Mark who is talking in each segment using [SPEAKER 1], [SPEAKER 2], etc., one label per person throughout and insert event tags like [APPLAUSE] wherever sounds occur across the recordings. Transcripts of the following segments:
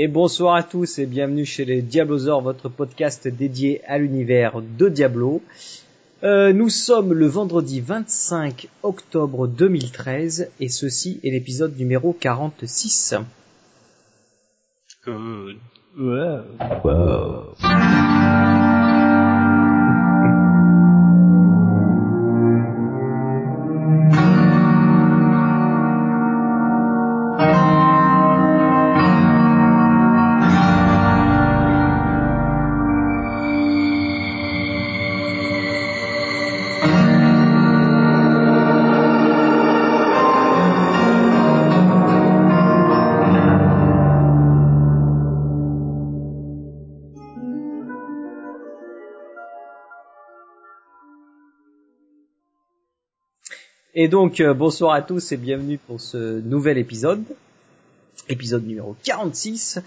[SPEAKER 1] Et bonsoir à tous et bienvenue chez les Diablosaures, votre podcast dédié à l'univers de Diablo. Euh, nous sommes le vendredi 25 octobre 2013 et ceci est l'épisode numéro 46.
[SPEAKER 2] Good.
[SPEAKER 1] Ouais. Et donc euh, bonsoir à tous et bienvenue pour ce nouvel épisode, épisode numéro 46.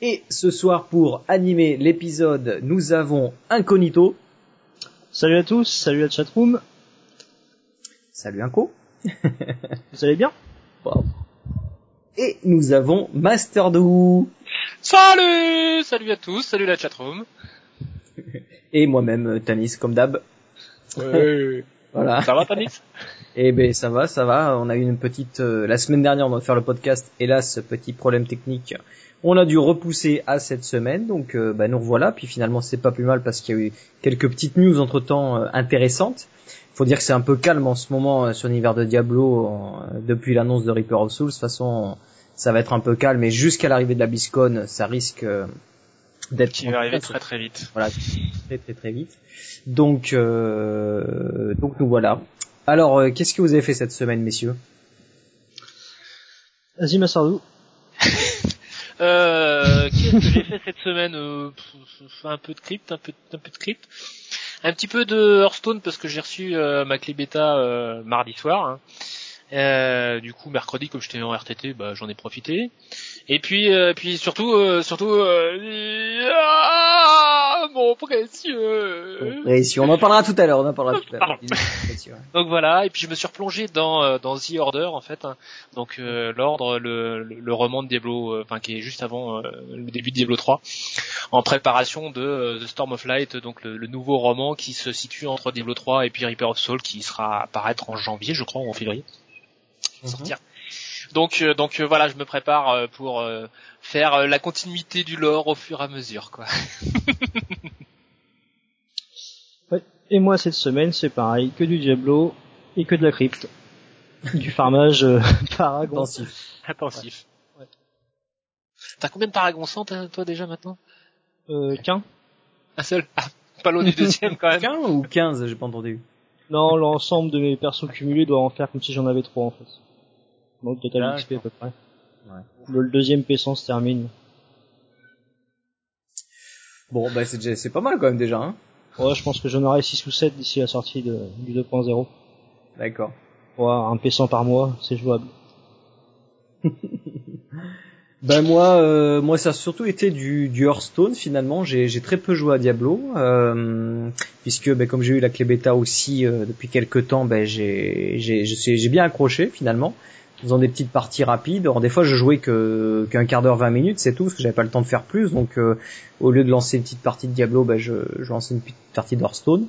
[SPEAKER 1] Et ce soir pour animer l'épisode, nous avons Incognito.
[SPEAKER 3] Salut à tous, salut la chatroom.
[SPEAKER 1] Salut Inco. [LAUGHS]
[SPEAKER 3] Vous allez bien?
[SPEAKER 1] Et nous avons Master Doo.
[SPEAKER 2] Salut Salut à tous, salut la chatroom.
[SPEAKER 1] Et moi-même Tanis comme d'hab.
[SPEAKER 2] Ouais. [LAUGHS]
[SPEAKER 1] Voilà.
[SPEAKER 2] Ça va Tanis? [LAUGHS]
[SPEAKER 1] Eh ben ça va, ça va. On a eu une petite euh, la semaine dernière on va faire le podcast. Hélas, petit problème technique. On a dû repousser à cette semaine, donc euh, bah, nous revoilà. Puis finalement c'est pas plus mal parce qu'il y a eu quelques petites news entre temps intéressantes. Faut dire que c'est un peu calme en ce moment euh, sur l'univers de Diablo en- depuis l'annonce de Reaper of Souls. De toute façon, ça va être un peu calme, mais jusqu'à l'arrivée de la BlizzCon, ça risque euh, d'être
[SPEAKER 2] Qui va arriver très très vite.
[SPEAKER 1] voilà, très très très vite. Donc, euh, donc nous voilà. Alors, euh, qu'est-ce que vous avez fait cette semaine, messieurs?
[SPEAKER 3] Vas-y Massardou. [LAUGHS]
[SPEAKER 2] Euh, qu'est-ce que j'ai fait cette semaine euh, Un peu de crypt, un peu, un peu de crypt. Un petit peu de Hearthstone parce que j'ai reçu euh, ma clé bêta euh, mardi soir. hein. Euh, du coup, mercredi, comme j'étais en RTT, bah, j'en ai profité. Et puis, euh, puis surtout, euh, surtout, euh, ah, mon précieux.
[SPEAKER 1] Si on en parlera tout à l'heure, on en parlera tout à l'heure.
[SPEAKER 2] Donc voilà, et puis je me suis replongé dans euh, dans The Order en fait, hein. donc euh, l'ordre, le, le, roman de Diablo, euh, enfin qui est juste avant euh, le début de Diablo 3, en préparation de euh, The Storm of Light, donc le, le nouveau roman qui se situe entre Diablo 3 et puis Reaper of Soul, qui sera apparaître en janvier, je crois, ou en février, sortir. Donc euh, donc euh, voilà, je me prépare euh, pour euh, faire euh, la continuité du lore au fur et à mesure, quoi. [LAUGHS]
[SPEAKER 3] Ouais. Et moi cette semaine c'est pareil, que du Diablo et que de la crypte. [LAUGHS] Du farmage euh, [LAUGHS] paragon.
[SPEAKER 1] Intensif.
[SPEAKER 2] Intensif. T'as combien de Paragon 100 toi déjà maintenant?
[SPEAKER 3] Euh, qu'un
[SPEAKER 2] Un seul? Ah, pas loin du deuxième quand même.
[SPEAKER 1] 15 ou 15, j'ai pas entendu.
[SPEAKER 3] Non, l'ensemble de mes persos cumulés doit en faire comme si j'en avais trois en fait. Donc. XP à peu près.
[SPEAKER 1] Ouais.
[SPEAKER 3] Le, le deuxième P100 se termine.
[SPEAKER 1] Bon, bah c'est pas mal quand même déjà, hein.
[SPEAKER 3] Ouais, je pense que j'en aurai 6 ou 7 d'ici la sortie de, du 2.0.
[SPEAKER 1] D'accord.
[SPEAKER 3] Ouais, un P100 par mois, c'est jouable. [LAUGHS]
[SPEAKER 1] Ben moi, euh, moi ça a surtout été du, du Hearthstone finalement. J'ai, j'ai très peu joué à Diablo, euh, puisque ben, comme j'ai eu la clé bêta aussi euh, depuis quelques temps, ben j'ai, bien accroché finalement, en faisant des petites parties rapides. Alors des fois je jouais que qu'un quart d'heure, 20 minutes, c'est tout, parce que j'avais pas le temps de faire plus. Donc euh, au lieu de lancer une petite partie de Diablo, ben je, je lançais une petite partie d'Hearthstone.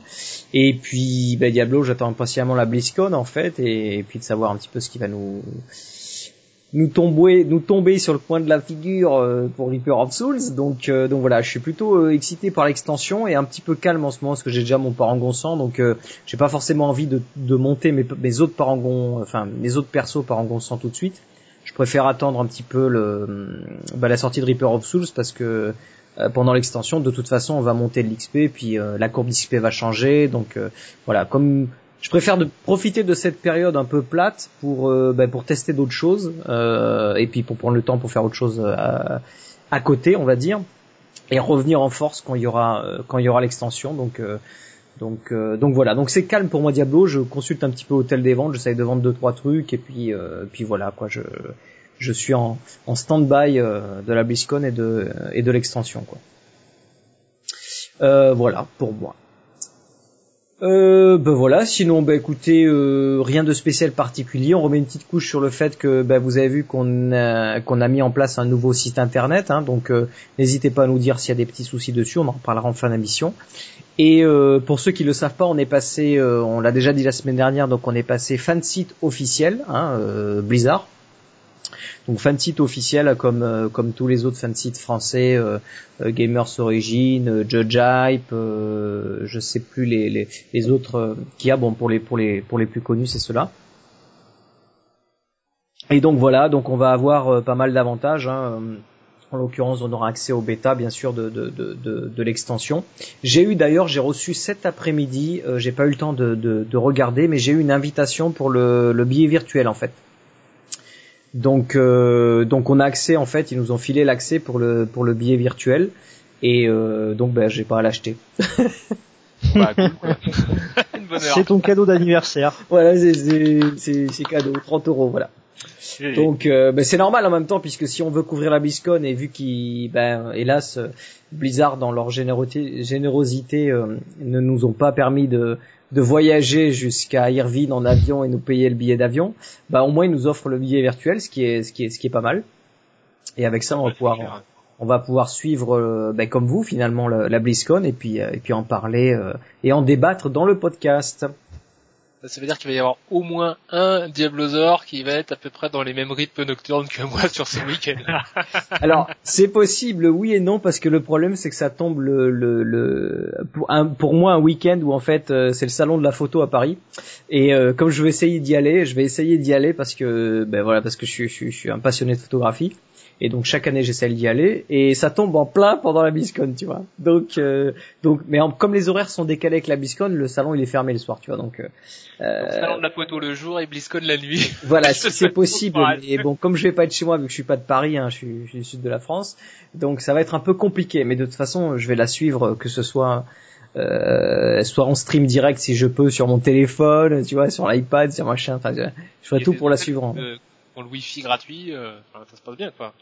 [SPEAKER 1] Et puis ben, Diablo, j'attends impatiemment la BlizzCon en fait, et, puis de savoir un petit peu ce qui va nous nous tomber nous tomber sur le coin de la figure euh, pour Reaper of Souls. Donc euh, donc voilà je suis plutôt euh, excité par l'extension et un petit peu calme en ce moment parce que j'ai déjà mon parangon 100 donc euh, j'ai pas forcément envie de, de monter mes, mes autres parangons enfin mes autres persos parangon 100 tout de suite. Je préfère attendre un petit peu le bah, la sortie de Reaper of Souls parce que euh, pendant l'extension de toute façon on va monter de l'XP puis euh, la courbe d'XP va changer. Donc voilà comme je préfère de profiter de cette période un peu plate pour euh, bah, pour tester d'autres choses euh, et puis pour prendre le temps pour faire autre chose euh, à, à côté on va dire et revenir en force quand il y aura euh, quand il y aura l'extension. Donc euh, donc donc voilà. Donc c'est calme pour moi Diablo. Je consulte un petit peu Hôtel des ventes. J'essaye de vendre deux trois trucs et puis puis voilà quoi. Je je suis en, en stand-by de la BlizzCon et de et de l'extension quoi. Voilà pour moi Euh, ben voilà, sinon ben écoutez, euh, rien de spécial particulier. On remet une petite couche sur le fait que ben, vous avez vu qu'on a, qu'on a mis en place un nouveau site internet, hein, donc euh, n'hésitez pas à nous dire s'il y a des petits soucis dessus, on en reparlera en fin d'émission. Et euh, pour ceux qui le savent pas, on est passé, euh, on l'a déjà dit la semaine dernière, donc on est passé fan site officiel, hein, Blizzard. Donc fan site officiel comme euh, comme tous les autres fan sites français, euh, euh, Gamers Origin, Judge Hype, je sais plus les autres qu'il y a. Bon pour les plus connus c'est cela. Et donc voilà, donc on va avoir pas mal d'avantages. Hein. En l'occurrence, on aura accès au bêta, bien sûr, de, l'extension. J'ai eu d'ailleurs, j'ai reçu cet après-midi, j'ai pas eu le temps de, de, regarder, mais j'ai eu une invitation pour le, le billet virtuel en fait. Donc, euh, donc on a accès en fait, ils nous ont filé l'accès pour le pour le billet virtuel et euh, donc ben j'ai pas à l'acheter. [LAUGHS]
[SPEAKER 3] Bah, [LAUGHS] c'est ton cadeau d'anniversaire.
[SPEAKER 1] Voilà, c'est cadeau, 30 euros, voilà. Donc euh, ben c'est normal en même temps puisque si on veut couvrir la BlizzCon et vu qu'ils ben hélas Blizzard dans leur générosité, générosité euh, ne nous ont pas permis de de voyager jusqu'à Irvine en avion et nous payer le billet d'avion, bah au moins ils nous offrent le billet virtuel, ce qui est ce qui est ce qui est pas mal. Et avec ça, on va pouvoir on va pouvoir suivre euh, bah, comme vous finalement la BlizzCon et puis euh, et puis en parler euh, et en débattre dans le podcast.
[SPEAKER 2] Ça veut dire qu'il va y avoir au moins un Diablosaur qui va être à peu près dans les mêmes rythmes nocturnes que moi sur ce week-end. [LAUGHS]
[SPEAKER 1] Alors, c'est possible, oui et non, parce que le problème c'est que ça tombe le, le, le pour, un, pour moi un week-end où en fait euh, c'est le salon de la photo à Paris. Et euh, comme je vais essayer d'y aller, je vais essayer d'y aller parce que ben voilà parce que je je, je suis un passionné de photographie. Et donc chaque année j'essaie d'y aller et ça tombe en plein pendant la BlizzCon, tu vois. Donc euh, donc mais comme les horaires sont décalés avec la BlizzCon, le salon il est fermé le soir, tu vois. Donc, euh,
[SPEAKER 2] salon de la photo le jour et BlizzCon la nuit. [LAUGHS]
[SPEAKER 1] Voilà, c'est possible. Et bon, comme je vais pas être chez moi vu que je suis pas de Paris, hein, je, suis, je suis du sud de la France, donc ça va être un peu compliqué. Mais de toute façon, je vais la suivre, que ce soit euh, soit en stream direct si je peux sur mon téléphone, tu vois, sur l'iPad, sur machin. Enfin, je, ferai tout pour la suivre
[SPEAKER 2] le wifi gratuit, euh, ça se passe bien quoi.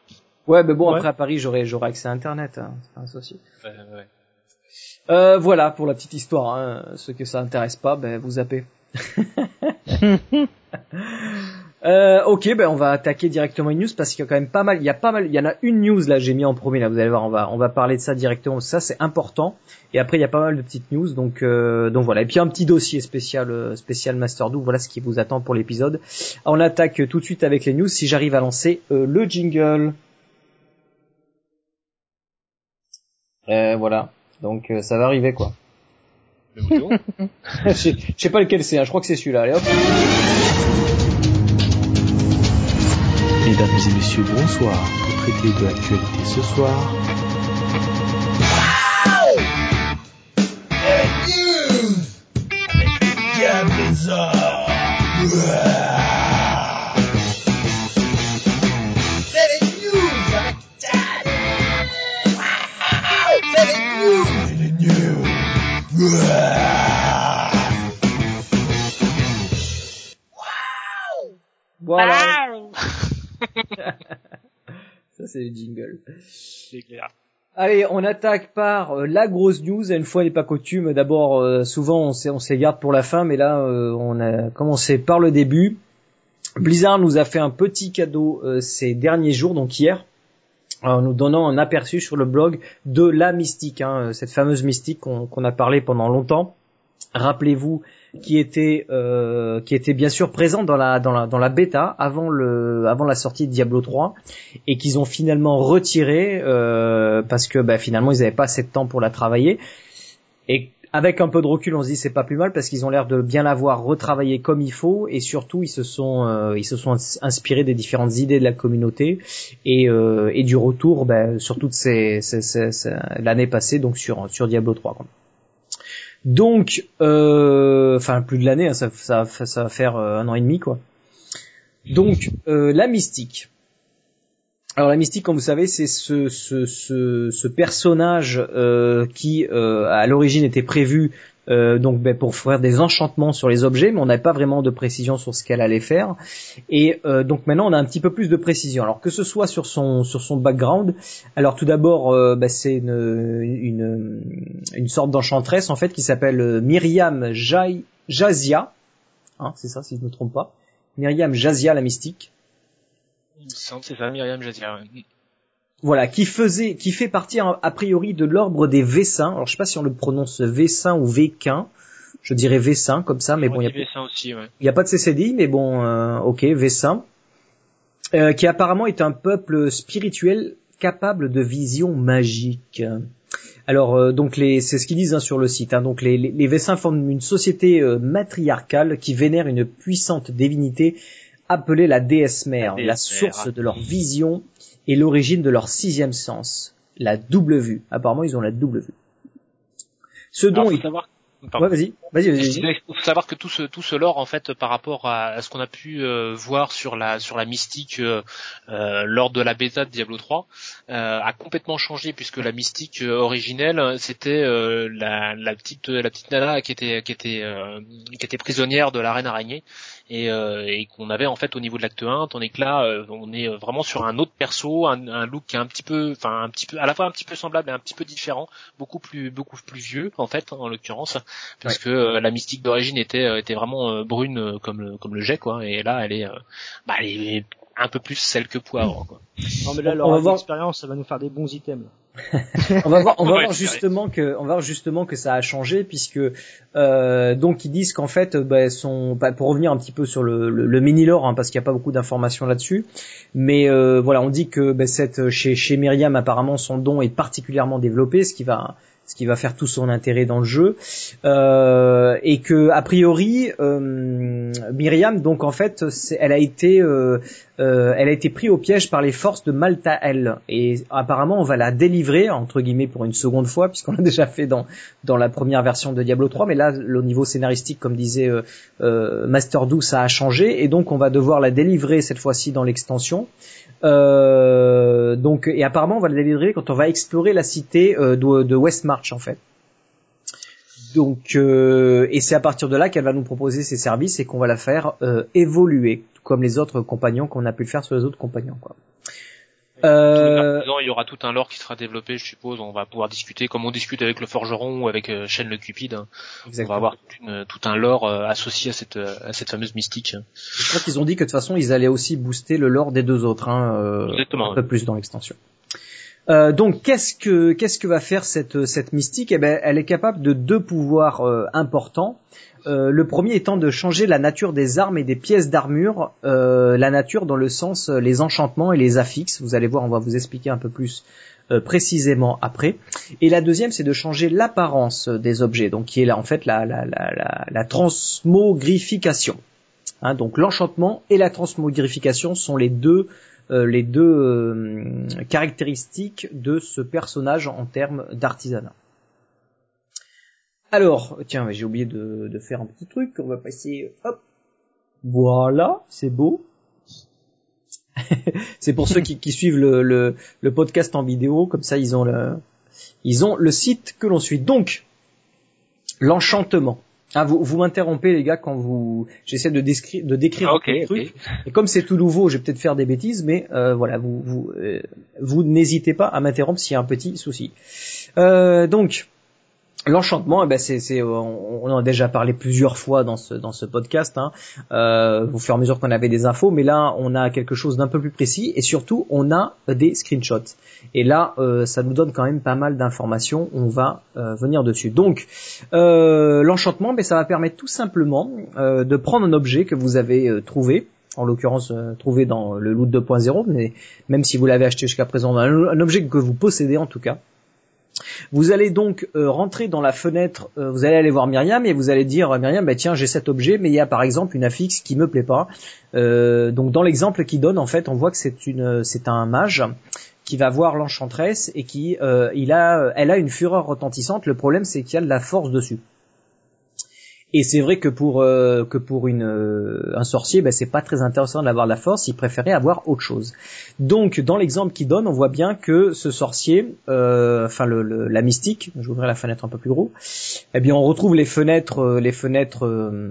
[SPEAKER 1] Ouais, mais bon après à Paris j'aurai j'aurai accès à internet, hein, c'est pas un souci. Ouais, ouais. Euh, voilà pour la petite histoire. Hein. Ceux que ça intéresse pas, ben vous zappez. [LAUGHS] euh, ok, ben on va attaquer directement une news parce qu'il y a quand même pas mal. Il y a pas mal. Il y en a une news là. J'ai mis en premier là. Vous allez voir. On va on va parler de ça directement. Ça c'est important. Et après il y a pas mal de petites news. Donc euh, donc voilà. Et puis un petit dossier spécial euh, spécial Master 2. Voilà ce qui vous attend pour l'épisode. On attaque tout de suite avec les news. Si j'arrive à lancer euh, le jingle. voilà. Donc ça va arriver quoi. [LAUGHS] Je sais pas lequel c'est, hein. je crois que c'est celui-là. Allez hop.
[SPEAKER 4] Mesdames et messieurs, bonsoir. Pour traiter de l'actualité ce soir.
[SPEAKER 1] Voilà. Ça c'est le jingle.
[SPEAKER 2] C'est clair.
[SPEAKER 1] Allez, on attaque par euh, la grosse news. Une fois n'est pas coutume. D'abord, euh, souvent on se, on les garde pour la fin, mais là euh, on a commencé par le début. Blizzard nous a fait un petit cadeau ces derniers jours, donc hier, en nous donnant un aperçu sur le blog de la mystique, hein, cette fameuse mystique qu'on a parlé pendant longtemps. Rappelez-vous qui était euh, qui était bien sûr présent dans la dans la dans la bêta avant le avant la sortie de Diablo 3 et qu'ils ont finalement retiré euh, parce que bah, finalement ils n'avaient pas assez de temps pour la travailler et avec un peu de recul on se dit c'est pas plus mal parce qu'ils ont l'air de bien l'avoir retravaillé comme il faut et surtout ils se sont euh, ils se sont inspirés des différentes idées de la communauté et euh, et du retour bah, sur toutes ces, ces, ces, ces l'année passée donc sur sur Diablo 3 quoi. Donc, euh, enfin plus de l'année, hein, ça, ça, ça, va faire euh, un an et demi quoi. Donc euh, la mystique. Alors la mystique, comme vous savez, c'est ce, ce, ce, ce personnage qui à l'origine était prévu euh, donc ben, pour faire des enchantements sur les objets, mais on n'avait pas vraiment de précision sur ce qu'elle allait faire. Et euh, donc maintenant on a un petit peu plus de précision. Alors que ce soit sur son sur son background. Alors tout d'abord, euh, ben, c'est une, une, une sorte d'enchantresse en fait qui s'appelle Myriam Jai, Jazia, hein, c'est ça si je ne me trompe pas, Myriam Jazia la mystique.
[SPEAKER 2] C'est ça, Myriam Jazia.
[SPEAKER 1] Voilà, qui faisait, qui fait partie a priori de l'ordre des Vessins. Alors je sais pas si on le prononce Vessin ou Véquin. Je dirais Vessin comme ça, mais bon, il
[SPEAKER 2] y,
[SPEAKER 1] a... a pas de CCD, mais bon, euh, ok, Vessin, euh, qui apparemment est un peuple spirituel capable de vision magique. Alors euh, donc c'est ce qu'ils disent hein, sur le site. Hein. donc les, les, Vessins forment une société euh, matriarcale qui vénère une puissante divinité appelée la déesse mère, la, source de leur vision et l'origine de leur sixième sens, la double vue. Apparemment, ils ont la double vue.
[SPEAKER 2] Ce dont il...
[SPEAKER 1] Ouais, vas-y, vas-y, vas-y.
[SPEAKER 2] Il faut savoir que tout ce tout ce lore en fait par rapport à, ce qu'on a pu euh, voir sur la sur la mystique euh, euh, lors de la bêta de Diablo 3 a complètement changé puisque la mystique originelle c'était la, la petite la petite nana qui était qui était qui était prisonnière de la reine araignée et, euh, et qu'on avait en fait au niveau de l'acte 1 tandis que là euh, on est vraiment sur un autre perso un, un, look qui est un petit peu enfin un petit peu à la fois un petit peu semblable et un petit peu différent beaucoup plus beaucoup plus vieux en fait en l'occurrence parce que euh, la mystique d'origine était était vraiment brune comme le comme le jet quoi. Et là elle est bah elle est un peu plus celle que poivre quoi.
[SPEAKER 3] Non mais là leur expérience ça va nous faire des bons items. [LAUGHS]
[SPEAKER 1] on va voir, on va voir justement que, on va voir justement que ça a changé puisque euh, donc ils disent qu'en fait, bah, son, bah, pour revenir un petit peu sur le, le, mini lore, hein, parce qu'il n'y a pas beaucoup d'informations là-dessus, mais euh, voilà, on dit que bah, cette chez chez Myriam apparemment son don est particulièrement développé, ce qui va ce qui va faire tout son intérêt dans le jeu, euh, et que a priori euh, Myriam, donc en fait, elle a été, euh, euh, elle a été prise au piège par les forces de Maltael, et apparemment on va la délivrer entre guillemets pour une seconde fois, puisqu'on l'a [LAUGHS] déjà fait dans dans la première version de Diablo 3, mais là le niveau scénaristique, comme disait Master Do, ça a changé, et donc on va devoir la délivrer cette fois-ci dans l'extension. Euh, donc et apparemment on va la délivrer quand on va explorer la cité euh, de, de En fait. Donc euh, et c'est à partir de là qu'elle va nous proposer ses services et qu'on va la faire évoluer comme les autres compagnons qu'on a pu le faire sur les autres compagnons quoi.
[SPEAKER 2] Euh... il y aura tout un lore qui sera développé, je suppose. On va pouvoir discuter comme on discute avec le forgeron ou avec euh, le Cupide. Hein. On va avoir tout un lore euh, associé à cette, euh, à cette fameuse mystique.
[SPEAKER 1] Je crois qu'ils ont dit que de toute façon ils allaient aussi booster le lore des deux autres, hein, euh, un peu plus dans l'extension. Euh, donc qu'est-ce que va faire cette mystique? Eh ben, elle est capable de deux pouvoirs importants. Euh, le premier étant de changer la nature des armes et des pièces d'armure, euh, la nature dans le sens euh, les enchantements et les affixes. Vous allez voir, on va vous expliquer un peu plus précisément après. Et la deuxième, c'est de changer l'apparence des objets, donc qui est là en fait la, la, transmogrification. Hein, donc l'enchantement et la transmogrification sont les deux les deux caractéristiques de ce personnage en termes d'artisanat. Alors, tiens, j'ai oublié de, faire un petit truc. On va passer, hop, voilà, c'est beau. [LAUGHS] c'est pour ceux qui, suivent le, podcast en vidéo, comme ça ils ont le, ils ont le site que l'on suit. Donc, l'enchantement. Ah, vous, vous m'interrompez les gars quand vous, j'essaie de, décrire, de décrire
[SPEAKER 2] ah, un truc.
[SPEAKER 1] Et comme c'est tout nouveau, je vais peut-être faire des bêtises, mais euh, voilà, vous, vous, euh, vous n'hésitez pas à m'interrompre s'il y a un petit souci. Euh, donc, L'enchantement, eh ben c'est, on, en a déjà parlé plusieurs fois dans ce dans ce podcast, hein, euh, au fur et à mesure qu'on avait des infos, mais là on a quelque chose d'un peu plus précis et surtout on a des screenshots. Et là, euh, ça nous donne quand même pas mal d'informations. On va euh, venir dessus. Donc, euh, l'enchantement, ben ça va permettre tout simplement de prendre un objet que vous avez trouvé, en l'occurrence trouvé dans le loot 2.0, mais même si vous l'avez acheté jusqu'à présent, un objet que vous possédez en tout cas vous allez donc euh, rentrer dans la fenêtre, euh, vous allez aller voir Myriam et vous allez dire Myriam, bah, tiens j'ai cet objet, mais il y a par exemple une affixe qui me plaît pas. Euh, donc dans l'exemple qu'il donne, en fait, on voit que c'est un mage qui va voir l'enchantresse et qui, elle a une fureur retentissante. Le problème c'est qu'il y a de la force dessus. Et c'est vrai que pour euh, que pour une euh, un sorcier, ben, c'est pas très intéressant d'avoir la force. Il préférait avoir autre chose. Donc dans l'exemple qu'il donne, on voit bien que ce sorcier, euh, enfin le, la mystique, je ouvrir la fenêtre un peu plus gros. Eh bien, on retrouve les fenêtres les fenêtres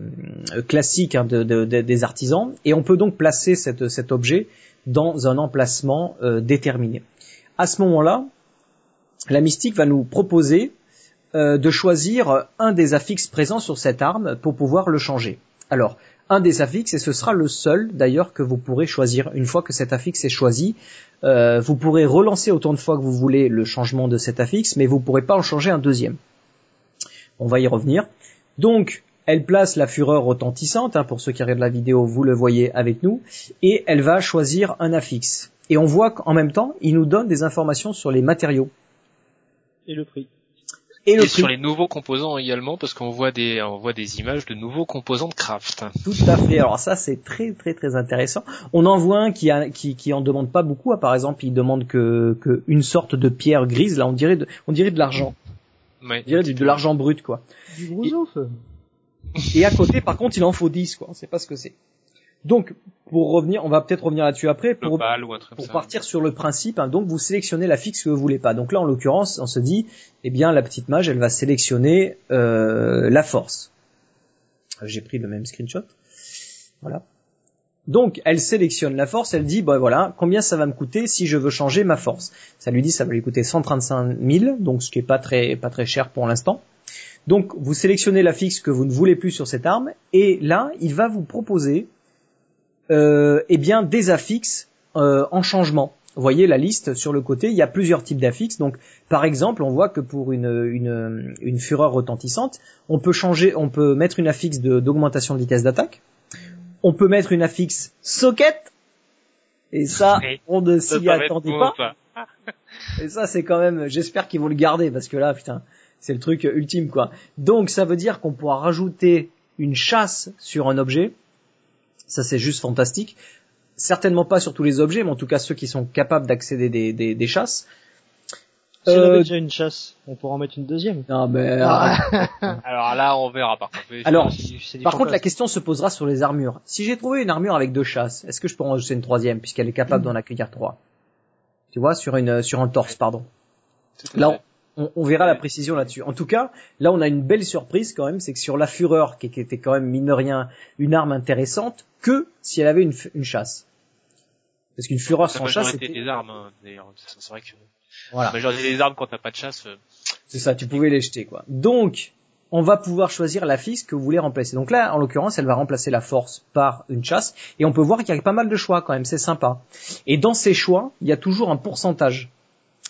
[SPEAKER 1] classiques hein, de, de, des artisans, et on peut donc placer cette, cet objet dans un emplacement déterminé. À ce moment-là, la mystique va nous proposer euh, de choisir un des affixes présents sur cette arme pour pouvoir le changer. Alors, un des affixes, et ce sera le seul d'ailleurs que vous pourrez choisir. Une fois que cet affixe est choisi, euh, vous pourrez relancer autant de fois que vous voulez le changement de cet affixe, mais vous ne pourrez pas en changer un deuxième. On va y revenir. Donc, elle place la fureur retentissante, hein, pour ceux qui regardent la vidéo, vous le voyez avec nous, et elle va choisir un affixe. Et on voit qu'en même temps, il nous donne des informations sur les matériaux.
[SPEAKER 3] Et le prix.
[SPEAKER 2] Et, le sur les nouveaux composants également, parce qu'on voit des, on voit des images de nouveaux composants de craft.
[SPEAKER 1] Tout à fait. Alors ça, c'est très très très intéressant. On en voit un qui, a, qui, qui en demande pas beaucoup. Ah, par exemple, il demande que, que une sorte de pierre grise. Là, on dirait de, on dirait de l'argent.
[SPEAKER 2] Ouais,
[SPEAKER 1] on dirait de, l'argent brut, quoi.
[SPEAKER 3] Du gros
[SPEAKER 1] Et à côté, par contre, il en faut 10, quoi. On sait pas ce que c'est. Donc, pour revenir, on va peut-être revenir là-dessus après, pour, pour partir sur le principe, hein, donc vous sélectionnez la fixe que vous voulez pas. Donc là, en l'occurrence, on se dit, eh bien, la petite mage, elle va sélectionner euh, la force. J'ai pris le même screenshot. Voilà. Donc, elle sélectionne la force, elle dit, bah voilà, combien ça va me coûter si je veux changer ma force? Ça lui dit, ça va lui coûter 135 000, donc ce qui est pas très, pas très cher pour l'instant. Donc, vous sélectionnez la fixe que vous ne voulez plus sur cette arme, et là, il va vous proposer eh bien des affixes euh, en changement. Vous voyez la liste sur le côté, il y a plusieurs types d'affixes. Donc, par exemple, on voit que pour une, une, une fureur retentissante, on peut changer, on peut mettre une affixe d'augmentation de, vitesse d'attaque. On peut mettre une affixe socket. Et ça, on ne s'y attendait pas. [LAUGHS] Et ça, c'est quand même, j'espère qu'ils vont le garder parce que là, putain, c'est le truc ultime, quoi. Donc, ça veut dire qu'on pourra rajouter une chasse sur un objet ça, c'est juste fantastique. Certainement pas sur tous les objets, mais en tout cas ceux qui sont capables d'accéder des, des, des chasses.
[SPEAKER 3] Si on avait déjà une chasse, on pourra en mettre une deuxième.
[SPEAKER 1] Non, mais
[SPEAKER 2] ah. [LAUGHS] alors là, on verra par contre.
[SPEAKER 1] Alors, par contre, la question se posera sur les armures. Si j'ai trouvé une armure avec deux chasses, est-ce que je peux en rajouter une troisième puisqu'elle est capable d'en accueillir trois? Tu vois, sur une sur un torse, pardon. Là, on, verra la précision là-dessus. En tout cas, là, on a une belle surprise quand même, c'est que sur la fureur, qui, était quand même mine de rien une arme intéressante, que si elle avait une, chasse. Parce qu'une fureur sans chasse,
[SPEAKER 2] c'était des armes. Hein, d'ailleurs, c'est vrai que voilà. la majorité des armes quand t'as pas de chasse. Euh,
[SPEAKER 1] c'est ça, tu pouvais les jeter quoi. Donc, on va pouvoir choisir la fixe que vous voulez remplacer. Donc là, en l'occurrence, elle va remplacer la force par une chasse, et on peut voir qu'il y a pas mal de choix quand même, c'est sympa. Et dans ces choix, il y a toujours un pourcentage.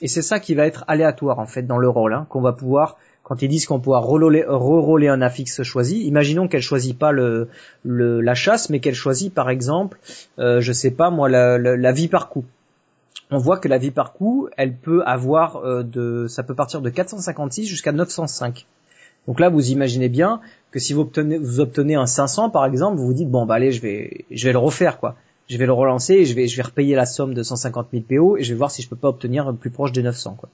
[SPEAKER 1] Et c'est ça qui va être aléatoire en fait dans le rôle, hein, qu'on va pouvoir quand ils disent qu'on pourra re-roller un affixe choisi, imaginons qu'elle choisit pas le, la chasse, mais qu'elle choisit par exemple, euh, je sais pas moi, la, la, vie par coup. On voit que la vie par coup, elle peut avoir euh, de, ça peut partir de 456 jusqu'à 905. Donc là, vous imaginez bien que si vous obtenez, vous obtenez un 500 par exemple, vous vous dites bon bah allez, je vais, je vais le refaire quoi je vais le relancer et je vais, je vais repayer la somme de 150 000 PO et je vais voir si je peux pas obtenir plus proche des 900 quoi.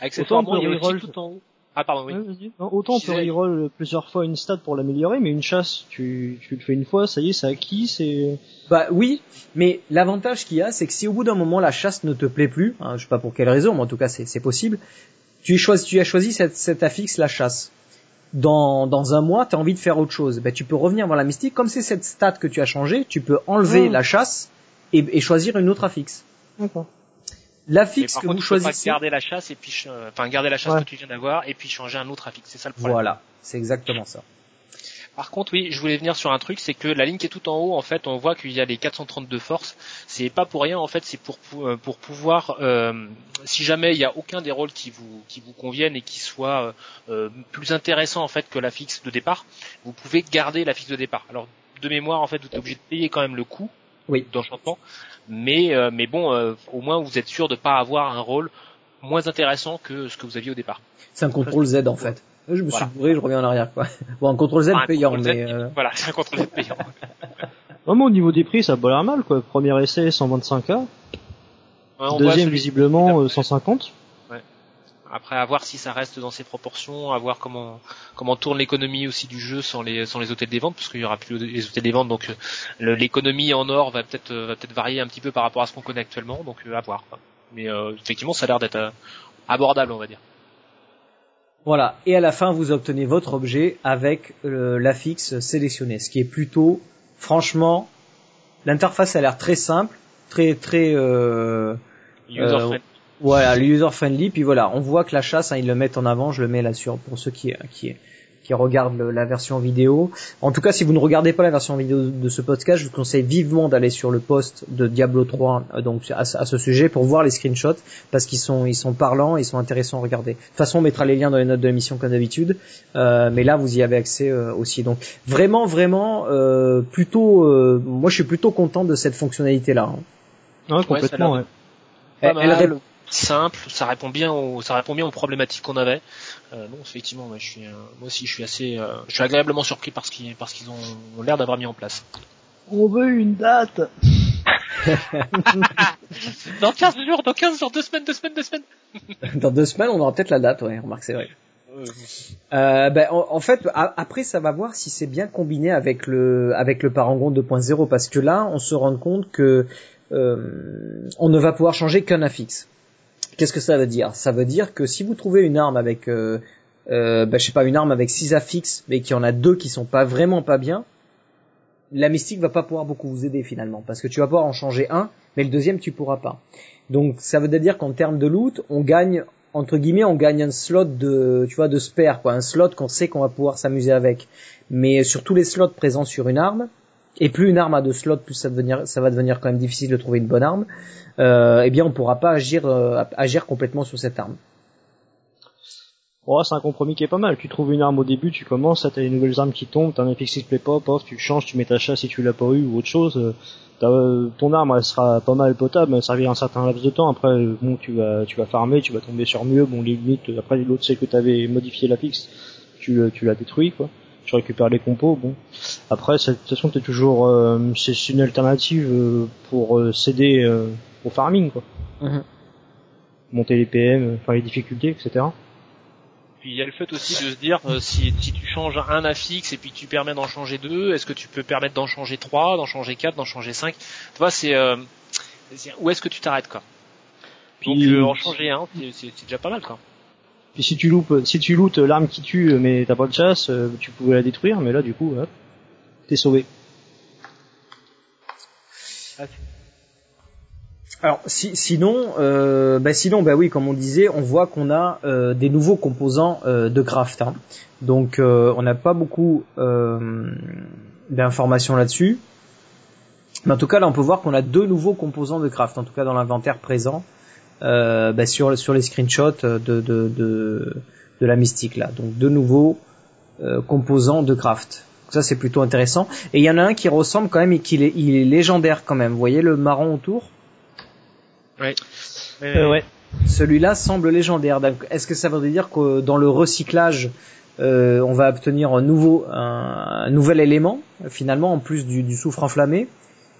[SPEAKER 2] Accessoirement, il y a aussi tout en haut. Ah pardon, oui.
[SPEAKER 3] autant on peut reroll plusieurs fois une stat pour l'améliorer, mais une chasse, tu, tu le fais une fois, ça y est, c'est acquis, c'est...
[SPEAKER 1] Bah oui, mais l'avantage qu'il y a, c'est que si au bout d'un moment la chasse ne te plaît plus, hein, je sais pas pour quelle raison, mais en tout cas c'est possible, tu, choisi, tu as choisi cette, cette affixe la chasse dans, dans un mois, tu as envie de faire autre chose, ben, tu peux revenir voir la mystique. Comme c'est cette stat que tu as changé, tu peux enlever la chasse et, et, choisir une autre affixe.
[SPEAKER 3] D'accord.
[SPEAKER 1] L'affixe que vous choisissez.
[SPEAKER 2] Pas garder la chasse et puis, enfin garder la chasse que tu viens d'avoir et puis changer un autre affixe. C'est ça le problème.
[SPEAKER 1] Voilà, c'est exactement ça.
[SPEAKER 2] Par contre, oui, je voulais venir sur un truc, c'est que la ligne qui est tout en haut, en fait, on voit qu'il y a les 432 forces. C'est pas pour rien, en fait, c'est pour euh, pour pouvoir, euh, si jamais il y a aucun des rôles qui vous qui vous conviennent et qui soit euh, plus intéressant en fait que la fixe de départ, vous pouvez garder la fixe de départ. Alors de mémoire, en fait, vous êtes obligé de payer quand même le coût
[SPEAKER 1] oui.
[SPEAKER 2] d'enchantement, mais mais bon, au moins vous êtes sûr de pas avoir un rôle moins intéressant que ce que vous aviez au départ.
[SPEAKER 1] C'est un contrôle Z en fait. Je me suis bourré, je reviens en arrière, quoi. [LAUGHS] Bon, un [LAUGHS] contrôle Z payant, [LAUGHS] mais...
[SPEAKER 2] Euh... Voilà, c'est un contrôle Z payant.
[SPEAKER 3] Vraiment, au niveau des prix, ça a pas l'air mal, quoi. Premier essai, 125K. Ouais, Deuxième, visiblement, 150.
[SPEAKER 2] Euh, ouais. Après, à voir si ça reste dans ses proportions, à voir comment comment tourne l'économie aussi du jeu sans les sans les hôtels des ventes, parce qu'il y aura plus les hôtels des ventes, donc euh, l'économie en or va peut-être va peut-être varier un petit peu par rapport à ce qu'on connaît actuellement, donc euh, à voir. Quoi. Mais effectivement, ça a l'air d'être abordable, on va dire.
[SPEAKER 1] Voilà. Et à la fin, vous obtenez votre objet avec euh, l'affixe sélectionné, ce qui est plutôt, franchement, l'interface a l'air très simple, très très euh,
[SPEAKER 2] user friendly.
[SPEAKER 1] Voilà, user friendly. Puis voilà, on voit que la chasse, hein, ils le mettent en avant. Je le mets là sur pour ceux qui qui qui regardent la version vidéo. En tout cas, si vous ne regardez pas la version vidéo de ce podcast, je vous conseille vivement d'aller sur le post de Diablo 3 euh, donc à, ce sujet pour voir les screenshots parce qu'ils sont ils sont parlants, ils sont intéressants à regarder. De toute façon, on mettra les liens dans les notes de l'émission comme d'habitude, euh, mais là vous y avez accès euh, aussi. Donc vraiment vraiment euh, plutôt, euh, moi je suis plutôt content de cette fonctionnalité là.
[SPEAKER 3] Hein. Ouais, complètement. Ouais,
[SPEAKER 2] elle, simple, ça répond bien aux, ça répond bien aux problématiques qu'on avait. Euh, non, effectivement, moi, je suis, euh, moi aussi, je suis assez, euh, je suis agréablement surpris par ce qu'ils, parce qu'ils ont, l'air d'avoir mis en place.
[SPEAKER 3] On veut une date. [LAUGHS]
[SPEAKER 2] dans 15 jours, dans 15 jours, deux semaines, deux semaines, deux semaines. [LAUGHS]
[SPEAKER 1] dans deux semaines, on aura peut-être la date, ouais, remarque, c'est vrai. Euh, ben, en, fait, après, ça va voir si c'est bien combiné avec le avec le Parangon 2.0 parce que là, on se rend compte que euh, on ne va pouvoir changer qu'un affixe. Qu'est-ce que ça veut dire? Ça veut dire que si vous trouvez une arme avec, euh, euh, ben, je sais pas, une arme avec six affixes, mais qu'il y en a deux qui sont pas vraiment pas bien, la mystique va pas pouvoir beaucoup vous aider finalement, parce que tu vas pouvoir en changer un, mais le deuxième tu pourras pas. Donc ça veut dire qu'en termes de loot, on gagne entre guillemets, on gagne un slot de, tu vois, de spare, quoi, un slot qu'on sait qu'on va pouvoir s'amuser avec. Mais sur tous les slots présents sur une arme, et plus une arme a de slots, plus ça, devenir, ça va devenir quand même difficile de trouver une bonne arme euh, eh bien on pourra pas agir euh, agir complètement sur cette arme.
[SPEAKER 3] Oh, c'est un compromis qui est pas mal. Tu trouves une arme au début, tu commences, t'as les nouvelles armes qui tombent, t'as un FX qui te plaît pas, pof, tu changes, tu mets ta chasse si tu l'as pas eu ou autre chose. Euh, euh, ton arme elle sera pas mal potable, elle servira un certain laps de temps. Après, bon, tu vas tu vas farmer, tu vas tomber sur mieux. Bon, limite, après l'autre c'est que t'avais modifié la tu tu l'as détruit quoi. Tu récupères les compos. Bon, après, de toute façon, t'es toujours c'est une alternative pour céder au farming quoi. Mhm. Monter les PM, faire les difficultés, etc.
[SPEAKER 2] Puis il y a le fait aussi de se dire euh, si, si tu changes un affixe et puis tu permets d'en changer deux, est-ce que tu peux permettre d'en changer trois, d'en changer quatre, d'en changer cinq? Tu vois, c'est euh, où est-ce que tu t'arrêtes quoi? Puis, Donc euh, en changer un, c'est déjà pas mal quoi.
[SPEAKER 3] Puis si tu loupes, lootes l'arme qui tue mais t'as pas de chasse, tu pouvais la détruire, mais là du coup, t'es sauvé.
[SPEAKER 1] Alors si, sinon, euh, bah bah oui, comme on disait, on voit qu'on a euh, des nouveaux composants euh, de craft. Hein. Donc euh, on n'a pas beaucoup euh, d'informations là-dessus. Mais en tout cas, là, on peut voir qu'on a deux nouveaux composants de craft, en tout cas dans l'inventaire présent, bah, sur sur les screenshots de de, de de la mystique là. Donc deux nouveaux composants de craft. Donc ça c'est plutôt intéressant. Et il y en a un qui ressemble quand même et qui est, il est légendaire quand même. Vous voyez le marron autour?
[SPEAKER 2] Ouais.
[SPEAKER 1] Euh, ouais. Celui-là semble légendaire. Est-ce que ça veut dire que dans le recyclage, euh, on va obtenir un nouveau, un, nouvel élément finalement en plus du, du soufre enflammé?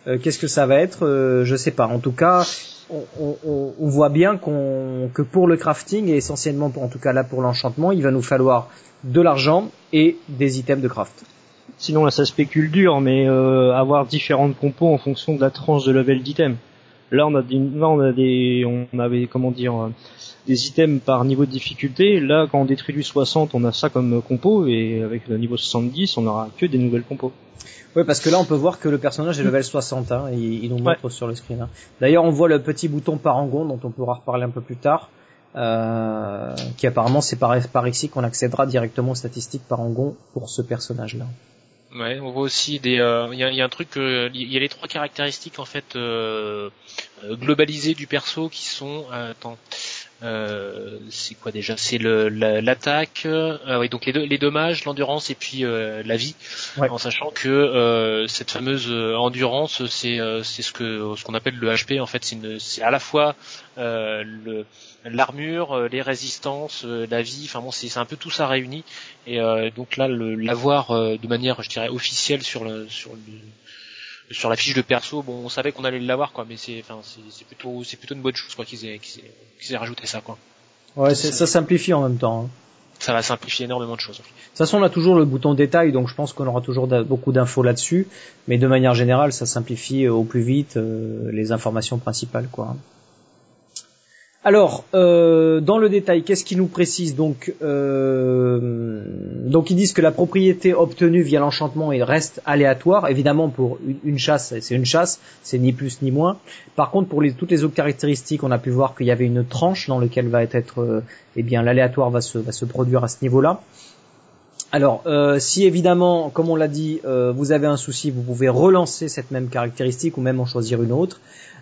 [SPEAKER 1] Euh, Qu'est-ce que ça va être? Euh, Je sais pas. En tout cas, on, voit bien qu'on que pour le crafting et essentiellement, pour, en tout cas là pour l'enchantement, il va nous falloir de l'argent et des items de craft.
[SPEAKER 3] Sinon là ça spécule dur, mais euh, avoir différentes compos en fonction de la tranche de level d'item. Là, on a des, là, on a des, on avait, comment dire, des items par niveau de difficulté. Là, quand on détruit du 60, on a ça comme compo, et avec le niveau 70, on aura que des nouvelles compos.
[SPEAKER 1] Oui, parce que là, on peut voir que le personnage est level 60, hein, il, il nous montre sur le screen. Hein. D'ailleurs, on voit le petit bouton parangon, dont on pourra reparler un peu plus tard, euh, qui apparemment, c'est par, par ici qu'on accédera directement aux statistiques parangon pour ce personnage-là.
[SPEAKER 2] Ouais, on voit aussi des. Euh, il y, a, y, a, un truc. Il y a les trois caractéristiques en fait euh, euh, globalisées du perso qui sont. attends. C'est quoi déjà? C'est l'attaque, oui, donc les, deux, les dommages, l'endurance et puis la vie, en sachant que cette fameuse endurance, c'est c'est ce que ce qu'on appelle le HP en fait, c'est à la fois le l'armure, euh, les résistances, euh, la vie, enfin bon, c'est un peu tout ça réuni. Et euh, donc là, l'avoir de manière, je dirais, officielle sur le sur le sur la fiche de perso, bon, on savait qu'on allait l'avoir, quoi, mais c'est, enfin, c'est plutôt, c'est plutôt une bonne chose, quoi, qu'ils aient, qu'ils aient, rajouté ça, quoi.
[SPEAKER 1] Ouais, ça simplifie en même temps. Hein.
[SPEAKER 2] Ça va simplifier énormément de choses. De
[SPEAKER 1] toute façon, on a toujours le bouton détail, donc je pense qu'on aura toujours beaucoup d'infos là-dessus, mais de manière générale, ça simplifie au plus vite les informations principales, quoi. Alors, euh, dans le détail, qu'est-ce qu'ils nous précisent donc euh, Donc, ils disent que la propriété obtenue via l'enchantement reste aléatoire. Évidemment, pour une, chasse, c'est une chasse, c'est ni plus ni moins. Par contre, pour toutes les autres caractéristiques, on a pu voir qu'il y avait une tranche dans laquelle va être, euh, eh bien, l'aléatoire va se, produire à ce niveau-là. Alors, euh, si évidemment, comme on l'a dit, vous avez un souci, vous pouvez relancer cette même caractéristique ou même en choisir une autre.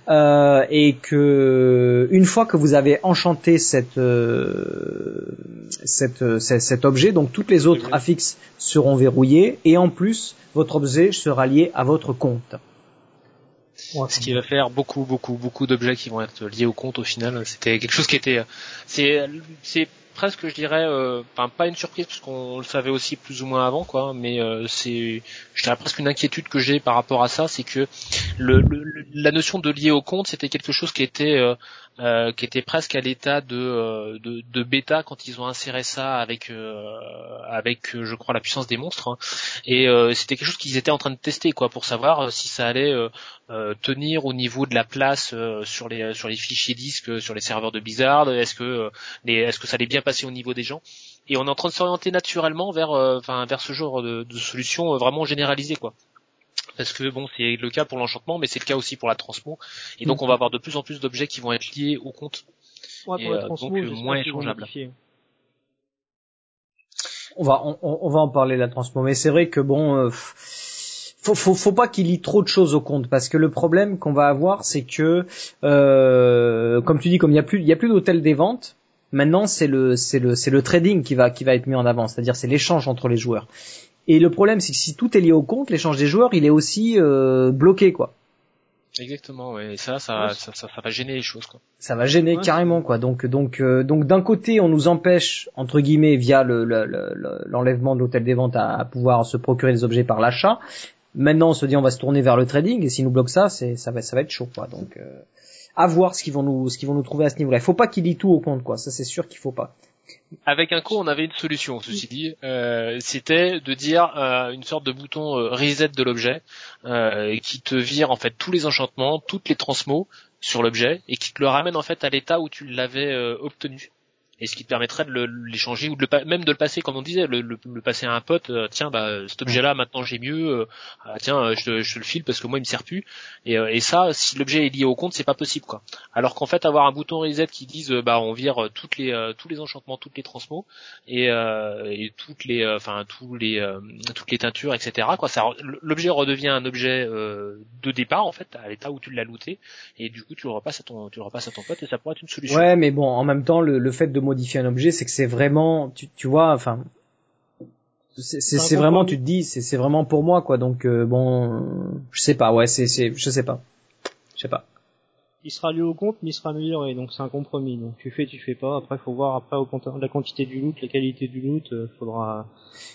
[SPEAKER 1] Euh, et que une fois que vous avez enchanté cette, cette, cet objet, donc toutes les autres affixes seront verrouillées et en plus votre objet sera lié à votre compte.
[SPEAKER 2] Ce qui va faire beaucoup, beaucoup, beaucoup d'objets qui vont être liés au compte au final. C'était quelque chose qui était, c'est, c'est presque, je dirais, euh, pas une surprise parce qu'on le savait aussi plus ou moins avant, quoi. Mais euh, c'est, je dirais presque une inquiétude que j'ai par rapport à ça, c'est que le, la notion de lier au compte, c'était quelque chose qui était euh, euh, qui était presque à l'état de, euh, de, de, bêta quand ils ont inséré ça avec euh, avec je crois la puissance des monstres hein. et c'était quelque chose qu'ils étaient en train de tester quoi pour savoir si ça allait tenir au niveau de la place sur les sur les fichiers disques sur les serveurs de Blizzard est-ce que les, est-ce que ça allait bien passer au niveau des gens et on est en train de s'orienter naturellement vers enfin vers ce genre de, de solution vraiment généralisée quoi parce que bon, c'est le cas pour l'enchantement, mais c'est le cas aussi pour la transmo. Et donc, on va avoir de plus en plus d'objets qui vont être liés au compte.
[SPEAKER 3] Ouais, et, euh, donc euh, moins échangeables.
[SPEAKER 1] On va, on, on, va en parler la transmo, mais c'est vrai que bon, euh, faut, faut, faut pas qu'il lie trop de choses au compte, parce que le problème qu'on va avoir, c'est que, euh, comme tu dis, comme il y a plus, il y a plus d'hôtel des ventes. Maintenant, c'est le, c'est le, c'est le trading qui va, qui va être mis en avant, c'est-à-dire c'est l'échange entre les joueurs. Et le problème, c'est que si tout est lié au compte, l'échange des joueurs, il est aussi euh, bloqué, quoi.
[SPEAKER 2] Exactement, ouais. Et ça, ça, ça, ça, va gêner les choses, quoi.
[SPEAKER 1] Ça va gêner carrément, quoi. Donc, donc, euh, donc, d'un côté, on nous empêche, entre guillemets, via l'enlèvement le, de l'hôtel des ventes, à, pouvoir se procurer des objets par l'achat. Maintenant, on se dit, on va se tourner vers le trading, et s'ils nous bloquent ça, c'est, ça va, ça va être chaud, quoi. Donc, euh, à voir ce qu'ils vont nous, ce qu'ils vont nous trouver à ce niveau-là. Il faut pas qu'ils lient tout au compte, quoi. Ça, c'est sûr qu'il faut pas.
[SPEAKER 2] Avec un coup, on avait une solution, ceci dit. Euh, C'était de dire euh, une sorte de bouton euh, reset de l'objet euh, qui te vire en fait tous les enchantements, toutes les transmos sur l'objet et qui te le ramène en fait à l'état où tu l'avais obtenu et ce qui te permettrait de l'échanger ou de le, même de le passer comme on disait le, le, passer à un pote euh, tiens bah cet objet là maintenant j'ai mieux euh, ah, tiens euh, je te, je le file parce que moi il me sert plus. Et, et ça si l'objet est lié au compte c'est pas possible quoi. Alors qu'en fait avoir un bouton reset qui dise bah on vire toutes les tous les enchantements toutes les transmos et, et toutes les enfin tous les toutes les teintures etc quoi ça l'objet redevient un objet de départ en fait à l'état où tu l'as looté et du coup tu le repasses à ton tu le repasses à ton pote et ça pourrait être une solution.
[SPEAKER 1] Ouais mais bon en même temps le, le fait de modifier un objet, c'est que c'est vraiment, tu, tu vois, enfin, c'est vraiment, tu te dis, c'est vraiment pour moi, quoi. Donc euh, bon, je sais pas, ouais, c'est, je sais pas, je sais pas.
[SPEAKER 3] Il sera lié au compte, mais il sera amélioré, donc c'est un compromis. Donc tu fais, tu fais pas. Après, faut voir après au la quantité du loot, la qualité du loot. Euh, faudra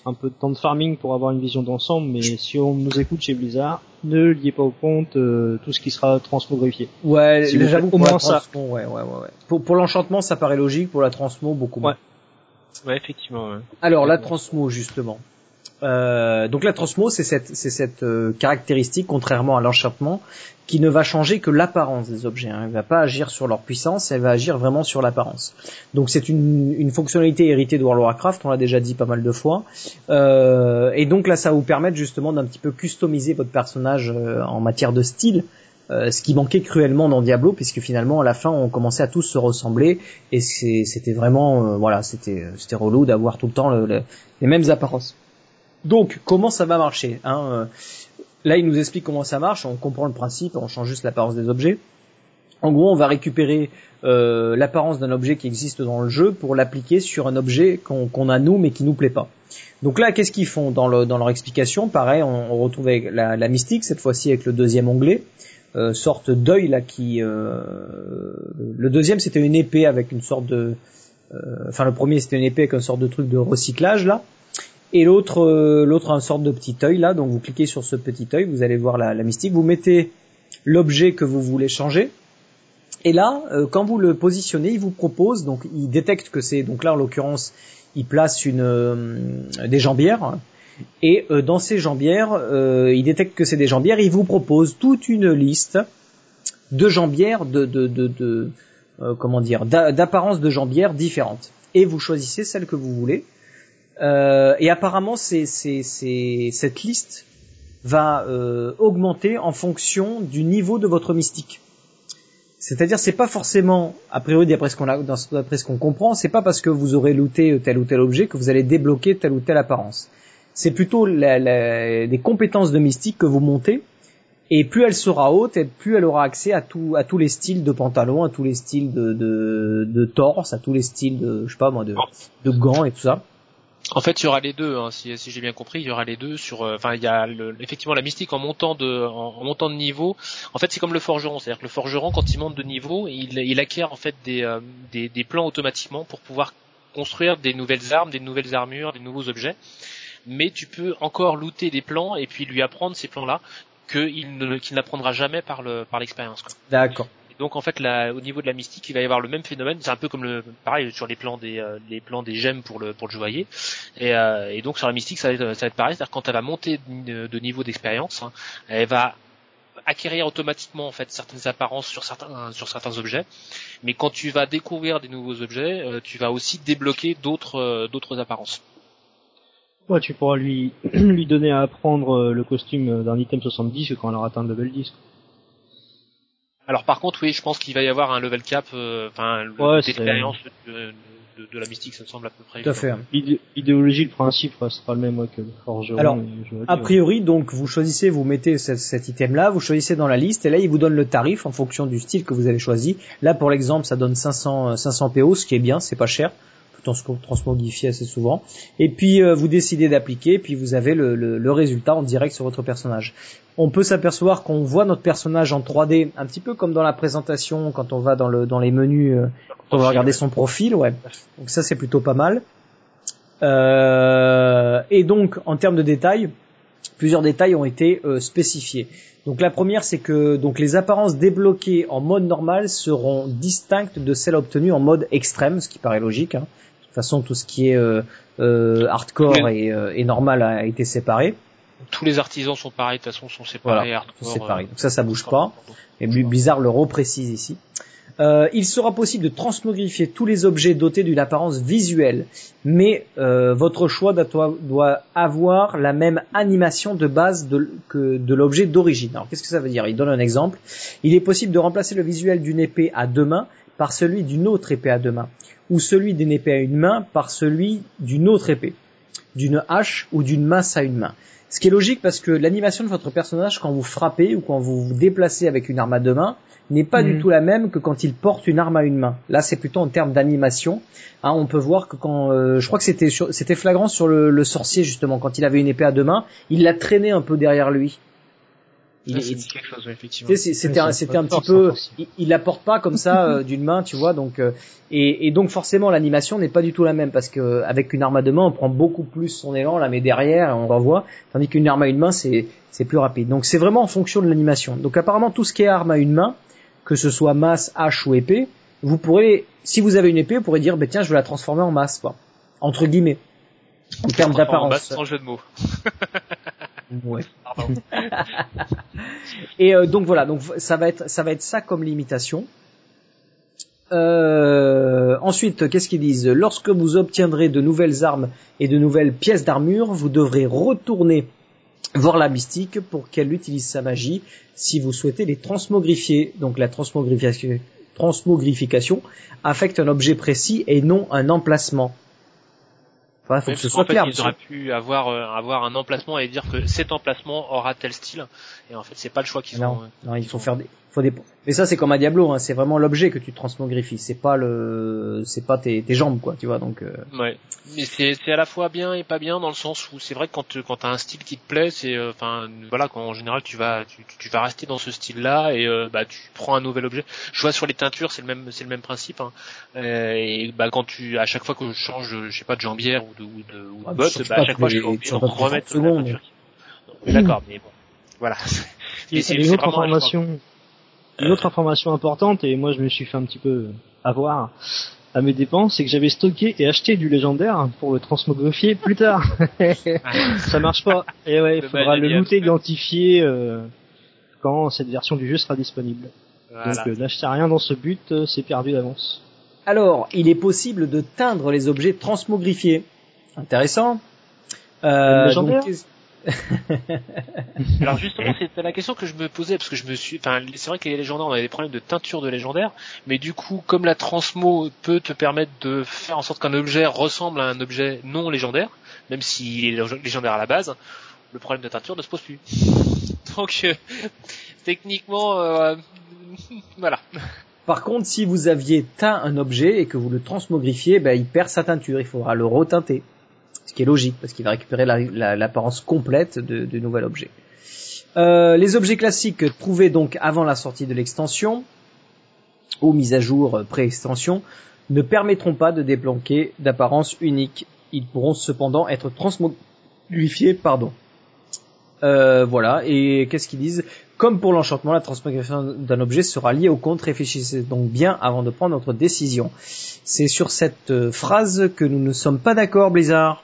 [SPEAKER 3] un peu de temps de farming pour avoir une vision d'ensemble. Mais si on nous écoute chez Blizzard, ne liez pas au compte euh, tout ce qui sera transmogrifié.
[SPEAKER 1] Ouais, j'avoue au moins ça. Ouais, ouais, ouais, ouais. Pour, pour l'enchantement, ça paraît logique. Pour la transmo, beaucoup moins.
[SPEAKER 2] Ouais, effectivement. Ouais.
[SPEAKER 1] Alors la transmo justement. Euh, donc la transmo, c'est cette, cette euh, caractéristique, contrairement à l'enchantement, qui ne va changer que l'apparence des objets. Hein. Elle va pas agir sur leur puissance, elle va agir vraiment sur l'apparence. Donc c'est une, une, fonctionnalité héritée de World of Warcraft, on l'a déjà dit pas mal de fois. Euh, et donc là, ça va vous permettre justement d'un petit peu customiser votre personnage euh, en matière de style. ce qui manquait cruellement dans Diablo, puisque finalement à la fin on commençait à tous se ressembler et c'était vraiment voilà c'était c'était relou d'avoir tout le temps les mêmes apparences. Donc, comment ça va marcher hein euh, Là, il nous explique comment ça marche. On comprend le principe. On change juste l'apparence des objets. En gros, on va récupérer euh, l'apparence d'un objet qui existe dans le jeu pour l'appliquer sur un objet qu'on a nous mais qui nous plaît pas. Donc là, qu'est-ce qu'ils font dans, leur explication? Pareil, on, retrouve la, la, mystique cette fois-ci avec le deuxième onglet, euh, sorte d'œil là qui. Euh, le deuxième c'était une épée avec une sorte de. Enfin, le premier c'était une épée avec une sorte de truc de recyclage là. Et l'autre, euh, l'autre une sorte de petit œil là, donc vous cliquez sur ce petit œil, vous allez voir la, mystique, vous mettez l'objet que vous voulez changer, et là, euh, quand vous le positionnez, il vous propose, donc il détecte que c'est, donc là en l'occurrence, il place une euh, des jambières, et dans ces jambières, il détecte que c'est des jambières, il vous propose toute une liste de jambières de, de, de, comment dire, d'a- d'apparence de jambière différentes. Et vous choisissez celle que vous voulez. Euh, et apparemment, c'est, c'est, c'est, cette liste va euh, augmenter en fonction du niveau de votre mystique. C'est-à-dire, c'est pas forcément, a priori, d'après ce qu'on a, ce qu'on comprend, c'est pas parce que vous aurez looté tel ou tel objet que vous allez débloquer telle ou telle apparence. C'est plutôt la, la- des compétences de mystique que vous montez, et plus elle sera haute, plus elle aura accès à tout, à tous les styles de pantalon, à tous les styles de, de, de torse, à tous les styles de, je sais pas moi, de, de gants et tout ça.
[SPEAKER 2] En fait, il y aura les deux, hein, si, j'ai bien compris, il y aura les deux sur. euh, Enfin, il y a le- effectivement la mystique en montant de, en, en montant de niveau. En fait, c'est comme le forgeron, c'est-à-dire que le forgeron, quand il monte de niveau, il, acquiert en fait des, euh, des, des plans automatiquement pour pouvoir construire des nouvelles armes, des nouvelles armures, des nouveaux objets. Mais tu peux encore looter des plans et puis lui apprendre ces plans-là qu'il ne, qu'il n'apprendra jamais par le, par l'expérience.
[SPEAKER 1] D'accord.
[SPEAKER 2] Donc en fait, au niveau de la mystique, il va y avoir le même phénomène. C'est un peu comme le, pareil sur les plans des, euh, les plans des gemmes pour le, pour le joaillier. Et, euh, et donc sur la mystique, ça va être, ça va être pareil. C'est-à-dire quand elle va monter de, niveau d'expérience, hein, elle va acquérir automatiquement en fait certaines apparences sur certains sur certains objets. Mais quand tu vas découvrir des nouveaux objets, euh, tu vas aussi débloquer d'autres d'autres apparences.
[SPEAKER 3] Ouais, tu pourras lui, [CLEARS THROAT] lui donner à apprendre le costume d'un item 70 quand elle aura atteint le level 10.
[SPEAKER 2] Alors par contre, oui, je pense qu'il va y avoir un level cap, euh, enfin
[SPEAKER 3] Ouais, c'est-
[SPEAKER 2] d'expérience de, de, de la mystique, ça me semble à peu près.
[SPEAKER 1] Tout à fait.
[SPEAKER 3] L'idé- L'idéologie, le principe restera le même ouais, que le forgeron.
[SPEAKER 1] Alors,
[SPEAKER 3] et
[SPEAKER 1] A priori, donc, vous choisissez, vous mettez cet, cet item-là, vous choisissez dans la liste, et là, il vous donne le tarif en fonction du style que vous avez choisi. Là, pour l'exemple, ça donne 500, euh, 500 PO, ce qui est bien, c'est pas cher. Transmogrifier assez souvent. Et puis, euh, vous décidez d'appliquer, puis vous avez le, résultat en direct sur votre personnage. On peut s'apercevoir qu'on voit notre personnage en 3D, un petit peu comme dans la présentation, quand on va dans les menus, euh, quand on va regarder son profil, ouais. Donc ça, c'est plutôt pas mal. Euh, et donc, en termes de détails, plusieurs détails ont été euh, spécifiés. Donc la première, c'est que donc les apparences débloquées en mode normal seront distinctes de celles obtenues en mode extrême, ce qui paraît logique. hein. De toute façon, tout ce qui est euh, euh, hardcore
[SPEAKER 2] Oui.
[SPEAKER 1] et, euh, et normal a été séparé.
[SPEAKER 2] Tous les artisans sont pareils, de toute façon sont séparés.
[SPEAKER 1] Voilà,
[SPEAKER 2] hardcore,
[SPEAKER 1] C'est séparé.
[SPEAKER 2] euh,
[SPEAKER 1] Donc ça, ça bouge pas. Et Bli- Blizzard le reprécise ici. Euh, il sera possible de transmogrifier tous les objets dotés d'une apparence visuelle, mais euh, votre choix doit, doit avoir la même animation de base de, que de l'objet d'origine. Alors qu'est-ce que ça veut dire? Il donne un exemple. Il est possible de remplacer le visuel d'une épée à deux mains par celui d'une autre épée à deux mains, ou celui d'une épée à une main par celui d'une autre épée, d'une hache ou d'une masse à une main. Ce qui est logique parce que l'animation de votre personnage quand vous frappez ou quand vous vous déplacez avec une arme à deux mains n'est pas du
[SPEAKER 3] Mhm.
[SPEAKER 1] tout la même que quand il porte une arme à une main. Là, c'est plutôt en termes d'animation. Hein, on peut voir que quand, euh, je crois que c'était c'était flagrant sur le, le sorcier justement quand il avait une épée à deux mains, il la traînait un peu derrière lui. Il,
[SPEAKER 2] Ah,
[SPEAKER 1] il-
[SPEAKER 2] ça dit quelque chose, ouais, effectivement.
[SPEAKER 1] tu sais, c'est- c'était un, c'était un petit peu, il, il la porte pas comme ça euh, d'une main, tu vois, donc euh, et, et donc forcément l'animation n'est pas du tout la même parce que avec une arme à deux mains on prend beaucoup plus son élan, on la met derrière et on renvoie, tandis qu'une arme à une main c'est c'est plus rapide. Donc c'est vraiment en fonction de l'animation. Donc apparemment tout ce qui est arme à une main, que ce soit masse, hache ou épée, vous pourrez, si vous avez une épée, vous pourrez dire, ben tiens, je vais la transformer en masse, quoi, entre guillemets, en termes
[SPEAKER 2] En
[SPEAKER 1] d'apparence.
[SPEAKER 2] sans jeu de mots. [LAUGHS]
[SPEAKER 1] Ouais. [LAUGHS] Et euh, donc voilà, donc ça va être ça va être ça comme limitation. Euh, ensuite, qu'est-ce qu'ils disent? Lorsque vous obtiendrez de nouvelles armes et de nouvelles pièces d'armure, vous devrez retourner voir la mystique pour qu'elle utilise sa magie si vous souhaitez les transmogrifier. Donc la transmogrification, transmogrification affecte un objet précis et non un emplacement. Enfin, faut que ce soit clair.
[SPEAKER 2] Ils auraient pu avoir euh, avoir un emplacement et dire que cet emplacement aura tel style. Et en fait, c'est pas le choix qu'ils ont.
[SPEAKER 1] non, il faut faire des, faut des. Mais ça, c'est comme à Diablo, hein, c'est vraiment l'objet que tu transmogrifies, c'est pas le, c'est pas tes, tes jambes, quoi, tu vois. Donc, euh,
[SPEAKER 2] Ouais. Mais c'est c'est à la fois bien et pas bien dans le sens où c'est vrai que quand tu- quand t'as un style qui te plaît, c'est euh, enfin voilà quand en général tu vas tu, tu vas rester dans ce style-là et euh, bah tu prends un nouvel objet. Je vois sur les teintures c'est le même c'est le même principe. Hein. Euh, et bah quand tu à chaque fois que je change je sais pas de jambière ou de ou de, ou de
[SPEAKER 1] Ah, changes
[SPEAKER 2] bah à chaque fois je
[SPEAKER 1] les-
[SPEAKER 2] suis obligé de
[SPEAKER 1] les
[SPEAKER 2] remettre
[SPEAKER 1] 30
[SPEAKER 2] la teinture. Mais D'accord, mais bon voilà. Mais c'est-
[SPEAKER 3] a une
[SPEAKER 2] c'est
[SPEAKER 3] une autre information importante, et moi je me suis fait un petit peu avoir à mes dépenses, c'est que j'avais stocké et acheté du légendaire pour le transmogrifier plus tard. [LAUGHS] [LAUGHS] Ça marche pas. Et ouais, il faudra le looter, identifier euh, quand cette version du jeu sera disponible.
[SPEAKER 2] Voilà.
[SPEAKER 3] Donc euh, lâchez rien dans ce but, euh, c'est perdu d'avance.
[SPEAKER 1] Alors, il est possible de teindre les objets transmogrifiés. Intéressant. Euh,
[SPEAKER 3] Légendaire
[SPEAKER 1] donc, [LAUGHS]
[SPEAKER 2] Alors justement, c'était la question que je me posais parce que je me suis, enfin, c'est vrai que les légendaires, on avait des problèmes de teinture de légendaire, mais du coup, comme la transmo peut te permettre de faire en sorte qu'un objet ressemble à un objet non légendaire, même s'il est lég- légendaire à la base, le problème de teinture ne se pose plus. [LAUGHS] Donc, euh, techniquement, euh, voilà.
[SPEAKER 1] Par contre, si vous aviez teint un objet et que vous le transmogrifiez, ben, il perd sa teinture. Il faudra le reteinter. Ce qui est logique, parce qu'il va récupérer la- la- l'apparence complète de- du nouvel objet. Euh, les objets classiques trouvés donc avant la sortie de l'extension, ou mise à jour euh, pré-extension, ne permettront pas de débloquer d'apparence unique. Ils pourront cependant être transmogrifiés, pardon. Euh, voilà, et qu'est-ce qu'ils disent? Comme pour l'enchantement, la transmogrification d'un objet sera liée au compte. Réfléchissez donc bien avant de prendre notre décision. C'est sur cette euh, phrase que nous ne sommes pas d'accord, Blizzard.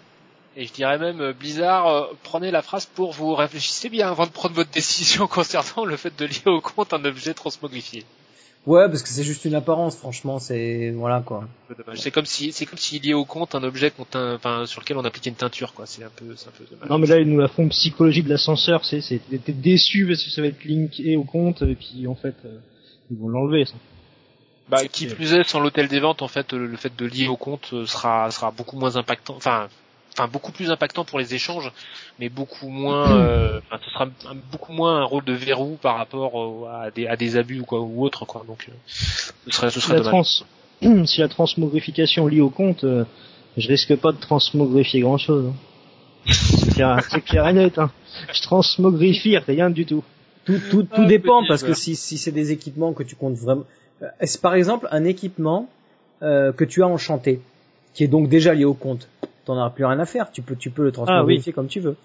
[SPEAKER 2] Et je dirais même, euh, Blizzard, euh, prenez la phrase pour vous réfléchissez bien avant de prendre votre décision [LAUGHS] concernant le fait de lier au compte un objet transmogrifié.
[SPEAKER 1] Ouais, parce que c'est juste une apparence, franchement, c'est voilà quoi.
[SPEAKER 2] C'est comme si, c'est comme s'il liait au compte un objet enfin, sur lequel on appliquait une teinture, quoi. C'est un peu, c'est un peu dommage.
[SPEAKER 3] Non mais là ils nous la font psychologie de l'ascenseur, c'est c'est t'es déçu parce que ça va être linké au compte et puis en fait euh, ils vont l'enlever ça.
[SPEAKER 2] Bah, qui plus est, sans l'hôtel des ventes, en fait, le, le fait de lier au compte sera, sera beaucoup moins impactant, enfin, enfin, beaucoup plus impactant pour les échanges, mais beaucoup moins, euh, [CLEARS THROAT] enfin, ce sera un- beaucoup moins un rôle de verrou par rapport euh, à des, à des abus ou quoi, ou autre, quoi. Donc, euh, ce serait, ce
[SPEAKER 3] Si
[SPEAKER 2] serait
[SPEAKER 3] la,
[SPEAKER 2] dommage.
[SPEAKER 3] trans... [CLEARS THROAT] si la transmogrification lie au compte, euh, je risque pas de transmogrifier grand chose. C'est clair, [LAUGHS] c'est clair et net. Hein. Je transmogrifie rien du tout.
[SPEAKER 1] Tout, tout, tout
[SPEAKER 2] Ah,
[SPEAKER 1] dépend parce que si, si c'est des équipements que tu comptes vraiment, est-ce par exemple un équipement euh, que tu as enchanté, qui est donc déjà lié au compte, t'en auras plus rien à faire. Tu peux, tu peux le transmogrifier comme tu veux.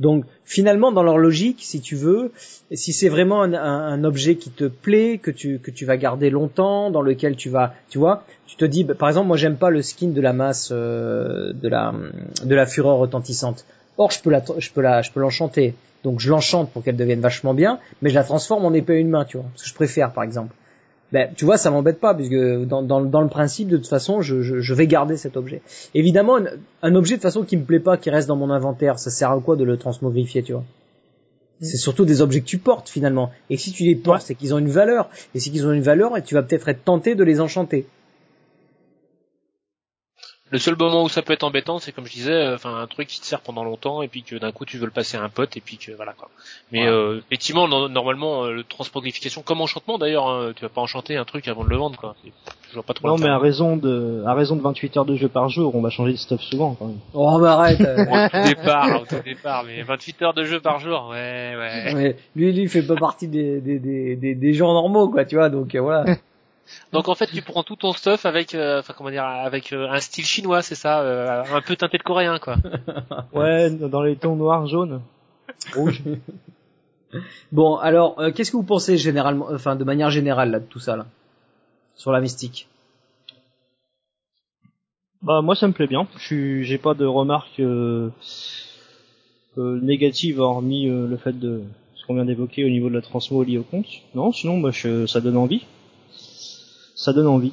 [SPEAKER 1] Donc finalement, dans leur logique, si tu veux, si c'est vraiment un, un- un objet qui te plaît, que tu que tu vas garder longtemps, dans lequel tu vas, tu vois, tu te dis, bah, par exemple, moi j'aime pas le skin de la masse euh, de la de la fureur retentissante. Or, je peux la, je peux la, je peux l'enchanter. Donc je l'enchante pour qu'elle devienne vachement bien, mais je la transforme en épée à une main, tu vois, parce que je préfère, par exemple. Ben, tu vois, ça m'embête pas, puisque dans, dans, dans le principe, de toute façon, je, je, je vais garder cet objet. Évidemment, un, un objet de toute façon qui me plaît pas, qui reste dans mon inventaire, ça sert à quoi de le transmogrifier, tu vois? C'est surtout des objets que tu portes finalement. Et si tu les portes, c'est qu'ils ont une valeur. Et si qu'ils ont une valeur, tu vas peut-être être tenté de les enchanter.
[SPEAKER 2] Le seul moment où ça peut être embêtant, c'est comme je disais, euh, enfin un truc qui te sert pendant longtemps et puis que d'un coup tu veux le passer à un pote et puis que voilà quoi. Mais
[SPEAKER 1] Voilà.
[SPEAKER 2] euh, effectivement, no- normalement, euh, le transmogrification, comme enchantement d'ailleurs, hein, tu vas pas enchanter un truc avant de le vendre quoi. Je vois pas trop.
[SPEAKER 3] Non mais à raison de à raison de 28 heures de jeu par jour, on va changer de stuff souvent quand même.
[SPEAKER 1] Oh, mais arrête euh.
[SPEAKER 2] Au tout départ, au tout départ, mais 28 heures de jeu par jour, ouais, ouais.
[SPEAKER 1] Ouais, lui, lui, il fait pas partie des, des, des, des, des gens normaux, quoi, tu vois, donc euh, voilà.
[SPEAKER 2] Donc en fait, tu prends tout ton stuff avec, euh, enfin comment dire, avec euh, un style chinois, c'est ça, euh, un peu teinté de coréen quoi. [LAUGHS]
[SPEAKER 3] Ouais, dans les tons noirs, jaunes, rouges. [LAUGHS]
[SPEAKER 1] Bon, alors, euh, qu'est-ce que vous pensez généralement, enfin, de manière générale, là, de tout ça, là Sur la mystique?
[SPEAKER 3] Bah moi ça me plaît bien. Je j'ai pas de remarques euh, euh, négatives hormis euh, le fait de ce qu'on vient d'évoquer au niveau de la transmo liée au compte. Non, sinon bah je, ça donne envie. Ça donne envie.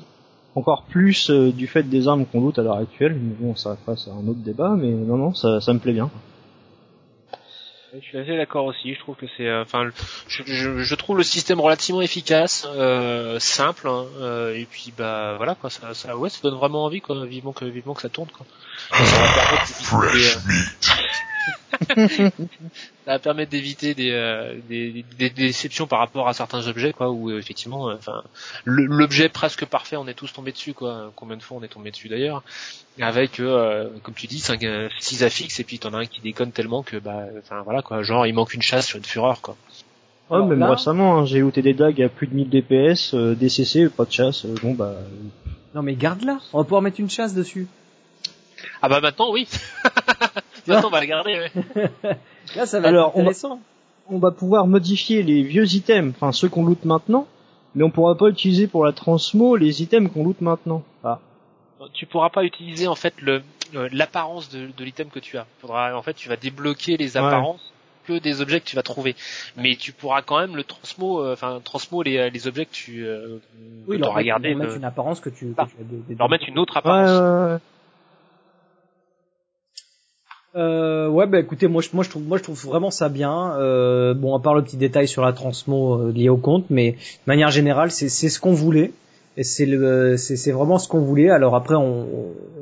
[SPEAKER 3] Encore plus euh, du fait des armes qu'on loot à l'heure actuelle. Mais bon, ça après c'est un autre débat, mais non non, ça ça me plaît bien.
[SPEAKER 2] Je suis assez d'accord aussi. Je trouve que c'est, euh, enfin, je, je, je trouve le système relativement efficace, euh, simple, hein, euh, et puis bah voilà quoi, ça, ça, ouais, ça donne vraiment envie quoi. Vivement que, vivement que ça tourne quoi. [LAUGHS] Ça va permettre d'éviter, euh, ça va permettre d'éviter des, euh, des, des, des déceptions par rapport à certains objets quoi, où euh, effectivement, euh, enfin, l'objet presque parfait, on est tous tombés dessus quoi. Combien de fois on est tombé dessus d'ailleurs avec euh, comme tu dis 5 6 affixes et puis t'en as un qui déconne tellement que bah enfin voilà quoi genre il manque une chasse sur une fureur quoi
[SPEAKER 3] Ouais,
[SPEAKER 1] Alors
[SPEAKER 3] même
[SPEAKER 1] là-
[SPEAKER 3] récemment, hein, j'ai looté des dagues à plus de 1000 DPS, euh, DCC, pas de chasse. euh, bon bah
[SPEAKER 1] Non, mais garde-la. On va pouvoir mettre une chasse dessus.
[SPEAKER 2] ah bah maintenant oui [LAUGHS] [LAUGHS] maintenant on va la garder ouais. [LAUGHS]
[SPEAKER 1] Là, ça va
[SPEAKER 3] Alors,
[SPEAKER 1] être
[SPEAKER 3] on va-
[SPEAKER 1] intéressant.
[SPEAKER 3] on va pouvoir modifier les vieux items, enfin ceux qu'on loot maintenant, mais on pourra pas utiliser pour la transmo les items qu'on loot maintenant. Ah.
[SPEAKER 2] tu pourras pas utiliser en fait le l'apparence de, de l'item que tu as faudra en fait tu vas débloquer les
[SPEAKER 3] Ouais.
[SPEAKER 2] apparences que des objets que tu vas trouver, mais tu pourras quand même le transmo, euh, enfin transmo les, les objets que tu euh,
[SPEAKER 1] oui,
[SPEAKER 2] que
[SPEAKER 1] leur leur mettre
[SPEAKER 2] euh,
[SPEAKER 1] une apparence que tu, que
[SPEAKER 2] Ah.
[SPEAKER 1] tu as des- des-
[SPEAKER 2] leur mettre une autre
[SPEAKER 3] Ouais,
[SPEAKER 2] apparence.
[SPEAKER 3] ouais, ouais.
[SPEAKER 1] Euh, ouais, bah écoutez, moi je, moi je trouve, moi je trouve vraiment ça bien. Euh, bon, à part le petit détail sur la transmo euh, lié au compte, mais de manière générale, c'est c'est ce qu'on voulait. Et c'est le, c'est vraiment ce qu'on voulait. Alors après, on,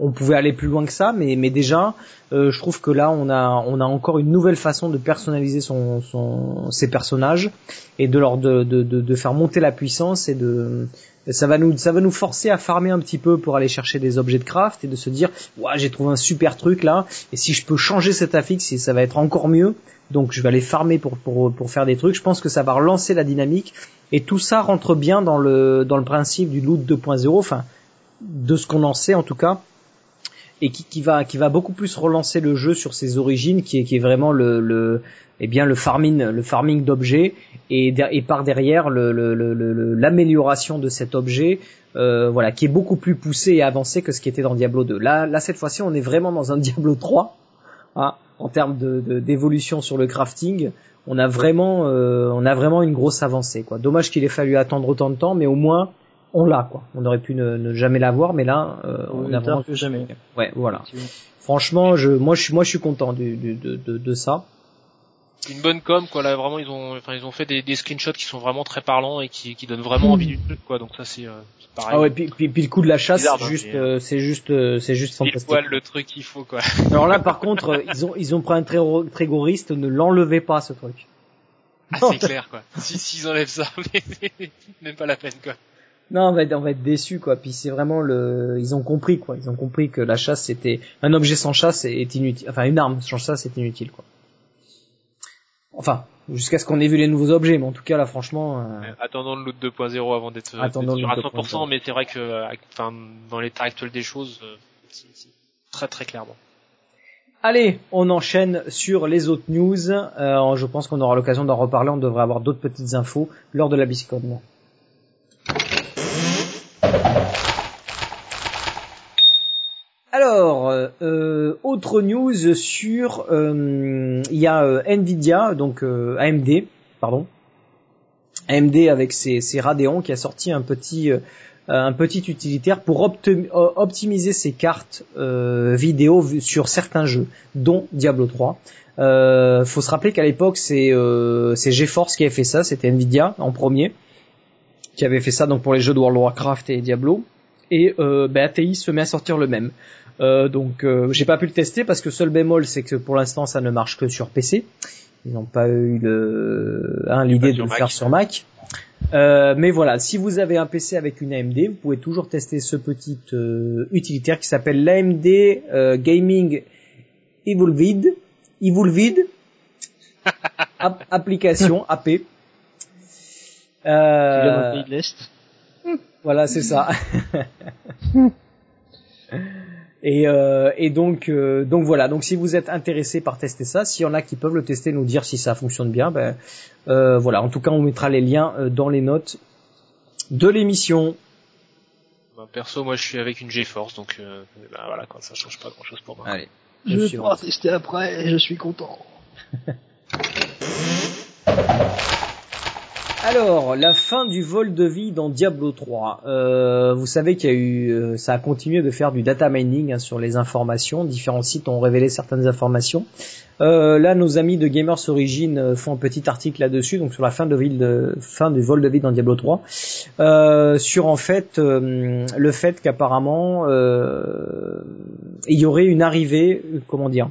[SPEAKER 1] on pouvait aller plus loin que ça, mais mais déjà, euh, je trouve que là, on a on a encore une nouvelle façon de personnaliser son, son ses personnages et de leur de, de, de, de faire monter la puissance et de ça va nous ça va nous forcer à farmer un petit peu pour aller chercher des objets de craft et de se dire ouais j'ai trouvé un super truc là. Et si je peux changer cet affixe ça va être encore mieux. Donc je vais aller farmer pour pour pour faire des trucs. Je pense que ça va relancer la dynamique. Et tout ça rentre bien dans le dans le principe du loot 2.0 enfin de ce qu'on en sait en tout cas et qui, va qui va beaucoup plus relancer le jeu sur ses origines qui est vraiment le, eh bien le farming le farming d'objets et, par derrière l'amélioration de cet objet euh, voilà qui est beaucoup plus poussé et avancé que ce qui était dans Diablo 2 là là cette fois-ci on est vraiment dans un [LAUGHS] Diablo 3 hein, en termes d'évolution sur le crafting. On a vraiment euh, on a vraiment une grosse avancée dommage qu'il ait fallu attendre autant de temps mais au moins on l'a quoi on aurait pu ne, ne jamais l'avoir mais là euh, on
[SPEAKER 3] Oui,
[SPEAKER 1] a
[SPEAKER 3] tard
[SPEAKER 1] vraiment
[SPEAKER 3] que jamais.
[SPEAKER 1] ouais voilà franchement je moi je suis moi je suis content de, de, de ça
[SPEAKER 2] Une bonne com quoi là vraiment ils ont enfin ils ont fait des, des screenshots qui sont vraiment très parlants et qui, qui donnent vraiment envie du truc quoi donc ça c'est euh, c'est pareil.
[SPEAKER 1] ah ouais puis, puis, puis le coup de la chasse c'est
[SPEAKER 2] hein,
[SPEAKER 1] juste euh, c'est juste euh, c'est juste
[SPEAKER 2] Pile
[SPEAKER 1] fantastique
[SPEAKER 2] poil le truc qu'il faut quoi. [LAUGHS]
[SPEAKER 1] alors là par contre ils ont ils ont pris un très trégoriste ne l'enlevez pas ce truc
[SPEAKER 2] Ah, c'est clair quoi. Si s'ils enlèvent ça [LAUGHS] mais c'est même pas la peine quoi.
[SPEAKER 1] Non on va être, on va être déçu quoi puis c'est vraiment le ils ont compris quoi ils ont compris que la chasse c'était un objet sans chasse est inutile enfin une arme sans chasse c'est inutile quoi enfin jusqu'à ce qu'on ait vu les nouveaux objets mais en tout cas là franchement euh,
[SPEAKER 2] Attendons le loot 2.0 avant d'être sûr à
[SPEAKER 1] loot
[SPEAKER 2] 100% mais c'est vrai que euh, enfin dans l'état actuel des choses euh, c'est très très clairement.
[SPEAKER 1] Allez, on enchaîne sur les autres news. Euh, je pense qu'on aura l'occasion d'en reparler. On devrait avoir d'autres petites infos lors de la BISCON. Alors, euh, euh, autre news sur, euh, il y a Nvidia, donc AMD, pardon, AMD avec ses, ses Radeon qui a sorti un petit un petit utilitaire pour opti- optimiser ses cartes vidéo sur certains jeux, dont Diablo 3. Euh, faut se rappeler qu'à l'époque c'est c'est GeForce qui avait fait ça, c'était Nvidia en premier qui avait fait ça donc pour les jeux de World of Warcraft et Diablo. Et euh, bah, ATI se met à sortir le même. Euh, donc euh, j'ai pas pu le tester parce que seul bémol c'est que pour l'instant ça ne marche que sur PC. Ils n'ont pas eu le hein, l'idée de le
[SPEAKER 2] Mac.
[SPEAKER 1] faire sur Mac. Euh, mais voilà, si vous avez un PC avec une AMD, vous pouvez toujours tester ce petit euh, utilitaire qui s'appelle l'AMD euh, Gaming Evolved, Evolved [LAUGHS] App- application AP.
[SPEAKER 3] Qui vient d'un
[SPEAKER 1] Euh,
[SPEAKER 3] pays de l'Est.
[SPEAKER 1] Voilà, c'est ça. [LAUGHS] et, euh, et donc, euh, donc voilà. Donc si vous êtes intéressé par tester ça, s'il y en a qui peuvent le tester, nous dire si ça fonctionne bien, ben euh, voilà. En tout cas, on mettra les liens euh, dans les notes de l'émission.
[SPEAKER 2] Bah, perso moi je suis avec une GeForce donc euh, bah, voilà quoi ça change pas grand chose pour moi.
[SPEAKER 1] Allez.
[SPEAKER 3] Je vais pouvoir tester après et je suis content. [LAUGHS]
[SPEAKER 1] Alors, la fin du vol de vie dans Diablo 3. Euh, vous savez qu'il y a eu, euh, ça a continué de faire du data mining hein, sur les informations. Différents sites ont révélé certaines informations. Euh, là, nos amis de Gamers Origin font un petit article là-dessus, donc sur la fin de, de, fin du vol de vie dans Diablo 3, euh, sur en fait le fait qu'apparemment il y aurait une arrivée, comment dire,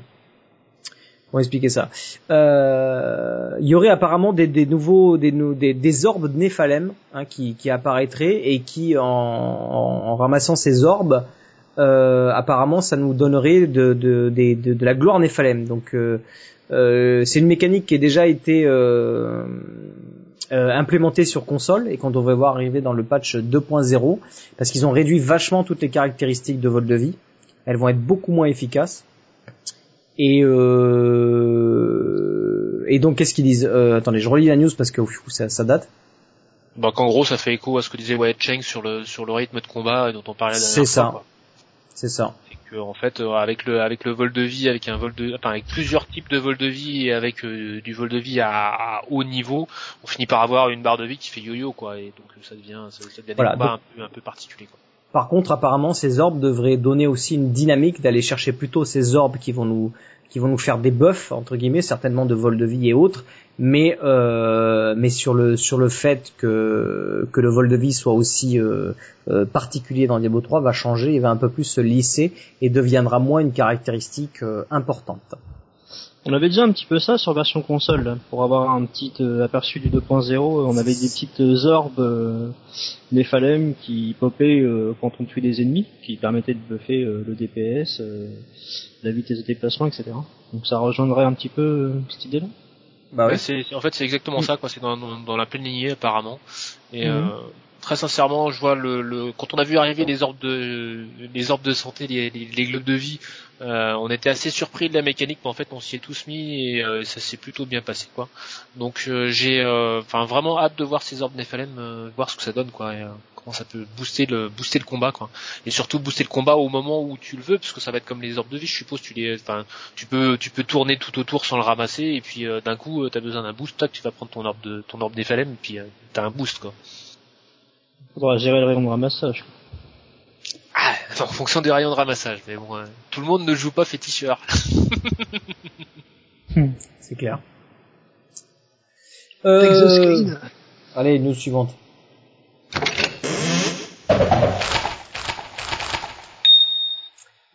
[SPEAKER 1] Comment expliquer ça? Euh, Il y aurait apparemment des, des nouveaux, des, des, des orbes de Néphalem hein, qui, qui apparaîtraient et qui, en, en, ramassant ces orbes, euh, apparemment, ça nous donnerait de, de, de, de, de la gloire Néphalem. Donc, euh, euh, c'est une mécanique qui a déjà été euh, euh, implémentée sur console et qu'on devrait voir arriver dans le patch 2.0 parce qu'ils ont réduit vachement toutes les caractéristiques de vol de vie. Elles vont être beaucoup moins efficaces. Et, euh, et donc qu'est-ce qu'ils disent euh, Attendez, je relis la news parce que ça, ça date.
[SPEAKER 2] Donc en gros ça fait écho à ce que disait Wyatt Cheng sur le sur le rythme de combat dont on parlait la dernière
[SPEAKER 1] C'est ça.
[SPEAKER 2] fois.
[SPEAKER 1] C'est ça.
[SPEAKER 2] Que, en fait, euh, avec le avec le vol de vie, avec un vol de, enfin avec plusieurs types de vol de vie et avec euh, du vol de vie à, à, haut niveau, on finit par avoir une barre de vie qui fait yo-yo quoi, et donc ça devient ça, devient
[SPEAKER 1] voilà,
[SPEAKER 2] des combats un peu un peu particuliers quoi.
[SPEAKER 1] Par contre, apparemment, ces orbes devraient donner aussi une dynamique d'aller chercher plutôt ces orbes qui vont nous qui vont nous faire des buffs entre guillemets, certainement de vol de vie et autres, mais euh, mais sur le sur le fait que que le vol de vie soit aussi euh, euh, particulier dans Diablo 3 va changer, il va un peu plus se lisser et deviendra moins une caractéristique importante.
[SPEAKER 3] On avait déjà un petit peu ça sur version console, là, pour avoir un petit euh, aperçu du 2.0. On avait des petites orbes euh, Nephalem qui popaient euh, quand on tuait des ennemis, qui permettaient de buffer euh, le DPS, euh, la vitesse de déplacement, etc. Donc ça rejoindrait un petit peu euh, cette idée-là.
[SPEAKER 1] Bah
[SPEAKER 2] Ouais,
[SPEAKER 1] ouais.
[SPEAKER 2] c'est en fait c'est exactement ça quoi, c'est dans, dans, dans la pleine lignée apparemment. Et
[SPEAKER 1] Mhm.
[SPEAKER 2] Euh, très sincèrement, je vois le, le quand on a vu arriver les orbes de les orbes de santé, les, les, les globes de vie, euh, on était assez surpris de la mécanique, mais en fait on s'y est tous mis et euh, ça s'est plutôt bien passé quoi. Donc euh, j'ai euh, enfin vraiment hâte de voir ces orbes Nephalem, euh, voir ce que ça donne quoi. Et, euh, comment ça peut booster le booster le combat quoi. Et surtout booster le combat au moment où tu le veux, parce que ça va être comme les orbes de vie, je suppose. Tu les, enfin tu peux tu peux tourner tout autour sans le ramasser et puis euh, d'un coup tu as besoin d'un boost tac tu vas prendre ton orbe de ton orbe Nephalem et puis euh, t'as un boost quoi
[SPEAKER 3] Faudra gérer le rayon de ramassage.
[SPEAKER 2] ah, en fonction des rayons de ramassage mais bon euh, tout le monde ne joue pas féticheur [LAUGHS]
[SPEAKER 1] C'est clair. Euh, allez, news suivante.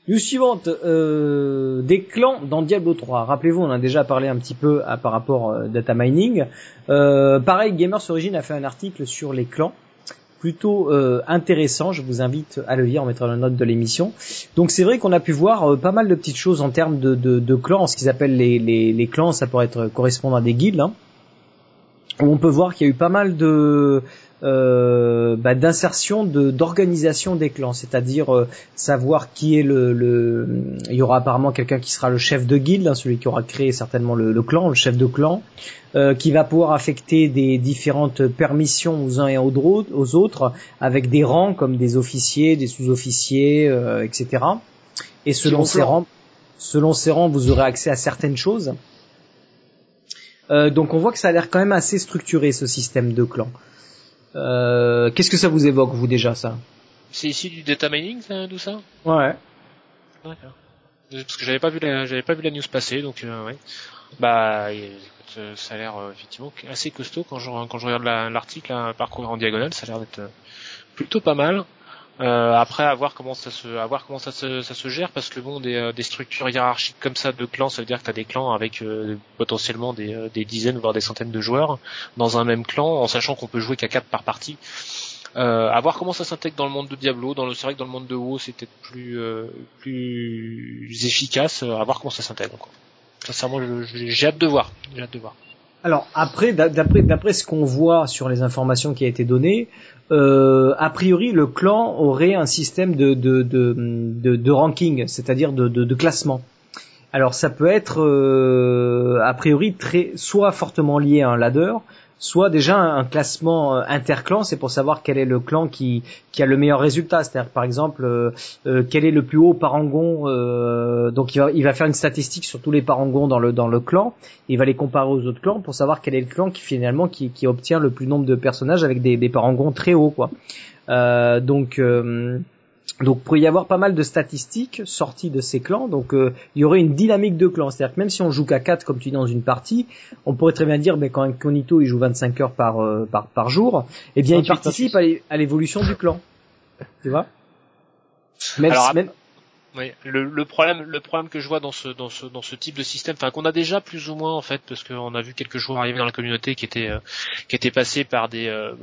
[SPEAKER 1] News suivante, euh, des clans dans Diablo 3. Rappelez-vous, on a déjà parlé un petit peu à, par rapport euh, data mining. Euh, pareil, Gamers Origin a fait un article sur les clans, plutôt euh, intéressant. Je vous invite à le lire, on mettra la note de l'émission. Donc c'est vrai qu'on a pu voir euh, pas mal de petites choses en termes de, de, de clans, ce qu'ils appellent les, clans, ça pourrait être correspondant à des guildes. Hein, on peut voir qu'il y a eu pas mal de euh, bah, d'insertion de d'organisation des clans, c'est-à-dire euh, savoir qui est le, le, il y aura apparemment quelqu'un qui sera le chef de guilde, hein, celui qui aura créé certainement le, le clan, le chef de clan, euh, qui va pouvoir affecter des différentes permissions aux uns et aux autres, avec des rangs comme des officiers, des sous-officiers, euh, etc. Et selon ces rangs, selon ces rangs, vous aurez accès à certaines choses. Euh, donc on voit que ça a l'air quand même assez structuré ce système de clans. Euh, Qu'est-ce que ça vous évoque vous déjà ça?
[SPEAKER 2] C'est ici du data mining tout ça?
[SPEAKER 1] Ouais.
[SPEAKER 2] D'accord. Parce que j'avais pas vu la, j'avais pas vu la news passer, donc euh, ouais. Bah, écoute, euh, ça a l'air euh, effectivement assez costaud quand je quand je regarde la- l'article à parcourir en diagonale, ça a l'air d'être plutôt pas mal. Euh, après, à voir comment ça se, à voir comment ça se, ça se gère, parce que bon, des, euh, des structures hiérarchiques comme ça de clans, ça veut dire que t'as des clans avec euh, potentiellement des, euh, des dizaines voire des centaines de joueurs dans un même clan, en sachant qu'on peut jouer qu'à quatre par partie. Euh, à voir comment ça s'intègre dans le monde de Diablo. Dans le, c'est vrai que dans le monde de WoW, c'est peut-être plus, euh, plus efficace. À voir comment ça s'intègre. Sincèrement, j'ai hâte de voir. J'ai hâte de voir.
[SPEAKER 1] Alors après, d'a- d'après ce qu'on voit sur les informations qui a été données, euh, a priori le clan aurait un système de de de, de, ranking, c'est-à-dire de, de, de classement. Alors ça peut être euh, a priori très soit fortement lié à un ladder, soit déjà un, classement euh, interclan, c'est pour savoir quel est le clan qui qui a le meilleur résultat. C'est-à-dire par exemple euh, euh, quel est le plus haut parangon. euh, donc il va, il va faire une statistique sur tous les parangons dans le dans le clan. Il va les comparer aux autres clans pour savoir quel est le clan qui finalement qui, qui obtient le plus nombre de personnages avec des, des parangons très hauts quoi. Euh, donc euh, donc pour y avoir pas mal de statistiques sorties de ces clans, donc euh, il y aurait une dynamique de clan, c'est-à-dire que même si on joue qu'à 4 comme tu dis dans une partie, on pourrait très bien dire ben, quand Incognito il joue 25 heures par euh, par, par jour, eh bien il
[SPEAKER 3] 28,
[SPEAKER 1] participe à l'é- à l'évolution du clan. Tu vois? Même,
[SPEAKER 2] Alors,
[SPEAKER 1] si- même-
[SPEAKER 2] Oui, le, problème, le problème que je vois dans ce dans ce dans ce type de système, enfin qu'on a déjà plus ou moins en fait, parce qu'on a vu quelques joueurs arriver dans la communauté qui étaient euh, qui étaient passés par des euh,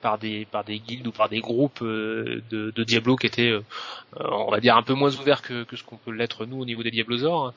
[SPEAKER 2] par des par des guildes ou par des groupes euh, de, Diablo qui étaient, euh, on va dire un peu moins ouverts que ce qu'on peut l'être nous au niveau des Diablosaures.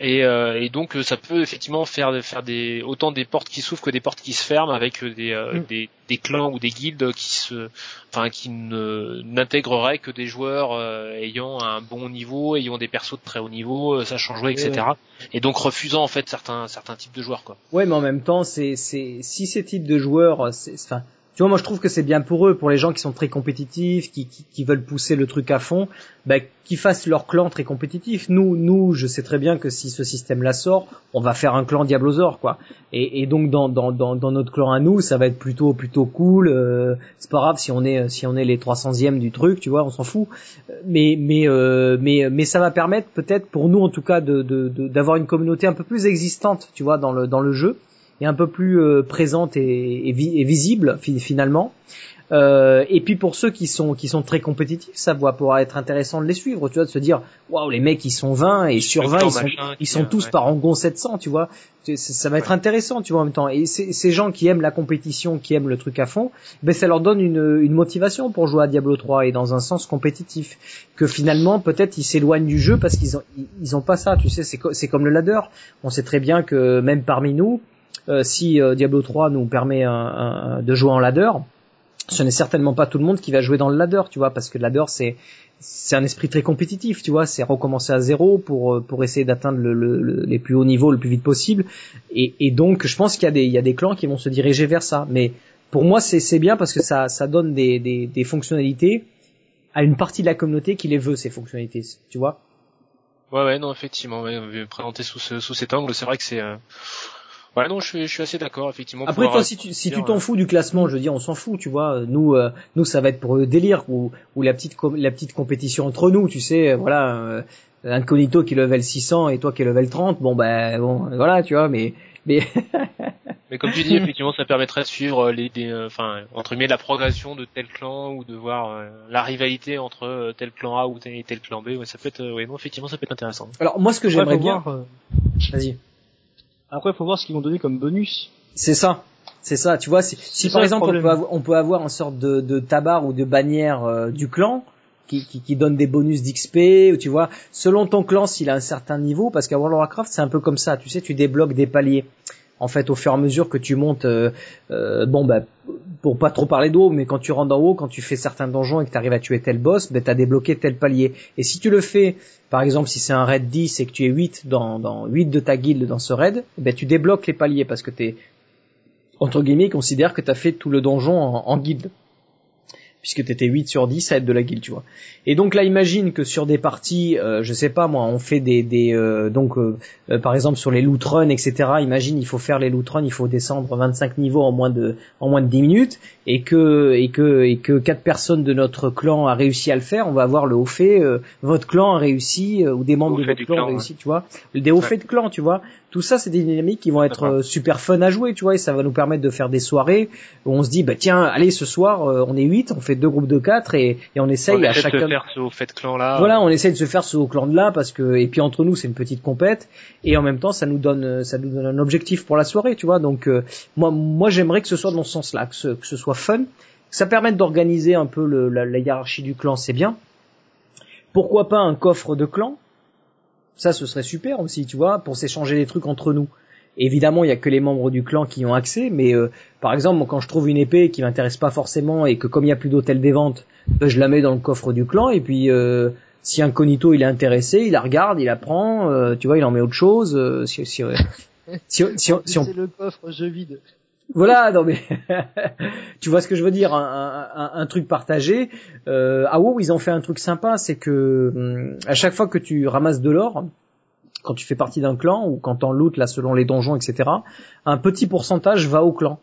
[SPEAKER 2] Et, euh, et donc euh, ça peut effectivement faire faire des autant des portes qui s'ouvrent que des portes qui se ferment avec euh, des, euh,
[SPEAKER 1] Mm.
[SPEAKER 2] des des clans ou des guildes qui se enfin qui ne n'intégreraient que des joueurs euh, ayant un bon niveau, ayant des persos de très haut niveau, euh, sachant jouer, etc. Et donc refusant en fait certains certains types de joueurs quoi.
[SPEAKER 1] Ouais, mais en même temps, c'est c'est si ces types de joueurs, c'est- enfin, tu vois, moi je trouve que c'est bien pour eux, pour les gens qui sont très compétitifs, qui, qui, qui veulent pousser le truc à fond, bah, qu'ils fassent leur clan très compétitif. Nous, nous, je sais très bien que si ce système-là sort, on va faire un clan Diablosaur, quoi. Et, et donc dans, dans, dans, dans, notre clan à nous, ça va être plutôt plutôt cool. Euh, c'est pas grave si on est si on est les 300e du truc, tu vois, on s'en fout. Mais mais euh, mais mais ça va permettre peut-être pour nous en tout cas de d'avoir de, une communauté un peu plus existante, tu vois, dans le dans le jeu et un peu plus euh, présente et, et, visible finalement. Euh, et puis pour ceux qui sont qui sont très compétitifs, ça va pouvoir être intéressant de les suivre, tu vois, de se dire waouh les mecs ils sont 20 et sur 20 ils sont, ils sont tous par Angon 700, tu vois. Ça va être intéressant, tu vois en même temps. Et ces gens qui aiment la compétition, qui aiment le truc à fond, ben ça leur donne une, une motivation pour jouer à Diablo 3 et dans un sens compétitif. Que finalement peut-être ils s'éloignent du jeu parce qu'ils ont ils ont pas ça, tu sais. C'est c'est comme le ladder. On sait très bien que même parmi nous, si euh, Diablo 3 nous permet de jouer en ladder, ce n'est certainement pas tout le monde qui va jouer dans le ladder, tu vois, parce que le ladder c'est c'est un esprit très compétitif, tu vois, c'est recommencer à zéro pour euh, pour essayer d'atteindre le, les plus hauts niveaux le plus vite possible. Et, et donc je pense qu'il y a des il y a des clans qui vont se diriger vers ça. Mais pour moi c'est c'est bien parce que ça ça donne des, des des fonctionnalités à une partie de la communauté qui les veut ces fonctionnalités, tu vois.
[SPEAKER 2] Ouais ouais non effectivement ouais, présenter sous ce, sous cet angle c'est vrai que c'est Ouais, non, je suis, je suis assez d'accord, effectivement.
[SPEAKER 1] Après, toi, si tu si tu t'en fous du classement, je veux dire, on s'en fout, tu vois. Nous, euh, nous, ça va être pour le délire ou, ou la petite la petite compétition entre nous, tu sais. Euh, voilà, euh, Incognito qui level 600 et toi qui level 30. Bon, ben, bon, voilà, tu vois. Mais mais [LAUGHS]
[SPEAKER 2] mais comme tu dis, effectivement, ça permettrait de suivre les, enfin, entre guillemets, la progression de tel clan ou de voir la rivalité entre tel clan A ou tel, tel clan B. Ouais, ça peut être, ouais, non, effectivement, ça peut être intéressant.
[SPEAKER 1] Alors moi, ce que j'aimerais bien, vas-y.
[SPEAKER 3] Après, il faut voir ce qu'ils vont donner comme bonus.
[SPEAKER 1] C'est ça. C'est ça, tu vois, si, par exemple on peut, avoir, on peut, avoir, une sorte de, de tabar ou de bannière euh, du clan qui, qui, qui, donne des bonus d'XP, ou tu vois, selon ton clan s'il a un certain niveau, parce qu'à World of Warcraft c'est un peu comme ça, tu sais, tu débloques des paliers en fait au fur et à mesure que tu montes euh, euh, bon bah pour pas trop parler d'eau mais quand tu rentres en haut quand tu fais certains donjons et que tu arrives à tuer tel boss ben t'as débloqué tel palier. Et si tu le fais par exemple si c'est un raid 10 et que tu es 8 dans, dans 8 de ta guilde dans ce raid ben tu débloques les paliers parce que t'es entre guillemets considère que tu as fait tout le donjon en, en guilde puisque t'étais 8 sur 10 à être de la guilde, tu vois. Et donc là, imagine que sur des parties, euh, je sais pas moi, on fait des, des euh, donc euh, par exemple sur les loot runs, etc. Imagine, il faut faire les loot runs, il faut descendre 25 niveaux en moins de en moins de 10 minutes, et que et que et que quatre personnes de notre clan a réussi à le faire, on va avoir le haut fait, votre clan a réussi ou des membres de votre clan, ont réussi, tu vois, des hauts faits de clan, tu vois tout ça c'est des dynamiques qui vont être euh, super fun à jouer tu vois et ça va nous permettre de faire des soirées où on se dit bah tiens allez ce soir euh, on est 8 on fait deux groupes de 4 et, et on essaye
[SPEAKER 2] on
[SPEAKER 1] à chacun
[SPEAKER 2] de se faire ce fait de clan là.
[SPEAKER 1] Voilà on essaye de se faire ce haut clan là parce que et puis entre nous c'est une petite compète et en même temps ça nous donne ça nous donne un objectif pour la soirée tu vois. Donc euh, moi moi j'aimerais que ce soit dans ce sens là que ce, que ce soit fun que ça permette d'organiser un peu le, la, la hiérarchie du clan c'est bien. Pourquoi pas un coffre de clan? Ça, ce serait super aussi, tu vois, pour s'échanger des trucs entre nous. Évidemment, il y a que les membres du clan qui ont accès, mais euh, par exemple, quand je trouve une épée qui m'intéresse pas forcément et que comme il y a plus d'hôtel des ventes, ben, je la mets dans le coffre du clan et puis euh, si un conito il est intéressé, il la regarde, il la prend, euh, tu vois, il en met autre chose. si, si,
[SPEAKER 3] si, [LAUGHS] si, si on... C'est le coffre jeu vide.
[SPEAKER 1] Voilà, non mais [LAUGHS] tu vois ce que je veux dire, un, un, un truc partagé. Euh, à WoW, ils ont fait un truc sympa, c'est que hum, à chaque fois que tu ramasses de l'or, quand tu fais partie d'un clan ou quand t'en loot là selon les donjons, etc., un petit pourcentage va au clan.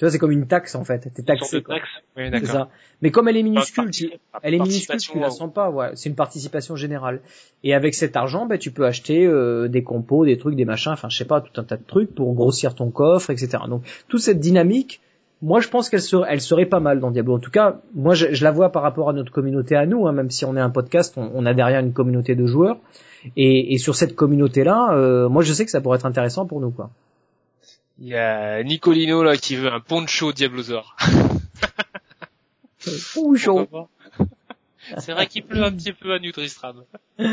[SPEAKER 1] Tu vois, c'est comme une taxe en fait. T'es taxé.
[SPEAKER 2] c'est
[SPEAKER 1] ça. Mais comme elle est minuscule, tu, elle est minuscule, tu la sens pas. Ouais, c'est une participation générale. Et avec cet argent, ben, tu peux acheter euh, des compos, des trucs, des machins, enfin je sais pas, tout un tas de trucs pour grossir ton coffre, etc. Donc toute cette dynamique, moi je pense qu'elle serait, elle serait pas mal dans Diablo. En tout cas, moi je, la vois par rapport à notre communauté à nous, hein, même si on est un podcast, on, a derrière une communauté de joueurs. Et, et sur cette communauté-là, euh, moi je sais que ça pourrait être intéressant pour nous, quoi.
[SPEAKER 2] Il y a Nicolino là qui veut un poncho Diablosaur. [LAUGHS]
[SPEAKER 1] Poncho.
[SPEAKER 2] C'est vrai qu'il pleut un petit peu à Nutristram. [LAUGHS]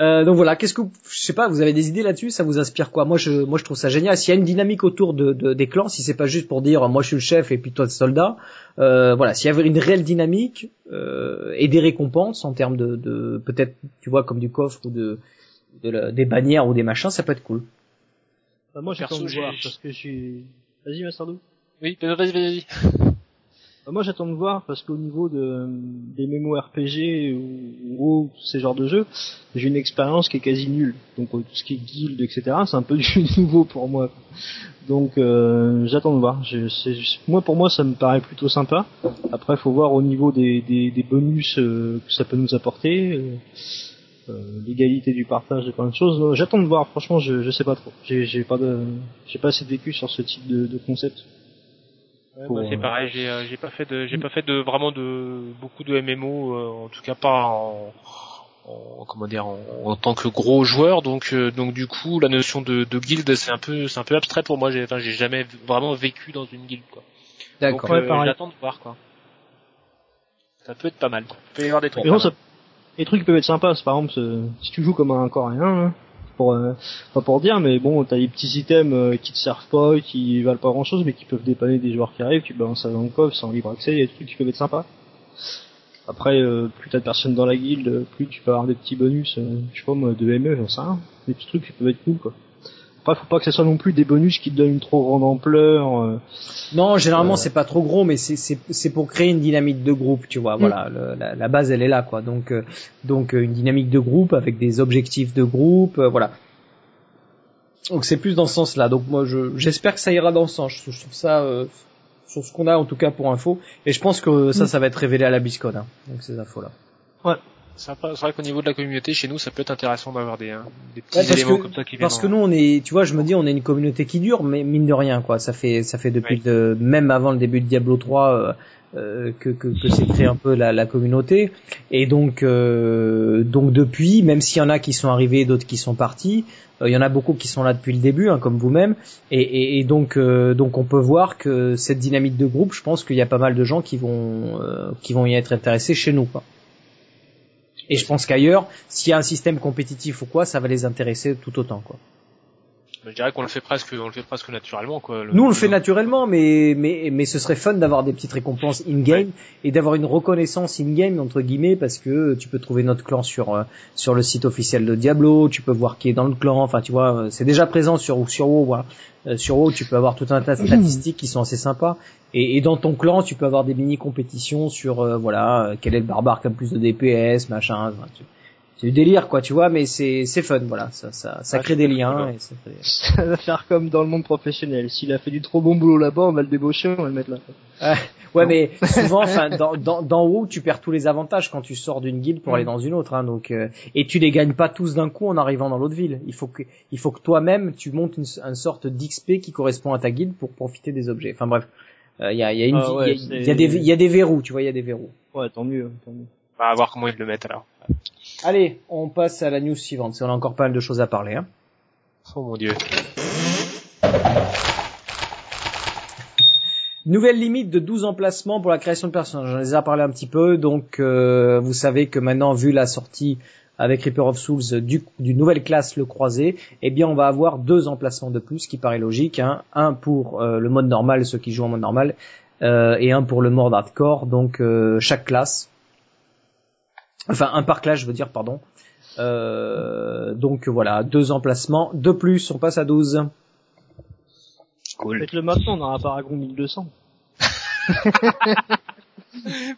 [SPEAKER 1] Euh, donc voilà, qu'est-ce que je sais pas, vous avez des idées là-dessus? Ça vous inspire quoi? Moi, je, moi, je trouve ça génial. S'il y a une dynamique autour de, de des clans, si c'est pas juste pour dire moi je suis le chef et puis toi le soldat, euh, voilà, s'il y avait une réelle dynamique euh, et des récompenses en termes de, de peut-être, tu vois, comme du coffre ou de, de des bannières ou des machins, ça peut être cool.
[SPEAKER 3] Bah, moi, j'ai de voir parce que je suis. Vas-y, Mastardou.
[SPEAKER 2] Oui, vas-y, vas-y. [LAUGHS]
[SPEAKER 3] Bah, moi j'attends de voir parce qu'au niveau de, des mémo RPG ou, ou ces genres de jeux, j'ai une expérience qui est quasi nulle. Donc euh, tout ce qui est guild, etc., c'est un peu [LAUGHS] du nouveau pour moi. Donc euh, j'attends de voir. Je, moi pour moi ça me paraît plutôt sympa. Après faut voir au niveau des, des, des bonus euh, que ça peut nous apporter. euh, euh, l'égalité du partage et plein de choses. J'attends de voir. Franchement, je, je sais pas trop. J'ai, j'ai pas de, j'ai pas assez de vécu sur ce type de, de concept.
[SPEAKER 2] Ouais,
[SPEAKER 3] Pour,
[SPEAKER 2] moi, c'est
[SPEAKER 3] euh,
[SPEAKER 2] pareil, j'ai euh, j'ai pas fait de j'ai pas fait de vraiment de beaucoup de MMO euh, en tout cas pas en, en comment dire en, en tant que gros joueur donc euh, donc du coup la notion de, de guild c'est un peu c'est un peu abstrait pour moi j'ai enfin j'ai jamais vraiment vécu dans une guilde quoi.
[SPEAKER 1] D'accord.
[SPEAKER 2] Donc,
[SPEAKER 3] Ouais,
[SPEAKER 2] euh, j'attends de voir quoi. Ça peut être pas mal. Il peut y avoir des trucs.
[SPEAKER 3] Mais bon, ça, les trucs peuvent être sympas. Par exemple, si tu joues comme un coréen, hein, euh, pas pour dire, mais bon, t'as des petits items euh, qui te servent pas, qui valent pas grand chose, mais qui peuvent dépanner des joueurs qui arrivent. Tu balances ça dans le coffre, c'est en libre accès. Il y a des trucs qui peuvent être sympas. Après, euh, plus t'as de personnes dans la guilde, plus tu peux avoir des petits bonus, je sais pas de ME, j'en sais. Des petits trucs qui peuvent être cool, quoi. Après, faut pas que ce soit non plus des bonus qui te donnent une trop grande ampleur. euh,
[SPEAKER 1] Non, généralement
[SPEAKER 3] Euh.
[SPEAKER 1] c'est pas trop gros, mais c'est c'est pour créer une dynamique de groupe, tu vois.
[SPEAKER 3] Mm.
[SPEAKER 1] Voilà, le- la, la base elle est là, quoi. Donc euh, donc euh, une dynamique de groupe avec des objectifs de groupe, euh, voilà. Donc c'est plus dans ce sens-là. Donc moi je j'espère que ça ira dans ce sens. Je, je trouve ça sur ce qu'on a en tout cas pour info, et je pense que ça
[SPEAKER 3] Mm.
[SPEAKER 1] ça va être révélé à la biscone. Hein, donc ces infos là.
[SPEAKER 2] Pas- c'est vrai qu'au niveau de la communauté chez nous ça peut être intéressant d'avoir des hein, des petits
[SPEAKER 1] Ouais,
[SPEAKER 2] éléments
[SPEAKER 1] que-
[SPEAKER 2] comme ça qui viennent.
[SPEAKER 1] Parce que nous on est, tu vois, je me dis on est une communauté qui dure, mais mine de rien quoi. Ça fait ça fait depuis le- même avant le début de Diablo 3 euh, euh, que que, que c'est créé un peu la, la communauté. Et donc euh, donc depuis, même s'il y en a qui sont arrivés, d'autres qui sont partis, euh, il y en a beaucoup qui sont là depuis le début, hein, comme vous-même. Et, et, et donc euh, donc on peut voir que cette dynamique de groupe, je pense qu'il y a pas mal de gens qui vont euh, qui vont y être intéressés chez nous quoi. Et je pense qu'ailleurs, s'il y a un système compétitif ou quoi, ça va les intéresser tout autant quoi.
[SPEAKER 2] Je dirais qu'on le fait presque on le fait presque naturellement quoi.
[SPEAKER 1] Nous on le fait naturellement, mais mais mais ce serait fun d'avoir des petites récompenses in game et d'avoir une reconnaissance in game entre guillemets parce que tu peux trouver notre clan sur euh, sur le site officiel de Diablo, tu peux voir qui est dans le clan, enfin tu vois, euh, c'est déjà présent sur sur WoW. Voilà. Euh, sur WoW, tu peux avoir tout un tas de statistiques qui sont assez sympas et, et dans ton clan, tu peux avoir des mini compétitions sur euh, voilà quel est le barbare qui a le plus de DPS, machin. enfin, tu- c'est du délire quoi, tu vois, mais c'est c'est fun, voilà, ça ça ça
[SPEAKER 2] Ouais,
[SPEAKER 1] crée des liens. Et ça fait- [LAUGHS]
[SPEAKER 3] ça va faire comme dans le monde professionnel. S'il a fait du trop bon boulot là-bas, on va le débaucher, on va le mettre là.
[SPEAKER 1] Ouais,
[SPEAKER 3] Non.
[SPEAKER 1] mais [LAUGHS] souvent, enfin, dans, dans, dans WoW, tu perds tous les avantages quand tu sors d'une guilde pour
[SPEAKER 3] Mm.
[SPEAKER 1] aller dans une autre, hein, donc euh, et tu les gagnes pas tous d'un coup en arrivant dans l'autre ville. Il faut que, il faut que toi-même tu montes une, une sorte d'XP qui correspond à ta guilde pour profiter des objets. Enfin bref, Euh, il y a, il y a une,
[SPEAKER 3] Ah ouais,
[SPEAKER 1] il y a- il y,
[SPEAKER 3] c'est-
[SPEAKER 1] a des, il y a des verrous, tu vois, il y a des verrous.
[SPEAKER 3] Ouais, tant mieux, tant mieux.
[SPEAKER 2] On va voir comment ils le mettent alors.
[SPEAKER 1] Allez, on passe à la news suivante. On a encore pas mal de choses à parler. Hein.
[SPEAKER 2] Oh mon dieu. [LAUGHS]
[SPEAKER 1] Nouvelle limite de 12 emplacements pour la création de personnages. J'en ai déjà parlé un petit peu, donc euh, vous savez que maintenant, vu la sortie avec Reaper of Souls du, d'une nouvelle classe le croisé, eh bien on va avoir deux emplacements de plus, qui paraît logique. Hein. Un pour euh, le mode normal, ceux qui jouent en mode normal, euh, et un pour le mode hardcore, donc euh, chaque classe. Enfin, un par classe, je veux dire, pardon. Euh, donc voilà, deux emplacements de plus, on passe à 12.
[SPEAKER 2] Cool.
[SPEAKER 3] Faites-le maintenant, on aura Paragon 1200. [LAUGHS]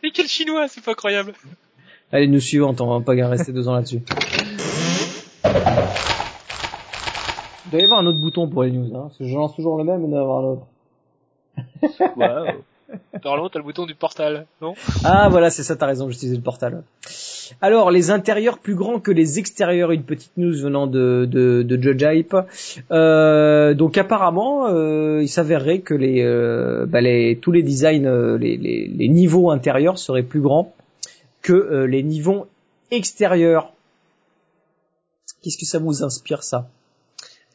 [SPEAKER 2] Mais quel chinois, c'est pas incroyable.
[SPEAKER 1] Allez, nous suivante, on va pas rester deux ans là-dessus. Il doit y avoir un autre bouton pour les news, hein, parce que je lance toujours le même, mais il doit y avoir un autre. [LAUGHS]
[SPEAKER 3] Ouais.
[SPEAKER 2] Normalement, t'as le bouton du portal, non?
[SPEAKER 1] Ah voilà, c'est ça, t'as raison, j'utilisais le portal. Alors, les intérieurs plus grands que les extérieurs, une petite news venant de, de, de Judge Hype. Euh, donc apparemment, euh, il s'avérerait que les, euh, bah, tous les designs, les, les, niveaux intérieurs seraient plus grands que les niveaux extérieurs. Qu'est-ce que ça vous inspire ça?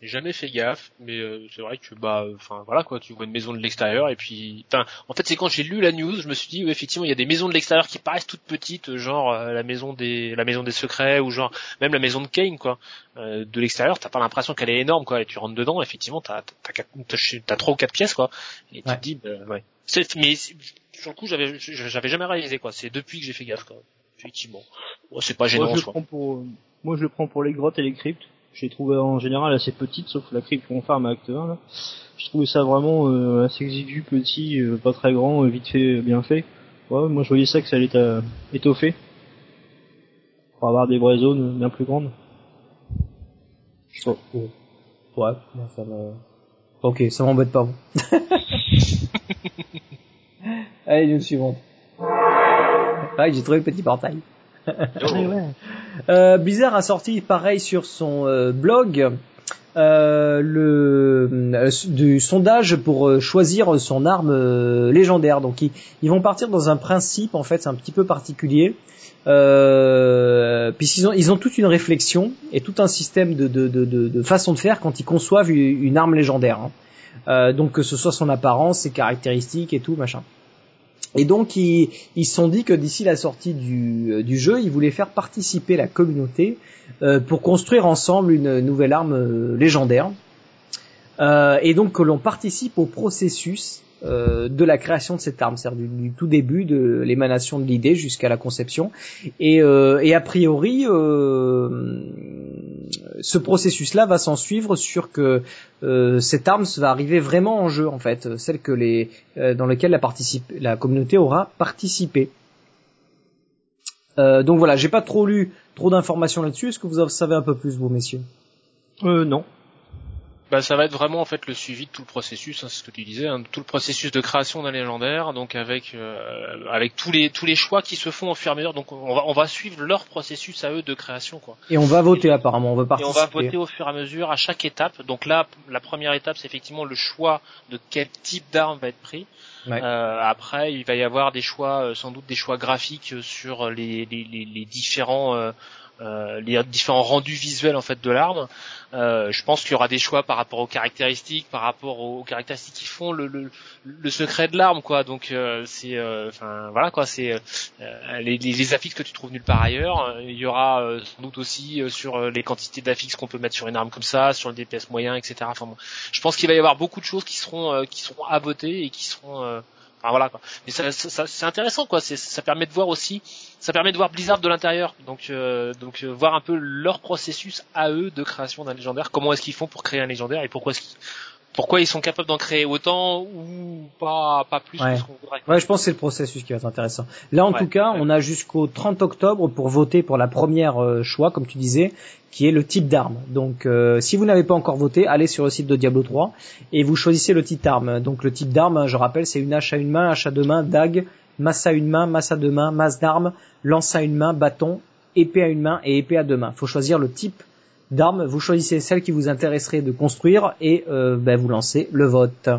[SPEAKER 2] J'ai jamais fait gaffe, mais euh, c'est vrai que bah, enfin voilà quoi, tu vois une maison de l'extérieur et puis, enfin, en fait c'est quand j'ai lu la news, je me suis dit ouais, effectivement il y a des maisons de l'extérieur qui paraissent toutes petites, genre euh, la maison des, la maison des secrets ou genre même la maison de Kane quoi. Euh, de l'extérieur, t'as pas l'impression qu'elle est énorme quoi, et tu rentres dedans, effectivement t'as t'as quatre- t'as t'as trois ou quatre pièces quoi, et tu te dis bah, ouais. C'est- mais sur le coup j'avais j'avais jamais réalisé quoi, c'est depuis que j'ai fait gaffe quoi. Effectivement, Ouais, c'est pas gênant
[SPEAKER 3] moi, je le
[SPEAKER 2] soi.
[SPEAKER 3] prends pour, euh, moi, je le prends pour les grottes et les cryptes. J'ai trouvé en général assez petite, sauf la crypte qu'on farm à Acte 1 là. Je trouvais ça vraiment euh, assez exigu, petit, euh, pas très grand, euh, vite fait, bien fait. Ouais, moi je voyais ça que ça allait être euh, étoffé. Pour avoir des vraies zones bien plus grandes. Je pas.
[SPEAKER 1] Ouais, moi, ça me... Ok, ça m'embête pas. [LAUGHS] Allez, news suivante. Ouais, j'ai trouvé le petit portail. [LAUGHS] Euh, Blizzard a sorti pareil sur son euh, blog euh, le euh, du sondage pour euh, choisir son arme euh, légendaire. Donc ils, vont partir dans un principe en fait, un petit peu particulier. Euh, puisqu'ils ont ils ont toute une réflexion et tout un système de de, de, façon de faire quand ils conçoivent une, arme légendaire. hein. Euh, donc que ce soit son apparence, ses caractéristiques et tout machin. Et donc ils se sont dit que d'ici la sortie du, euh, du jeu, ils voulaient faire participer la communauté euh, pour construire ensemble une nouvelle arme euh, légendaire. Euh, et donc que l'on participe au processus euh, de la création de cette arme, c'est-à-dire du, tout début de l'émanation de l'idée jusqu'à la conception. Et, euh, et a priori, ce processus-là va s'en suivre sur que euh, cette arme va arriver vraiment en jeu en fait, celle que les euh, dans laquelle la, la communauté aura participé. Euh, donc voilà, j'ai pas trop lu trop d'informations là-dessus. Est-ce que vous en savez un peu plus, vous messieurs?
[SPEAKER 3] Euh, non.
[SPEAKER 2] Bah, ça va être vraiment en fait le suivi de tout le processus, hein, c'est ce que tu disais, hein, tout le processus de création d'un légendaire, donc avec euh, avec tous les tous les choix qui se font au fur et à mesure. Donc on va on va suivre leur processus à eux de création quoi.
[SPEAKER 1] Et on va voter apparemment, on va
[SPEAKER 2] Et on
[SPEAKER 1] participer.
[SPEAKER 2] va voter au fur et à mesure à chaque étape. Donc là, la première étape, c'est effectivement le choix de quel type d'arme va être pris.
[SPEAKER 1] Ouais.
[SPEAKER 2] Euh, après, il va y avoir des choix, euh, sans doute des choix graphiques sur les, les, les, les différents euh, euh, les différents rendus visuels en fait de l'arme. Euh, je pense qu'il y aura des choix par rapport aux caractéristiques, par rapport aux, caractéristiques qui font le, le, le secret de l'arme, quoi. Donc euh, c'est, euh, enfin voilà quoi, c'est euh, les, les, affixes que tu trouves nulle part ailleurs. Il y aura sans doute aussi sur les quantités d'affixes qu'on peut mettre sur une arme comme ça, sur le DPS moyen, etc. Enfin bon, je pense qu'il va y avoir beaucoup de choses qui seront qui seront à voter et qui seront Enfin voilà quoi. Mais ça, c'est intéressant quoi. C'est, ça permet de voir aussi, ça permet de voir Blizzard de l'intérieur. Donc euh, donc euh, voir un peu leur processus à eux de création d'un légendaire. Comment est-ce qu'ils font pour créer un légendaire et pourquoi est-ce qu'ils, pourquoi ils sont capables d'en créer autant ou pas pas plus
[SPEAKER 1] Ouais.
[SPEAKER 2] que ce qu'on voudrait.
[SPEAKER 1] Ouais, je pense que c'est le processus qui va être intéressant. Là, en
[SPEAKER 2] Ouais,
[SPEAKER 1] tout cas,
[SPEAKER 2] ouais.
[SPEAKER 1] on a jusqu'au 30 octobre pour voter pour la première euh, choix, comme tu disais, qui est le type d'arme. Donc, euh, si vous n'avez pas encore voté, allez sur le site de Diablo 3 et vous choisissez le type d'arme. Donc, le type d'arme, je rappelle, c'est une hache à une main, hache à deux mains, dague, masse à une main, masse à deux mains, masse d'armes, lance à une main, bâton, épée à une main et épée à deux mains. Faut choisir le type d'arme. Vous choisissez celle qui vous intéresserait de construire et euh, ben, vous lancez le vote.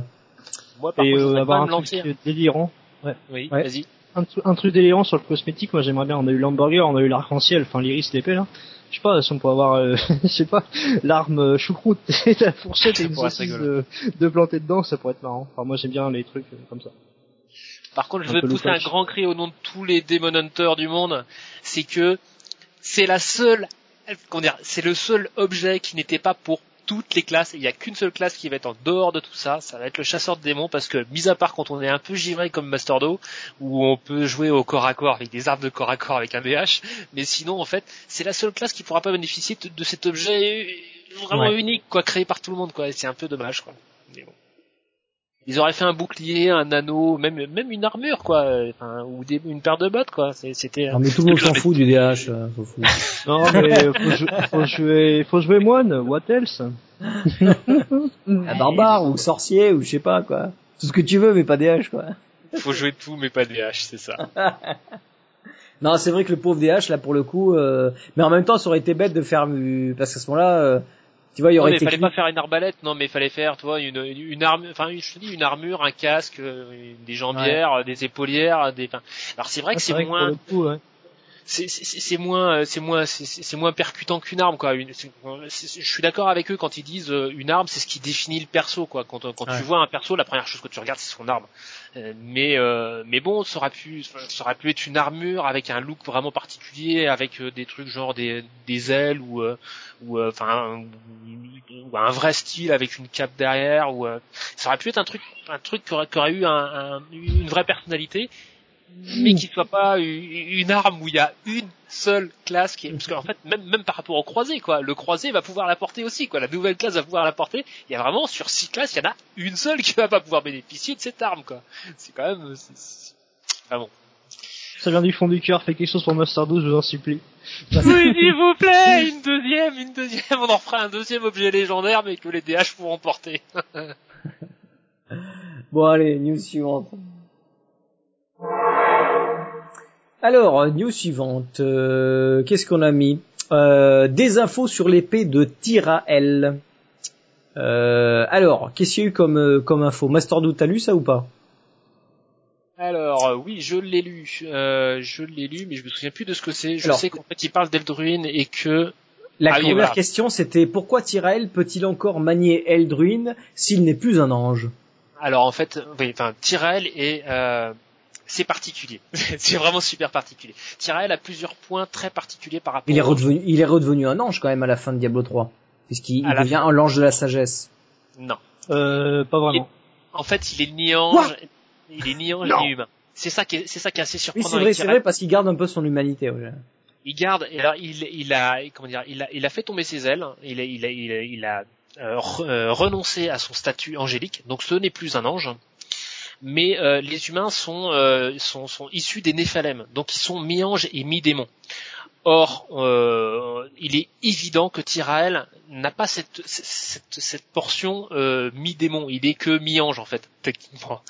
[SPEAKER 2] Moi par
[SPEAKER 3] Et
[SPEAKER 2] contre, je
[SPEAKER 3] euh, avoir
[SPEAKER 2] pas
[SPEAKER 3] un truc délirant.
[SPEAKER 2] Oui,
[SPEAKER 1] Ouais.
[SPEAKER 2] vas-y.
[SPEAKER 3] Un, tru- un truc délirant sur le cosmétique, moi j'aimerais bien. On a eu l'hamburger, on a eu l'arc-en-ciel, enfin l'iris, l'épée là. Je sais pas si on peut avoir, euh, [LAUGHS] je sais pas, l'arme euh, choucroute [LAUGHS] et la fourchette et une saucisse de, de planter dedans, ça pourrait être marrant. Enfin moi j'aime bien les trucs euh, comme ça.
[SPEAKER 2] Par contre, je veux pousser un grand cri au nom de tous les Demon Hunters du monde, c'est que c'est la seule, c'est le seul objet qui n'était pas pour toutes les classes. Il n'y a qu'une seule classe qui va être en dehors de tout ça. Ça va être le chasseur de démons parce que, mis à part quand on est un peu givré comme Master Do, où on peut jouer au corps à corps avec des armes de corps à corps avec un DH, mais sinon, en fait, c'est la seule classe qui pourra pas bénéficier de, de cet objet vraiment
[SPEAKER 1] Ouais.
[SPEAKER 2] unique, quoi, créé par tout le monde, quoi. Et c'est un peu dommage, quoi. Mais bon. Ils auraient fait un bouclier, un anneau, même même une armure quoi, enfin, ou des- une paire de bottes quoi. C'était.
[SPEAKER 1] Non, mais tout le monde s'en fout du DH. euh, s'en fout. [LAUGHS]
[SPEAKER 3] Non mais faut, jou- faut jouer, faut jouer moine. What else? [LAUGHS]
[SPEAKER 1] Un barbare ou sorcier ou je sais pas quoi. Tout ce que tu veux mais pas DH quoi.
[SPEAKER 2] Faut jouer tout mais pas des haches, c'est ça. [LAUGHS]
[SPEAKER 1] Non, c'est vrai que le pauvre DH là pour le coup euh, mais en même temps ça aurait été bête de faire euh, parce qu'à ce moment-là euh, tu vois il y
[SPEAKER 2] Non,
[SPEAKER 1] aurait
[SPEAKER 2] mais
[SPEAKER 1] été
[SPEAKER 2] fallait pas faire une arbalète, non mais fallait faire, tu vois, une une arme, enfin je te dis une armure, un casque, euh, des jambières, des épaulières, des. enfin, Alors c'est vrai que c'est moins. c'est moins euh, c'est moins c'est- moins percutant qu'une arme quoi Une- je suis d'accord avec eux quand ils disent euh, une arme c'est ce qui définit le perso quoi quand quand
[SPEAKER 1] Ouais.
[SPEAKER 2] tu vois un perso la première chose que tu regardes c'est son arme Euh, mais euh, mais bon ça aurait pu être une armure avec un look vraiment particulier avec euh, des trucs genre des ailes ou euh, ou euh, enfin un vrai style avec une cape derrière ou euh, ça aurait pu être un truc un truc qui aurait, qui aurait eu un- une vraie personnalité mais qui soit pas une arme où il y a une seule classe qui est, parce qu'en fait, même, même par rapport au croisé, quoi, le croisé va pouvoir la porter aussi, quoi, la nouvelle classe va pouvoir la porter, il y a vraiment, sur six classes, il y en a une seule qui va pas pouvoir bénéficier de cette arme, quoi. C'est quand même, c'est- enfin bon.
[SPEAKER 3] Ça vient du fond du cœur, fais quelque chose pour Master 12, je vous en supplie.
[SPEAKER 2] Oui, [LAUGHS] s'il vous plaît, une deuxième, une deuxième, on en fera un deuxième objet légendaire, mais que les DH pourront porter. [LAUGHS]
[SPEAKER 1] Bon allez, news suivante. Alors, news suivante. euh, Qu'est-ce qu'on a mis? Euh, Des infos sur l'épée de Tyrael. Euh, alors, qu'est-ce qu'il y a eu comme, euh, comme info? Master t'as lu ça ou pas?
[SPEAKER 2] Alors euh, oui, je l'ai lu, euh, je l'ai lu, mais je me souviens plus de ce que c'est. Je
[SPEAKER 1] Alors,
[SPEAKER 2] sais qu'en fait il parle d'Eldruin et que
[SPEAKER 1] La
[SPEAKER 2] Ah oui,
[SPEAKER 1] première
[SPEAKER 2] voilà.
[SPEAKER 1] question, c'était pourquoi Tyrael peut-il encore manier Eldruin s'il n'est plus un ange?
[SPEAKER 2] Alors en fait, oui, enfin Tyrael est euh, c'est particulier, [LAUGHS] c'est vraiment super particulier. Tyrael a plusieurs points très particuliers par rapport.
[SPEAKER 1] il est, redevenu, il est redevenu un ange quand même à la fin de Diablo 3. Puisqu'il devient un l'ange de la sagesse.
[SPEAKER 2] Non,
[SPEAKER 3] Euh, pas vraiment.
[SPEAKER 2] en fait il est ni ange, il est ni ange ni humain. C'est ça qui est, c'est ça qui est assez
[SPEAKER 1] Oui,
[SPEAKER 2] surprenant.
[SPEAKER 1] c'est vrai, c'est vrai parce qu'il garde un peu son humanité. ouais.
[SPEAKER 2] il garde et alors il, il a comment dire il a il a fait tomber ses ailes il a il a il a, il a, euh, re- euh, renoncé à son statut angélique donc ce n'est plus un ange mais euh, les humains sont, euh, sont sont issus des Néphalem donc ils sont mi-ange et mi-démon Or, euh, il est évident que Tyrael n'a pas cette, cette, cette portion euh, mi-démon. Il est que mi-ange en fait, techniquement,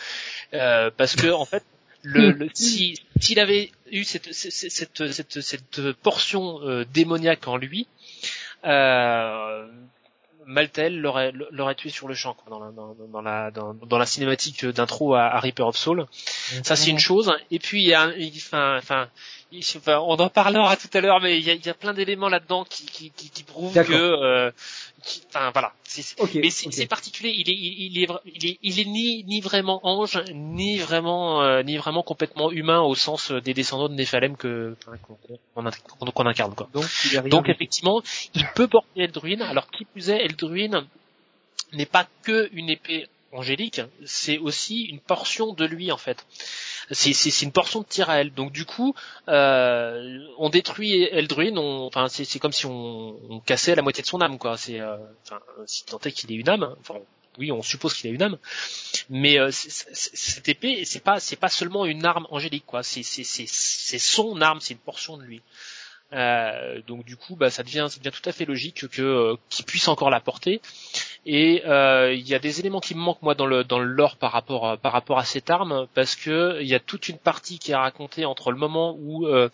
[SPEAKER 2] Euh, parce que en fait, le, le- si s'il avait eu cette, cette, cette portion euh, démoniaque en lui, euh, Maltel l'aurait l'aurait tué sur le champ quoi, dans la dans, dans la dans, dans la cinématique d'intro à, à Reaper of Soul. Ça c'est une chose. Et puis il y a il- enfin on en parlera tout à l'heure, mais il y a, il y a plein d'éléments là-dedans qui, qui, qui, qui prouvent que, euh, qui- enfin voilà, c'est, mais c'est, particulier. Il est, il, il est, vra- il est, il est ni, ni vraiment ange, ni vraiment, euh, ni vraiment complètement humain au sens des descendants de Néphalem que qu'on, incarne quoi.
[SPEAKER 3] Donc,
[SPEAKER 2] Donc effectivement, il peut porter Eldruin. Alors qui plus est, Eldruin n'est pas que une épée angélique, c'est aussi une portion de lui en fait. C'est, c'est, c'est une portion de Tyrael. Donc du coup, euh, on détruit Eldruin, on, enfin c'est, c'est comme si on, on cassait la moitié de son âme quoi. C'est, euh, enfin si tant est qu'il ait une âme. Enfin oui, on suppose qu'il a une âme, mais euh, cette épée, c'est pas, c'est pas seulement une arme angélique quoi. C'est, c'est, c'est, c'est son arme, c'est une portion de lui. Euh, donc du coup, bah, ça devient, ça devient tout à fait logique que euh, qu'il puisse encore la porter. Et euh, il y a des éléments qui me manquent moi dans le dans le lore par rapport à, par rapport à cette arme parce que il y a toute une partie qui est racontée entre le moment où euh,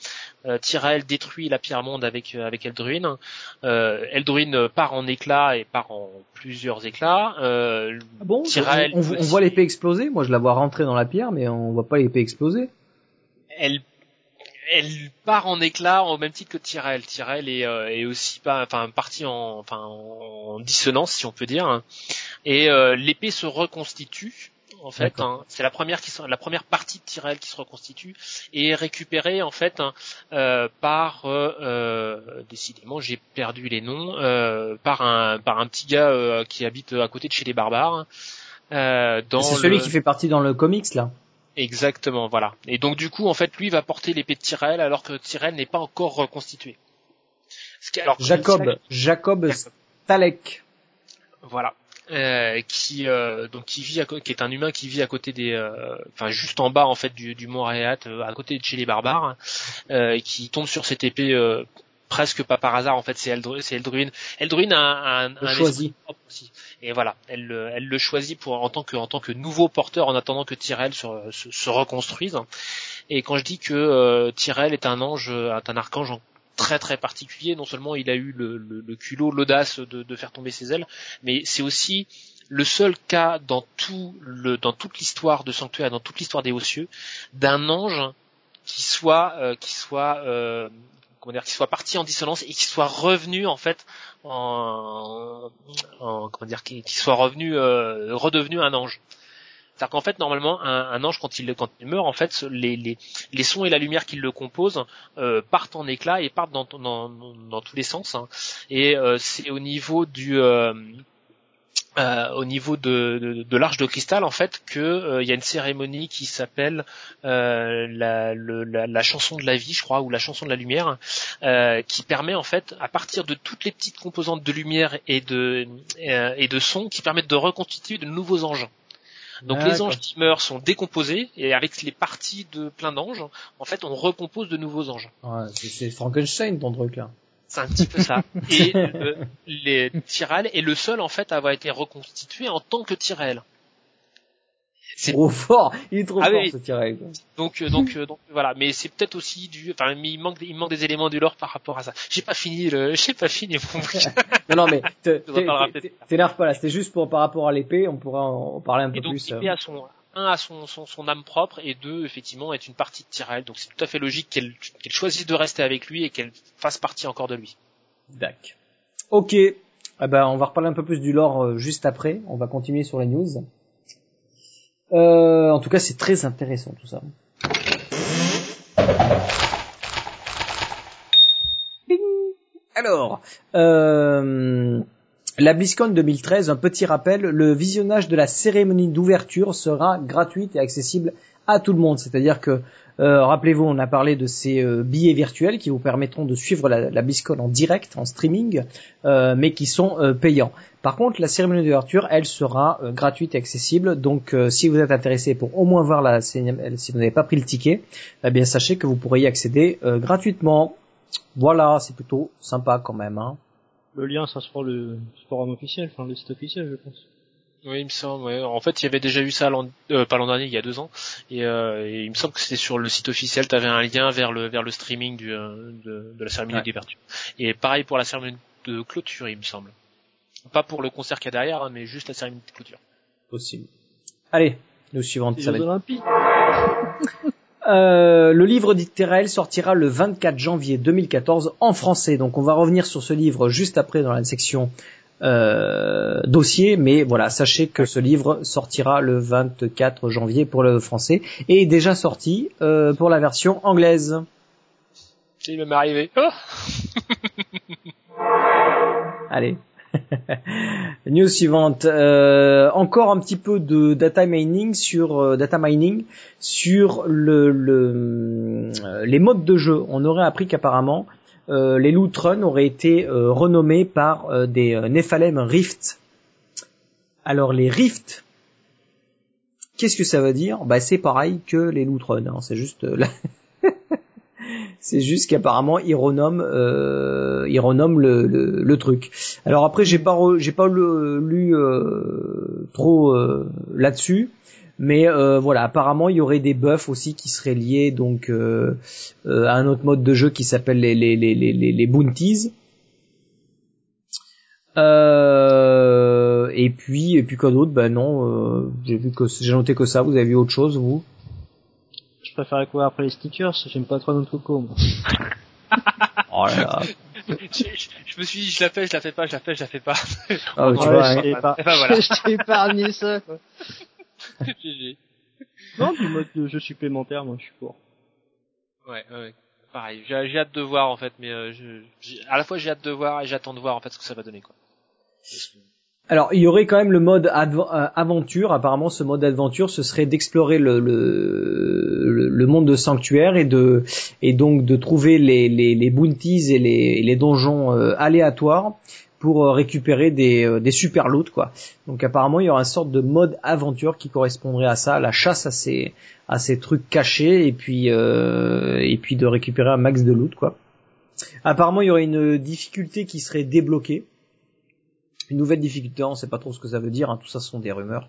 [SPEAKER 2] euh, Tyrael détruit la pierre monde avec euh, avec Eldruin. Euh, Eldruin part en éclats et part en plusieurs éclats. Euh,
[SPEAKER 1] Ah bon
[SPEAKER 2] Tyrael
[SPEAKER 1] on, on voit l'épée exploser. Moi, je la vois rentrer dans la pierre, mais on voit pas l'épée exploser.
[SPEAKER 2] elle elle part en éclat au même titre que Tyrell. Tyrell est, euh, est aussi pas, enfin partie en, enfin en dissonance si on peut dire. Et euh, l'épée se reconstitue. En fait, hein. c'est la première qui la première partie de Tyrell qui se reconstitue et est récupérée en fait hein, euh, par euh, décidément j'ai perdu les noms euh, par un par un petit gars euh, qui habite à côté de chez les barbares. Euh, dans
[SPEAKER 1] C'est celui qui fait partie dans le comics là.
[SPEAKER 2] Exactement, voilà. Et donc du coup, en fait, lui va porter l'épée de Tyrell alors que Tyrell n'est pas encore reconstitué. Ce qui- alors,
[SPEAKER 1] Jacob, Jacob Stalek.
[SPEAKER 2] voilà, Euh, qui euh, donc qui vit, à, qui est un humain qui vit à côté des, euh, enfin juste en bas en fait du, du mont Réat, euh, à côté de chez les barbares, euh, et qui tombe sur cette épée. euh, presque pas par hasard en fait c'est Eldruin c'est Eldruin Eldruin a un, un, un
[SPEAKER 1] choisi.
[SPEAKER 2] aussi et voilà elle le- elle le choisit pour en tant que en tant que nouveau porteur en attendant que Tyrell se, se, se reconstruise. Et quand je dis que euh, Tyrell est un ange est un archange très très particulier non seulement il a eu le, le, le culot l'audace de, de faire tomber ses ailes mais c'est aussi le seul cas dans tout le dans toute l'histoire de Sanctuaire dans toute l'histoire des hauts cieux d'un ange qui soit euh, qui soit euh, comment dire qui soit parti en dissonance et qui soit revenu en fait en, en comment dire qui, qui soit revenu euh, redevenu un ange c'est-à-dire qu'en fait normalement un, un ange quand il quand il meurt en fait les, les, les sons et la lumière qui le composent euh, partent en éclats et partent dans, dans, dans tous les sens hein. et euh, c'est au niveau du euh, au niveau de, de, de l'arche de cristal en fait que euh, il y a une cérémonie qui s'appelle euh, la, le, la, la, chanson de la vie je crois ou la chanson de la lumière euh, qui permet en fait à partir de toutes les petites composantes de lumière et de et de son qui permettent de reconstituer de nouveaux anges. Donc les anges qui meurent sont décomposés et avec les parties de plein d'anges, en fait, on recompose de nouveaux anges.
[SPEAKER 1] Ouais, c'est Frankenstein ton truc là.
[SPEAKER 2] C'est un petit peu ça. [LAUGHS] Et euh, les Tyrell est le seul en fait à avoir été reconstitué en tant que Tyrell.
[SPEAKER 1] C'est trop fort, il est trop
[SPEAKER 2] ah
[SPEAKER 1] fort
[SPEAKER 2] oui.
[SPEAKER 1] ce Tyrell.
[SPEAKER 2] Donc euh, donc euh, donc voilà, mais c'est peut-être aussi du enfin il manque il manque des éléments du lore par rapport à ça. J'ai pas fini le [LAUGHS] j'ai pas fini mon bouquin. [LAUGHS]
[SPEAKER 1] non non mais t'énerve pas là, c'était juste pour par rapport à l'épée, on pourra en parler un peu
[SPEAKER 2] Et donc
[SPEAKER 1] plus. euh.
[SPEAKER 2] l'épée a son un à son, son, son âme propre et deux effectivement est une partie de Tyrell. Donc c'est tout à fait logique qu'elle qu'elle choisisse de rester avec lui et qu'elle fasse partie encore de lui.
[SPEAKER 1] Dac. Ok. Eh ben, on va reparler un peu plus du lore euh, juste après. On va continuer sur les news. Euh, en tout cas, c'est très intéressant tout ça. Alors, euh, la BlizzCon 2013, un petit rappel, le visionnage de la cérémonie d'ouverture sera gratuite et accessible à tout le monde. C'est-à-dire que, euh, rappelez-vous, on a parlé de ces euh, billets virtuels qui vous permettront de suivre la, la en direct, en streaming, euh, mais qui sont payants. Par contre, la cérémonie d'ouverture, elle sera gratuite et accessible. Donc, si vous êtes intéressé pour au moins voir la cérémonie, si vous n'avez pas pris le ticket, eh bien sachez que vous pourrez y accéder gratuitement. Voilà, c'est plutôt sympa quand même. Hein.
[SPEAKER 3] Le lien, ça sera le forum officiel, enfin le site officiel, je pense.
[SPEAKER 2] Oui, il me semble. Ouais. En fait, il y avait déjà eu ça l'an, euh, pas l'an dernier, il y a deux ans, et, euh, et il me semble que c'était sur le site officiel. Tu avais un lien vers le vers le streaming du, euh, de, de la cérémonie
[SPEAKER 1] Ouais.
[SPEAKER 2] d'ouverture. Et pareil pour la cérémonie de clôture, il me semble. Pas pour le concert qu'il y a derrière, hein, mais juste la cérémonie de clôture.
[SPEAKER 1] Possible. Allez, nous suivante.
[SPEAKER 3] Les
[SPEAKER 1] ça va
[SPEAKER 3] Jeux
[SPEAKER 1] être-
[SPEAKER 3] Olympiques. [LAUGHS]
[SPEAKER 1] Euh, le livre d'Itterel sortira le 24 janvier 2014 en français. Donc on va revenir sur ce livre juste après dans la section euh, dossier, mais voilà, sachez que ce livre sortira le 24 janvier pour le français et est déjà sorti euh, pour la version anglaise.
[SPEAKER 2] C'est même arrivé. Oh
[SPEAKER 1] Allez. [LAUGHS] News suivante. Euh, encore un petit peu de data mining sur euh, data mining sur le, le- euh, les modes de jeu. On aurait appris qu'apparemment euh, les loot runs auraient été euh, renommés par euh, des Nephalem Rift. Alors les Rift, qu'est-ce que ça veut dire? Bah c'est pareil que les loot runs. hein. C'est juste la- c'est juste qu'apparemment ils renomment, euh, le, truc. Alors après j'ai pas j'ai pas lu euh, trop euh, là-dessus, mais voilà apparemment il y aurait des buffs aussi qui seraient liés donc à un autre mode de jeu qui s'appelle les les les les les, bounties. Et puis et puis quoi d'autre? Ben non, j'ai vu que j'ai noté que ça. Vous avez vu autre chose vous?
[SPEAKER 3] Je préfère courir après les stickers, j'aime pas trop notre coco, moi. [LAUGHS]
[SPEAKER 1] Oh là là.
[SPEAKER 2] je, je- je me suis dit, je la fais, je la fais pas, je la fais, je la fais pas.
[SPEAKER 1] Ah, tu
[SPEAKER 2] Ouais,
[SPEAKER 1] vois,
[SPEAKER 3] je
[SPEAKER 1] hein.
[SPEAKER 3] t'ai épa-
[SPEAKER 2] Eh ben voilà. [LAUGHS]
[SPEAKER 3] épargné ça, quoi.
[SPEAKER 2] GG.
[SPEAKER 3] Non, du mode de jeu supplémentaire, moi, je suis pour.
[SPEAKER 2] Ouais, ouais, ouais. Pareil, j'ai hâte de voir en fait, mais euh, je, à la fois j'ai hâte de voir et j'attends de voir en fait ce que ça va donner quoi.
[SPEAKER 1] Alors, il y aurait quand même le mode euh, aventure. Apparemment, ce mode aventure, ce serait d'explorer le, monde de sanctuaire et de et donc de trouver les, les, bounties et les, les donjons euh, aléatoires pour euh, récupérer des, des super loot quoi. Donc apparemment, il y aura une sorte de mode aventure qui correspondrait à ça, la chasse à ces à ces trucs cachés et puis et puis de récupérer un max de loot quoi. Apparemment, il y aurait une difficulté qui serait débloquée une nouvelle difficulté, on sait pas trop ce que ça veut dire, hein, tout ça sont des rumeurs.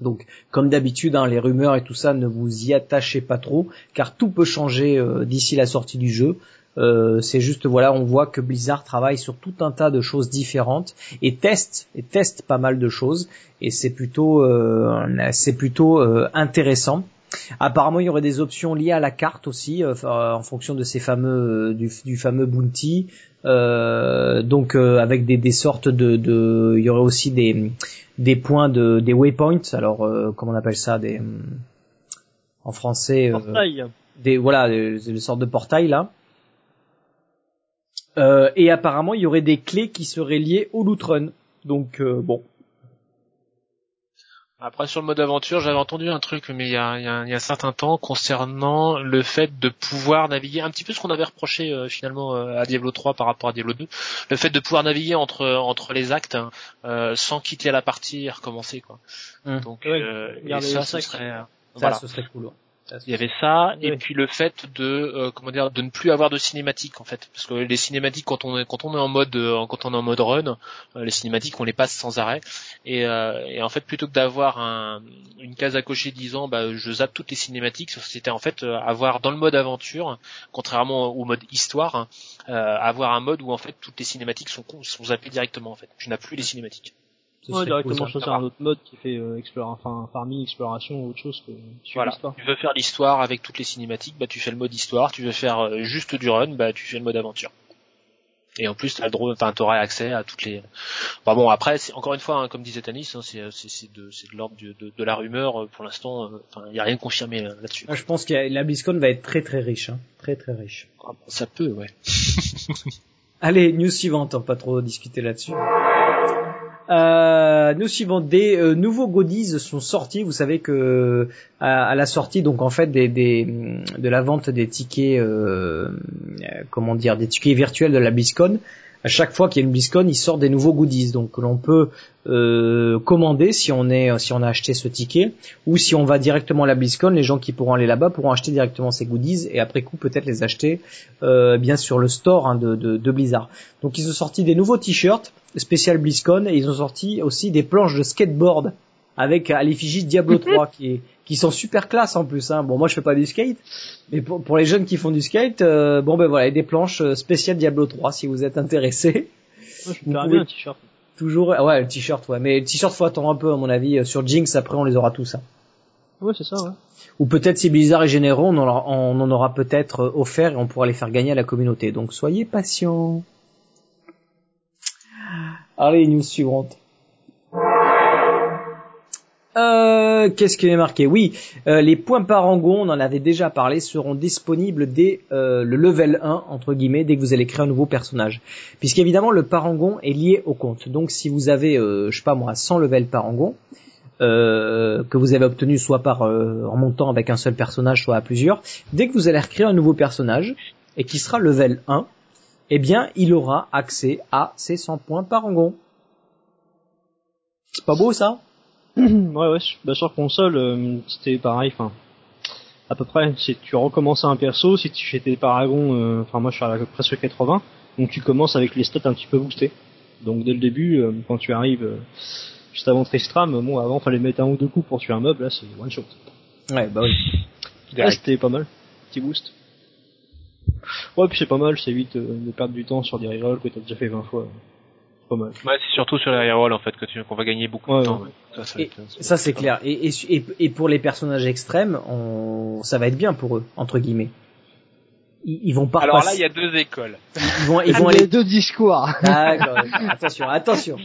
[SPEAKER 1] Donc, comme d'habitude, hein, les rumeurs et tout ça, ne vous y attachez pas trop, car tout peut changer euh, d'ici la sortie du jeu. Euh, c'est juste, voilà, on voit que Blizzard travaille sur tout un tas de choses différentes et teste et teste pas mal de choses, et c'est plutôt, euh, c'est plutôt intéressant. Apparemment, il y aurait des options liées à la carte aussi, euh, en fonction de ces fameux euh, du, du fameux bounty. Euh, donc euh, avec des, des sortes de, de, il y aurait aussi des des points de des waypoints. Alors euh, comment on appelle ça des en français euh, des voilà des, des sortes de portails là. Euh, et apparemment il y aurait des clés qui seraient liées au loot run. Donc euh, bon,
[SPEAKER 2] Après sur le mode aventure, j'avais entendu un truc, mais il y a, il y, a, il y a un certain temps concernant le fait de pouvoir naviguer un petit peu ce qu'on avait reproché euh, finalement euh, à Diablo 3 par rapport à Diablo 2, le fait de pouvoir naviguer entre entre les actes hein, euh, sans quitter la partie et recommencer quoi.
[SPEAKER 1] Hum.
[SPEAKER 2] Donc
[SPEAKER 3] Ouais,
[SPEAKER 2] euh, et ça, ce serait euh,
[SPEAKER 1] Ça,
[SPEAKER 2] voilà.
[SPEAKER 1] ce serait cool. ouais.
[SPEAKER 2] Il y avait ça et puis le fait de euh, comment dire de ne plus avoir de cinématiques en fait. Parce que les cinématiques quand on est quand on est en mode euh, quand on est en mode run euh, les cinématiques on les passe sans arrêt. Et, euh, et en fait plutôt que d'avoir un, une case à cocher disant bah je zappe toutes les cinématiques c'était en fait euh, avoir dans le mode aventure contrairement au mode histoire hein, euh, avoir un mode où en fait toutes les cinématiques sont sont zappées directement en fait. Tu n'as plus les cinématiques
[SPEAKER 3] Ouais, directement choisir un autre mode qui fait euh, explore, enfin farming, exploration ou autre chose que
[SPEAKER 2] Voilà. Tu veux faire l'histoire avec toutes les cinématiques, bah tu fais le mode histoire. Tu veux faire euh, juste du run, bah tu fais le mode aventure. Et en plus, t'as le droit, enfin t'auras accès à toutes les. Bah bon, après, c'est- encore une fois, hein, comme disait Tanis, hein, c'est c'est c'est de c'est de l'ordre du- de, de la rumeur. euh, Pour l'instant, euh, enfin, il y a rien de confirmé euh, là-dessus.
[SPEAKER 1] Ah, je pense que la BlizzCon va être très très riche, hein. très très riche.
[SPEAKER 2] Ah, Ça peut, ouais. [LAUGHS]
[SPEAKER 1] Allez, news suivante, on va pas trop discuter là-dessus. Euh, news suivante, des euh, nouveaux goodies sont sortis. Vous savez que à, à la sortie, donc en fait, des, des de la vente des tickets, euh, euh, comment dire, des tickets virtuels de la BlizzCon. À chaque fois qu'il y a une BlizzCon, ils sortent des nouveaux goodies, donc l'on peut euh, commander si on est si on a acheté ce ticket ou si on va directement à la BlizzCon, les gens qui pourront aller là-bas pourront acheter directement ces goodies et après coup peut-être les acheter euh, bien sur le store hein, de, de, de Blizzard. Donc ils ont sorti des nouveaux t-shirts spécial BlizzCon et ils ont sorti aussi des planches de skateboard avec à l'effigie Diablo 3 [LAUGHS] qui est qui sont super classe en plus. Hein. Bon moi je fais pas du skate, mais pour, pour les jeunes qui font du skate, euh, bon ben voilà, il y a des planches euh, spéciales Diablo 3 si vous êtes intéressés.
[SPEAKER 3] Moi, je
[SPEAKER 1] Vous
[SPEAKER 3] bien un t-shirt.
[SPEAKER 1] Toujours, ah ouais le t-shirt ouais, mais le t-shirt faut attendre un peu à mon avis euh, sur Jinx après on les aura tous. Hein.
[SPEAKER 3] Ouais, c'est ça, ouais.
[SPEAKER 1] Ou peut-être si Blizzard est généreux, on en aura, on en aura peut-être euh, offert et on pourra les faire gagner à la communauté. Donc soyez patients. Allez, news suivante. Euh, qu'est-ce qui est marqué? Oui, euh, les points parangon, on en avait déjà parlé, seront disponibles dès euh, le level 1, entre guillemets, dès que vous allez créer un nouveau personnage. Puisqu'évidemment, le parangon est lié au compte. Donc si vous avez, euh, je sais pas moi, 100 levels parangon, euh, que vous avez obtenu soit par euh, en montant avec un seul personnage, soit à plusieurs, dès que vous allez recréer un nouveau personnage et qui sera level 1, eh bien, il aura accès à ces 100 points parangon. C'est pas beau ça?
[SPEAKER 3] Ouais, ouais. sur- Bah, sur console, euh, c'était pareil, enfin, à peu près. C'est tu recommences un perso, si tu fais tes paragons, euh, enfin moi je suis à presque 80, donc tu commences avec les stats un petit peu boostés. Donc dès le début, euh, quand tu arrives euh, juste avant Tristram, bon avant fallait mettre un ou deux coups pour tuer un mob, là c'est one shot.
[SPEAKER 1] Ouais, bah oui.
[SPEAKER 3] Là c'était pas mal, petit boost. Ouais, puis c'est pas mal, ça évite euh, de perdre du temps sur des rerolls que t'as déjà fait 20 fois. C'est pas mal.
[SPEAKER 2] Ouais, c'est surtout sur les reroll en fait que tu qu'on va gagner beaucoup
[SPEAKER 3] Ouais,
[SPEAKER 2] de temps.
[SPEAKER 3] ouais.
[SPEAKER 2] Ça, ça va
[SPEAKER 1] Et
[SPEAKER 2] être- ça va
[SPEAKER 1] ça
[SPEAKER 2] être
[SPEAKER 1] c'est clair. Et, et, et, pour les personnages extrêmes, on, ça va être bien pour eux, entre guillemets. Ils, ils vont pas.
[SPEAKER 2] Alors là, il y a deux écoles.
[SPEAKER 1] ils vont, ils vont
[SPEAKER 3] Les
[SPEAKER 1] aller.
[SPEAKER 3] deux discours.
[SPEAKER 1] D'accord. attention, attention.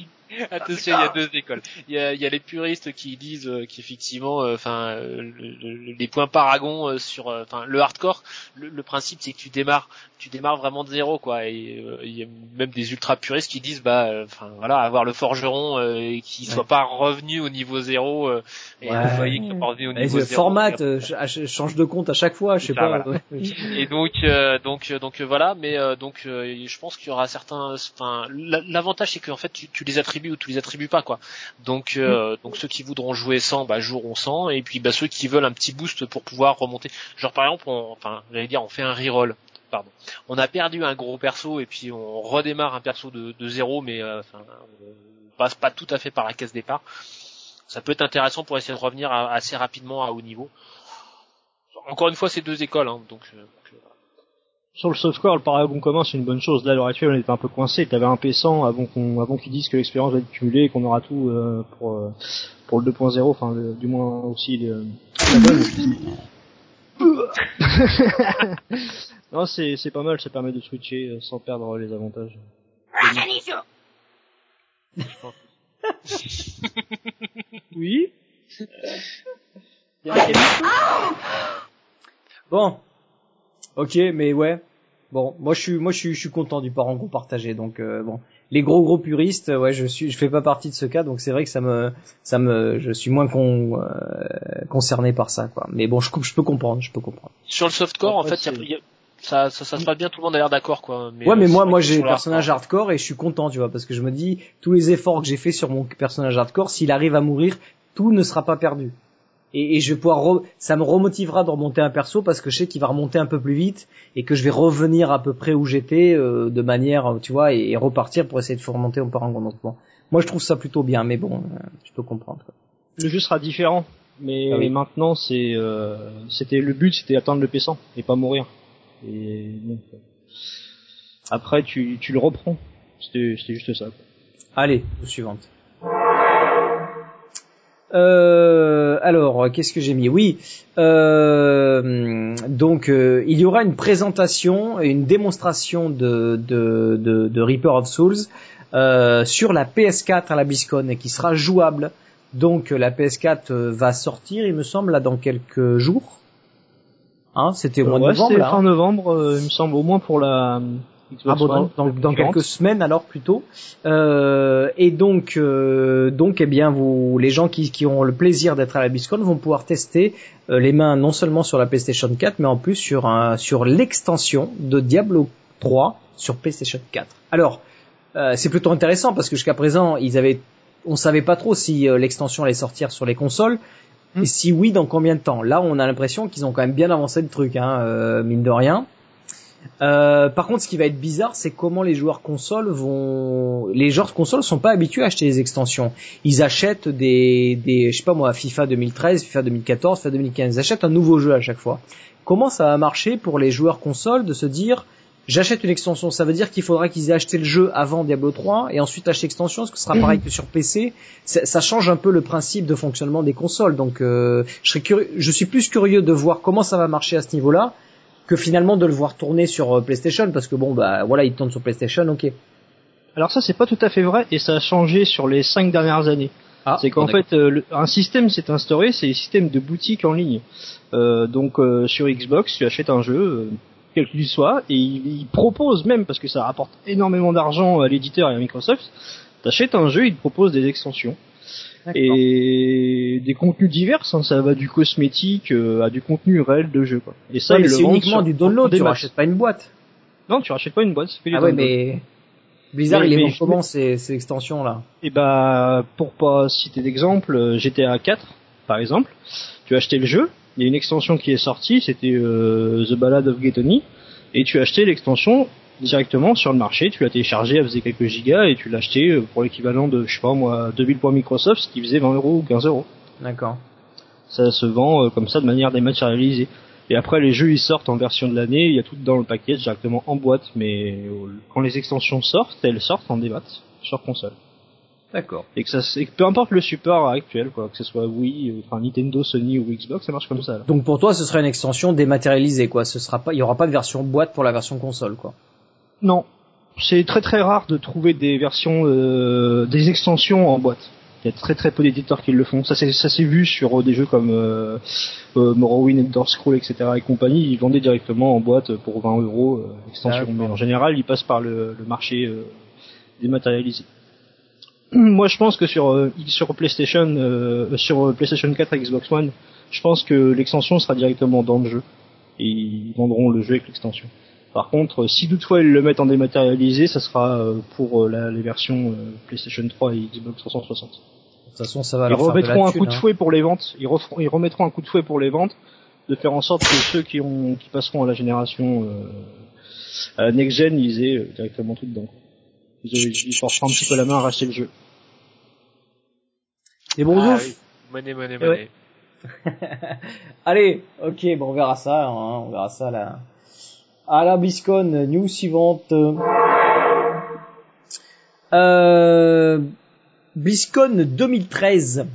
[SPEAKER 1] [LAUGHS]
[SPEAKER 2] Attention, il y a deux écoles. Il y a, il y a les puristes qui disent euh, qu'effectivement, euh, enfin, euh, le- le- les points paragons euh, sur, euh, enfin, le hardcore, le, le principe c'est que tu démarres, tu démarres vraiment de zéro, quoi. Et euh, il y a même des ultra puristes qui disent, bah, enfin, voilà, avoir le forgeron euh, et qui soit pas revenu au niveau zéro euh, et
[SPEAKER 1] Ouais.
[SPEAKER 2] le foyer qui pas revenu au niveau
[SPEAKER 1] le
[SPEAKER 2] zéro.
[SPEAKER 1] format euh, ch- ch- change de compte à chaque fois, je sais
[SPEAKER 2] Ça,
[SPEAKER 1] pas.
[SPEAKER 2] voilà.
[SPEAKER 1] ouais. [LAUGHS]
[SPEAKER 2] Et donc, euh, donc, donc voilà. Mais euh, donc, euh, je pense qu'il y aura certains. Enfin, la- l'avantage c'est qu'en fait, tu, tu les attribues ou tu les attribues pas, quoi. Donc, euh, donc ceux qui voudront jouer 100, bah joueront 100, et puis bah ceux qui veulent un petit boost pour pouvoir remonter. Genre par exemple, on, enfin, j'allais dire, on fait un reroll. Pardon. On a perdu un gros perso et puis on redémarre un perso de, de zéro, mais euh, enfin, on passe pas tout à fait par la case départ. Ça peut être intéressant pour essayer de revenir à- assez rapidement à haut niveau. Encore une fois, c'est deux écoles, hein, donc. euh, donc, euh,
[SPEAKER 3] Sur le software, le paragon commun, c'est une bonne chose. Là, à l'heure actuelle, on était un peu coincé. T'avais un P100 avant qu'on, avant qu'ils disent que l'expérience va être cumulée et qu'on aura tout euh, pour euh, pour le 2.0. Enfin, le- du moins aussi le. la bonne. [LAUGHS] non, c'est c'est pas mal. Ça permet de switcher euh, sans perdre les avantages. [LAUGHS] oui. [LAUGHS]
[SPEAKER 1] Bon. Ok, mais ouais. Bon, moi je suis, moi je suis, je suis content du parangon partagé. Donc euh, bon, les gros gros puristes, ouais, je suis, je fais pas partie de ce cas, donc c'est vrai que ça me, ça me, je suis moins con, euh, concerné par ça, quoi. Mais bon, je, je peux comprendre, je peux comprendre.
[SPEAKER 2] Sur le softcore, en fait, y a-
[SPEAKER 3] c'est-
[SPEAKER 2] y a- ça, ça, ça se passe bien, tout le monde a l'air d'accord, quoi. Mais,
[SPEAKER 1] ouais, mais
[SPEAKER 2] euh,
[SPEAKER 1] moi, moi j'ai le personnage
[SPEAKER 2] hardcore,
[SPEAKER 1] hardcore et je suis content, tu vois, parce que je me dis tous les efforts que j'ai fait sur mon personnage hardcore, s'il arrive à mourir, tout ne sera pas perdu. Et, et je vais pouvoir, re- ça me remotivera de remonter un perso parce que je sais qu'il va remonter un peu plus vite et que je vais revenir à peu près où j'étais euh, de manière, tu vois, et, et repartir pour essayer de faire remonter mon parangon. Donc bon, moi je trouve ça plutôt bien, mais bon, euh, je peux comprendre. quoi.
[SPEAKER 3] Le jeu sera différent, mais
[SPEAKER 1] Ah oui.
[SPEAKER 3] maintenant c'est, euh, c'était le but, c'était atteindre le P100 et pas mourir. Et donc, euh, après tu, tu le reprends. C'était, c'était juste ça. quoi.
[SPEAKER 1] Allez, suivante. Euh, alors, qu'est-ce que j'ai mis? Oui, euh, donc euh, il y aura une présentation et une démonstration de, de, de, de Reaper of Souls euh, sur la PS4 à la BlizzCon et qui sera jouable. Donc la PS4 euh, va sortir, il me semble, là dans quelques jours. Hein, C'était au mois de
[SPEAKER 3] Ouais,
[SPEAKER 1] novembre. hein.
[SPEAKER 3] fin novembre, euh, il me semble, au moins pour la
[SPEAKER 1] Ah bon,
[SPEAKER 3] One.
[SPEAKER 1] dans, quelques semaines alors plutôt. Euh, et donc, euh, donc, eh bien, vous, les gens qui, qui ont le plaisir d'être à la BlizzCon vont pouvoir tester euh, les mains non seulement sur la PlayStation 4, mais en plus sur un, sur l'extension de Diablo 3 sur PlayStation 4. Alors, euh, c'est plutôt intéressant parce que jusqu'à présent, ils avaient, on savait pas trop si euh, l'extension allait sortir sur les consoles. Et si oui, dans combien de temps? Là, on a l'impression qu'ils ont quand même bien avancé le truc, hein, euh, mine de rien. Euh, par contre, ce qui va être bizarre, c'est comment les joueurs consoles vont. Les joueurs consoles sont pas habitués à acheter des extensions. Ils achètent des, des, je sais pas moi, FIFA 2013, FIFA 2014, FIFA 2015. Ils achètent un nouveau jeu à chaque fois. Comment ça va marcher pour les joueurs consoles de se dire, j'achète une extension Ça veut dire qu'il faudra qu'ils aient acheté le jeu avant Diablo 3 et ensuite acheter l'extension, ce que ce sera pareil que sur PC. Ça, ça change un peu le principe de fonctionnement des consoles. Donc, euh, je serais curieux, je suis plus curieux de voir comment ça va marcher à ce niveau-là que finalement de le voir tourner sur euh, PlayStation parce que bon bah voilà il tourne sur PlayStation ok
[SPEAKER 3] Alors ça c'est pas tout à fait vrai et ça a changé sur les cinq dernières années.
[SPEAKER 1] ah
[SPEAKER 3] c'est qu'en
[SPEAKER 1] bon,
[SPEAKER 3] fait euh, le- un système s'est instauré, c'est le système de boutique en ligne. Euh, donc euh, sur Xbox, tu achètes un jeu, quel qu'il soit, et il, il propose même parce que ça rapporte énormément d'argent à l'éditeur et à Microsoft. T'achètes un jeu, il te propose des extensions. Et des contenus divers. hein, ça va du cosmétique euh, à du contenu réel de jeu. Quoi. Et ça,
[SPEAKER 1] Ouais,
[SPEAKER 3] ils le
[SPEAKER 1] c'est
[SPEAKER 3] vendent
[SPEAKER 1] uniquement
[SPEAKER 3] sur-
[SPEAKER 1] du download tu rachètes pas une boîte
[SPEAKER 3] Non, tu rachètes pas une boîte. du
[SPEAKER 1] ah ouais mais Blizzard
[SPEAKER 3] Mais-
[SPEAKER 1] il
[SPEAKER 3] je-
[SPEAKER 1] comment ces, ces extensions là?
[SPEAKER 3] Et bah, pour pas citer d'exemple, euh, GTA 4, par exemple, tu as acheté le jeu, il y a une extension qui est sortie, c'était euh, The Ballad of Gethony, et tu as acheté l'extension directement sur le marché, tu l'as téléchargé, elle faisait quelques gigas, et tu l'as acheté euh, pour l'équivalent de, je sais pas moi, 2000 points Microsoft, ce qui faisait 20 euros ou 15 euros.
[SPEAKER 1] d'accord
[SPEAKER 3] Ça se vend euh, comme ça de manière dématérialisée. Et après, les jeux ils sortent en version de l'année, il y a tout dans le paquet directement en boîte, mais euh, quand les extensions sortent, elles sortent en démat sur console
[SPEAKER 1] d'accord
[SPEAKER 3] et que ça c'est que peu importe le support actuel quoi que ce soit Wii enfin Nintendo Sony ou Xbox ça marche comme ça là.
[SPEAKER 1] donc pour toi ce serait une extension dématérialisée quoi ce sera pas il y aura pas de version boîte pour la version console quoi
[SPEAKER 3] non. C'est très très rare de trouver des versions euh, des extensions en boîte. Il y a très très peu d'éditeurs qui le font. Ça s'est vu sur euh, des jeux comme euh, euh, Morrowind Elder Scroll etc et compagnie. Ils vendaient directement en boîte pour 20 euros euh, l'extension
[SPEAKER 1] D'accord.
[SPEAKER 3] mais en général ils passent par le, le marché euh, dématérialisé. [CLEARS THROAT] Moi je pense que sur euh, sur PlayStation euh, sur euh, PlayStation 4 et Xbox One je pense que l'extension sera directement dans le jeu. Et ils vendront le jeu avec l'extension par contre, si toutefois ils le mettent en dématérialisé, ça sera euh, pour euh, la- les versions euh, PlayStation 3 et Xbox 360.
[SPEAKER 1] de toute façon ça va
[SPEAKER 3] Ils
[SPEAKER 1] leur faire de la
[SPEAKER 3] remettront un
[SPEAKER 1] thune,
[SPEAKER 3] coup de
[SPEAKER 1] hein.
[SPEAKER 3] fouet pour les ventes. Ils, referont- ils remettront un coup de fouet pour les ventes, de faire en sorte que ceux qui ont qui passeront à la génération euh, à la next gen, ils aient directement tout dedans. Ils, ils forceront un petit peu la main à racheter le jeu.
[SPEAKER 1] et bon
[SPEAKER 2] Ah
[SPEAKER 1] ouf
[SPEAKER 2] oui. Monnaie, monnaie,
[SPEAKER 1] Eh ouais.
[SPEAKER 2] monnaie. [LAUGHS]
[SPEAKER 1] Allez, ok, bon, on verra ça, hein, on verra ça là. À la BlizzCon, news suivante. Euh, BlizzCon 2013.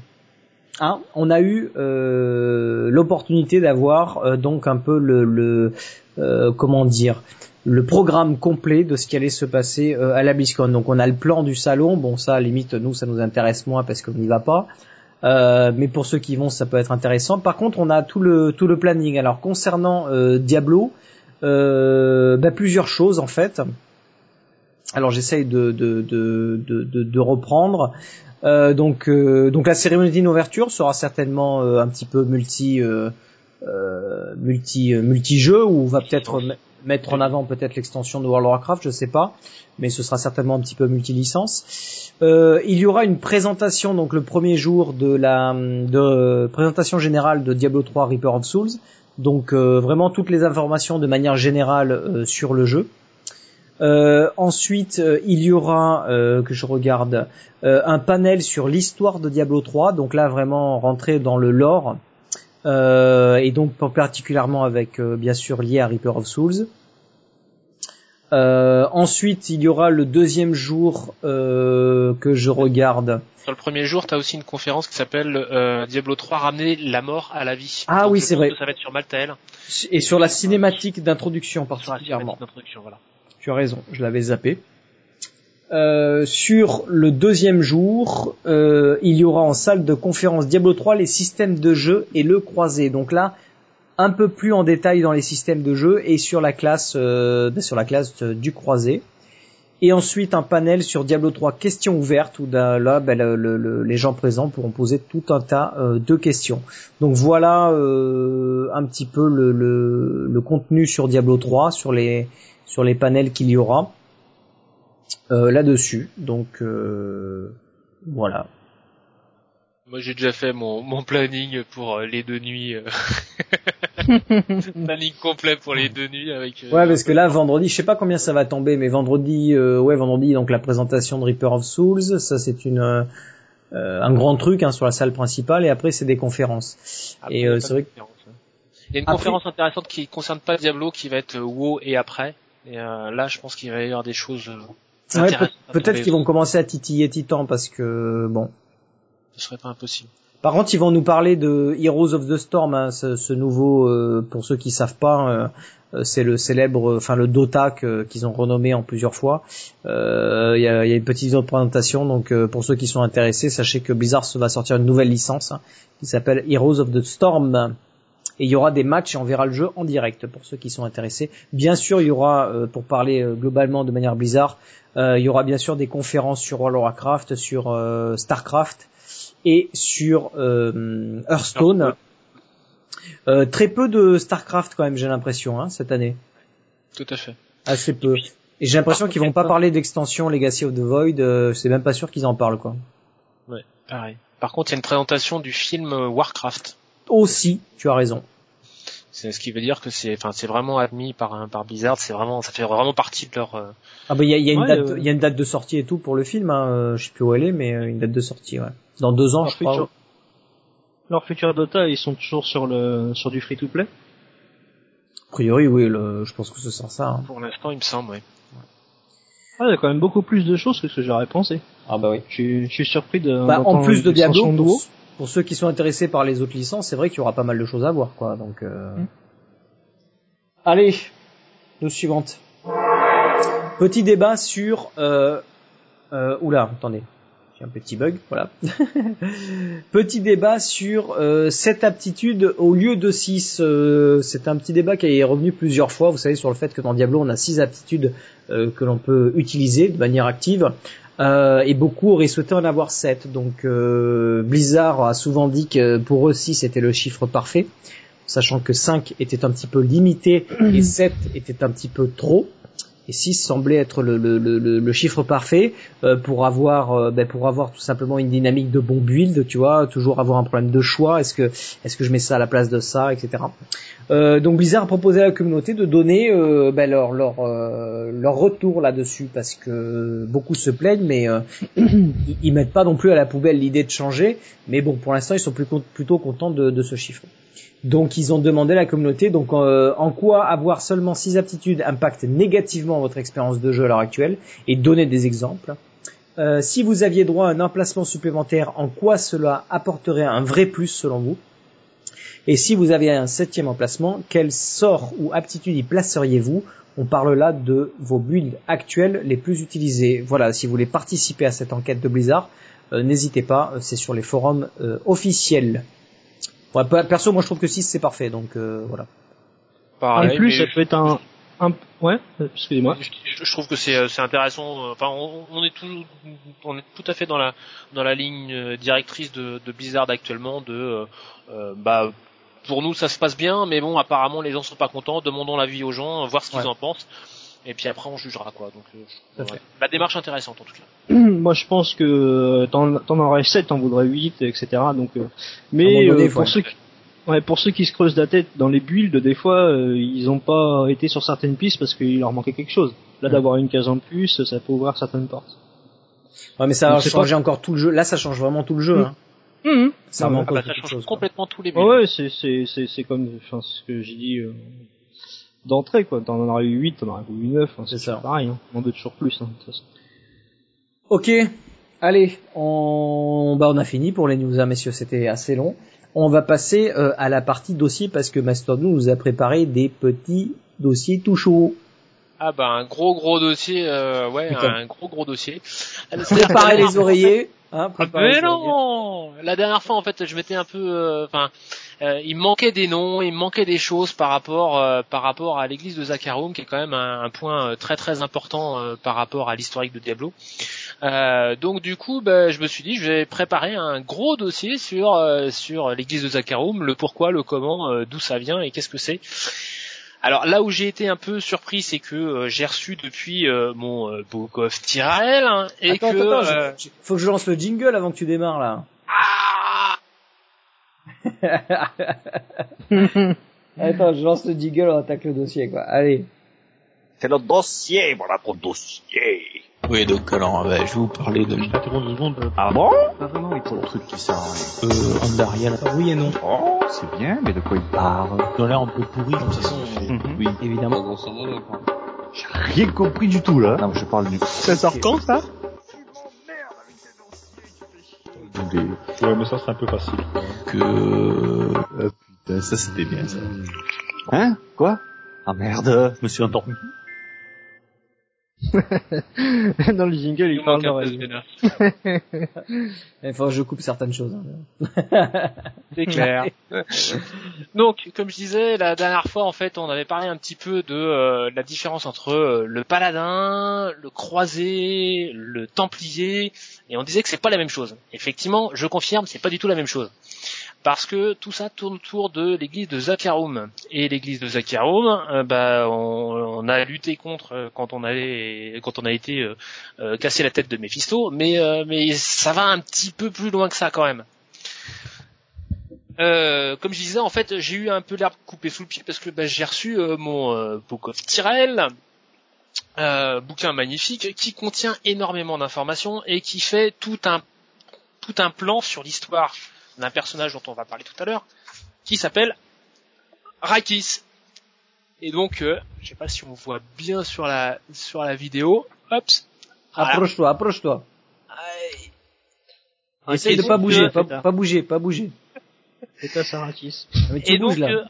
[SPEAKER 1] Hein, on a eu euh, l'opportunité d'avoir euh, donc un peu le, euh, comment dire le programme complet de ce qui allait se passer à la BlizzCon. Donc on a le plan du salon. Bon ça, limite nous ça nous intéresse moins parce qu'on n'y va pas. Mais pour ceux qui vont, ça peut être intéressant. Par contre, on a tout le tout le planning. Alors concernant Diablo, bah, plusieurs choses en fait. Alors j'essaye de, de, de, de, reprendre. Euh, donc, euh, donc la cérémonie d'ouverture sera certainement euh, un petit peu multi multi multi jeu ou va peut-être mettre en avant peut-être l'extension de World of Warcraft, je sais pas, mais ce sera certainement un petit peu multi licence. il y aura une présentation donc le premier jour de la de présentation générale de Diablo 3 Reaper of Souls. Donc vraiment toutes les informations de manière générale sur le jeu. Euh, ensuite, euh, il y aura, euh, que je regarde, un panel sur l'histoire de Diablo 3. Donc là, vraiment rentrer dans le lore. Et donc particulièrement avec, bien sûr, lié à Reaper of Souls. ensuite, il y aura le deuxième jour que je regarde.
[SPEAKER 2] Sur le premier jour, tu as aussi une conférence qui s'appelle Diablo 3 ramener la mort à la vie.
[SPEAKER 1] Ah oui, c'est vrai.
[SPEAKER 2] Ça va être sur Maltael.
[SPEAKER 1] Et sur la cinématique d'introduction particulièrement.
[SPEAKER 2] voilà.
[SPEAKER 1] Tu as raison, je l'avais zappé. Euh, sur le deuxième jour, euh, il y aura en salle de conférence Diablo 3 les systèmes de jeu et le croisé. Donc là, un peu plus en détail dans les systèmes de jeu et sur la classe, euh, sur la classe du croisé. Et ensuite un panel sur Diablo 3 questions ouvertes où là, ben, les gens présents pourront poser tout un tas de questions. Donc voilà un petit peu le, le, contenu sur Diablo 3, sur les sur les panels qu'il y aura là-dessus. Donc euh, voilà.
[SPEAKER 2] Moi j'ai déjà fait mon, mon planning pour euh, les deux nuits. [LAUGHS] [LAUGHS] planning complet pour les deux nuits avec.
[SPEAKER 1] ouais parce que là vendredi, je sais pas combien ça va tomber, mais vendredi, ouais vendredi donc la présentation de Reaper of Souls, ça c'est une un grand truc hein, sur la salle principale et après c'est des conférences. et c'est vrai.
[SPEAKER 2] Il y a une conférence intéressante qui concerne pas Diablo qui va être WoW et après. Et euh, là, je pense qu'il va y avoir des choses. Euh,
[SPEAKER 1] ouais, peut-être qu'ils vont commencer à titiller Titan parce que bon.
[SPEAKER 2] Ce serait pas impossible.
[SPEAKER 1] Par contre, ils vont nous parler de Heroes of the Storm, hein, ce, ce, nouveau, euh, pour ceux qui savent pas, euh, c'est le célèbre, enfin le Dota qu'ils ont renommé en plusieurs fois. Il y a, y, a, une petite autre présentation, donc pour ceux qui sont intéressés, sachez que Blizzard va sortir une nouvelle licence hein, qui s'appelle Heroes of the Storm et il y aura des matchs et on verra le jeu en direct pour ceux qui sont intéressés. Bien sûr, il y aura, euh, pour parler euh, globalement de manière bizarre, euh, il y aura bien sûr des conférences sur World of Warcraft, sur Starcraft et sur Hearthstone. très peu de Starcraft quand même, j'ai l'impression, hein, cette année.
[SPEAKER 2] Tout à fait.
[SPEAKER 1] Assez peu. Et j'ai l'impression qu'ils vont pas parler d'extension Legacy of the Void. c'est même pas sûr qu'ils en parlent, quoi.
[SPEAKER 2] Ouais, pareil. Par contre, il y a une présentation du film Warcraft
[SPEAKER 1] aussi, tu as raison.
[SPEAKER 2] C'est ce qui veut dire que c'est, enfin, c'est vraiment admis par par Blizzard. C'est vraiment, ça fait vraiment partie de leur. Euh,
[SPEAKER 1] ah bah il y a, y a, une date, euh, il y a une date de sortie et tout pour le film. Hein. Euh, je sais plus où elle est, mais une date de sortie, ouais. Dans deux ans, je crois.
[SPEAKER 3] Leur futur Dota, ils sont toujours sur le sur du free to play.
[SPEAKER 1] A priori, oui. Le, je pense que ce sera ça. Hein.
[SPEAKER 2] Pour l'instant, il me semble, oui.
[SPEAKER 3] Ah, il y a quand même beaucoup plus de choses que ce que j'aurais pensé.
[SPEAKER 1] Ah bah oui.
[SPEAKER 3] Je, je suis surpris de.
[SPEAKER 1] Bah, en plus de Diablo, pour ceux qui sont intéressés par les autres licences, c'est vrai qu'il y aura pas mal de choses à voir, quoi. Donc, euh... Mm. allez, nous suivante. Petit débat sur. Euh... Euh, oula, attendez, un petit bug, voilà. [LAUGHS] petit débat sur euh, cette aptitude au lieu de 6. Euh, c'est un petit débat qui est revenu plusieurs fois. Vous savez sur le fait que dans Diablo on a 6 aptitudes euh, que l'on peut utiliser de manière active. Euh, et beaucoup auraient souhaité en avoir 7. Donc euh, Blizzard a souvent dit que pour eux 6 était le chiffre parfait, sachant que 5 était un petit peu limité et [CLEARS THROAT] 7 était un petit peu trop et 6 semblait être le, le, le, le chiffre parfait euh, pour avoir euh, ben pour avoir tout simplement une dynamique de bon build, tu vois, toujours avoir un problème de choix, est-ce que est-ce que je mets ça à la place de ça, etc. Euh, donc Blizzard a proposé à la communauté de donner euh, ben leur leur leur retour là-dessus parce que beaucoup se plaignent mais [CLEARS THROAT] ils, ils, mettent pas non plus à la poubelle l'idée de changer, mais bon pour l'instant ils sont plutôt contents de, de ce chiffre. Donc ils ont demandé à la communauté donc euh, en quoi avoir seulement six aptitudes impacte négativement votre expérience de jeu à l'heure actuelle et donner des exemples. Euh, si vous aviez droit à un emplacement supplémentaire, en quoi cela apporterait un vrai plus selon vous? Et si vous aviez un septième emplacement, quel sort ou aptitude y placeriez-vous? On parle là de vos builds actuels les plus utilisés. Voilà, si vous voulez participer à cette enquête de Blizzard, euh, n'hésitez pas, c'est sur les forums officiels
[SPEAKER 3] perso, moi je trouve que 6 c'est parfait, donc euh, voilà. en plus, ça peut être un, un, ouais, excusez-moi.
[SPEAKER 2] Je, je, trouve que c'est c'est intéressant. Enfin, on, on, est tout on est tout à fait dans la dans la ligne directrice de, de Blizzard actuellement de euh, bah pour nous ça se passe bien, mais bon apparemment les gens sont pas contents. Demandons l'avis aux gens, voir ce qu'ils en pensent. Et puis après on jugera quoi. Donc euh, la démarche intéressante en tout cas. [CLEARS THROAT]
[SPEAKER 3] Moi je pense que t'en, t'en aurais 7, t'en voudrais 8, etc. Donc, euh, mais euh, pour ceux qui, ouais, pour ceux qui se creusent la tête dans les builds, des fois ils ont pas été sur certaines pistes parce qu'il leur manquait quelque chose. Là d'avoir une case en plus, ça peut ouvrir certaines portes.
[SPEAKER 1] Ouais mais ça a changé encore tout le jeu. Là ça change vraiment tout le jeu. Mmh. Hein.
[SPEAKER 3] Mmh.
[SPEAKER 2] Ça, ah bah, ça change chose, complètement tous les
[SPEAKER 3] builds. Ouais, c'est c'est c'est c'est comme enfin, ce que j'ai dit d'entrée quoi. T'en aurais eu 8, t'en aurais eu 9, hein, c'est ça. Pareil, hein. on en veut toujours plus. Hein, de toute façon.
[SPEAKER 1] Ok, allez, on... Bah, on a fini pour les news, hein, messieurs, c'était assez long. On va passer euh, à la partie dossier parce que Master nous a préparé des petits dossiers tout chauds.
[SPEAKER 2] Ah bah un gros gros dossier, euh, ouais, un gros gros dossier. [LAUGHS]
[SPEAKER 1] Préparer les oreillers. Hein,
[SPEAKER 2] ah, mais non La dernière fois, en fait, je m'étais un peu, euh, enfin, euh, il me manquait des noms, il manquait des choses par rapport, euh, par rapport à l'église de Zakharum, qui est quand même un, point très très important par rapport à l'historique de Diablo. donc du coup, bah, je me suis dit, je vais préparer un gros dossier sur sur l'église de Zakharum, le pourquoi, le comment, d'où ça vient et qu'est-ce que c'est. Alors là où j'ai été un peu surpris, c'est que euh, j'ai reçu depuis euh, mon euh, Book of hein, et
[SPEAKER 1] attends,
[SPEAKER 2] que
[SPEAKER 1] attends, faut que je lance le jingle avant que tu démarres là.
[SPEAKER 2] Ah
[SPEAKER 1] attends, je lance le jingle, on attaque le dossier quoi. Allez.
[SPEAKER 5] C'est le dossier, voilà ton dossier.
[SPEAKER 6] Oui, donc alors, bah, je vais vous parler de...
[SPEAKER 5] Ah bon?
[SPEAKER 6] Pas vraiment, oui, pour le truc qui sert à rien. Euh, Andariel.
[SPEAKER 1] Oui et non.
[SPEAKER 5] Oh, c'est bien, mais de quoi il parle?
[SPEAKER 6] Dans l'air un peu pourri, de toute façon.
[SPEAKER 1] Oui, évidemment.
[SPEAKER 5] J'ai rien compris du tout, là.
[SPEAKER 6] Non, mais je parle du...
[SPEAKER 3] Ça sort quand, ça?
[SPEAKER 6] Des...
[SPEAKER 3] Ouais, mais ça, c'est un peu facile.
[SPEAKER 6] Que... Euh, putain, ça, c'était bien, ça.
[SPEAKER 5] Hein? Quoi? Ah merde, je me suis endormi. [LAUGHS]
[SPEAKER 3] Dans le jingle, il, il parle d'oreille. [LAUGHS]
[SPEAKER 1] Il faut que je coupe certaines choses. Hein. [LAUGHS]
[SPEAKER 2] C'est clair. Donc, comme je disais, la dernière fois, en fait, on avait parlé un petit peu de euh, la différence entre euh, le paladin, le croisé, le templier, et on disait que c'est pas la même chose. Effectivement, je confirme, c'est pas du tout la même chose parce que tout ça tourne autour de l'église de Zakharum. Et l'église de Zakharum, euh, bah, on, a lutté contre euh, quand on a été euh, euh cassé la tête de Mephisto, mais ça va un petit peu plus loin que ça quand même. comme je disais, en fait, j'ai eu un peu l'herbe coupée sous le pied parce que bah, j'ai reçu mon Book of Tyrell, bouquin magnifique qui contient énormément d'informations et qui fait tout un tout un plan sur l'histoire d'un personnage dont on va parler tout à l'heure, qui s'appelle Rakis. Et donc, euh, je sais pas si on voit bien sur la sur la vidéo. Hop.
[SPEAKER 1] Approche-toi, approche-toi. Essaye de pas bouger, pas, pas, bouger, pas bouger.
[SPEAKER 3] C'est ça, Rakis.
[SPEAKER 2] Et donc, euh,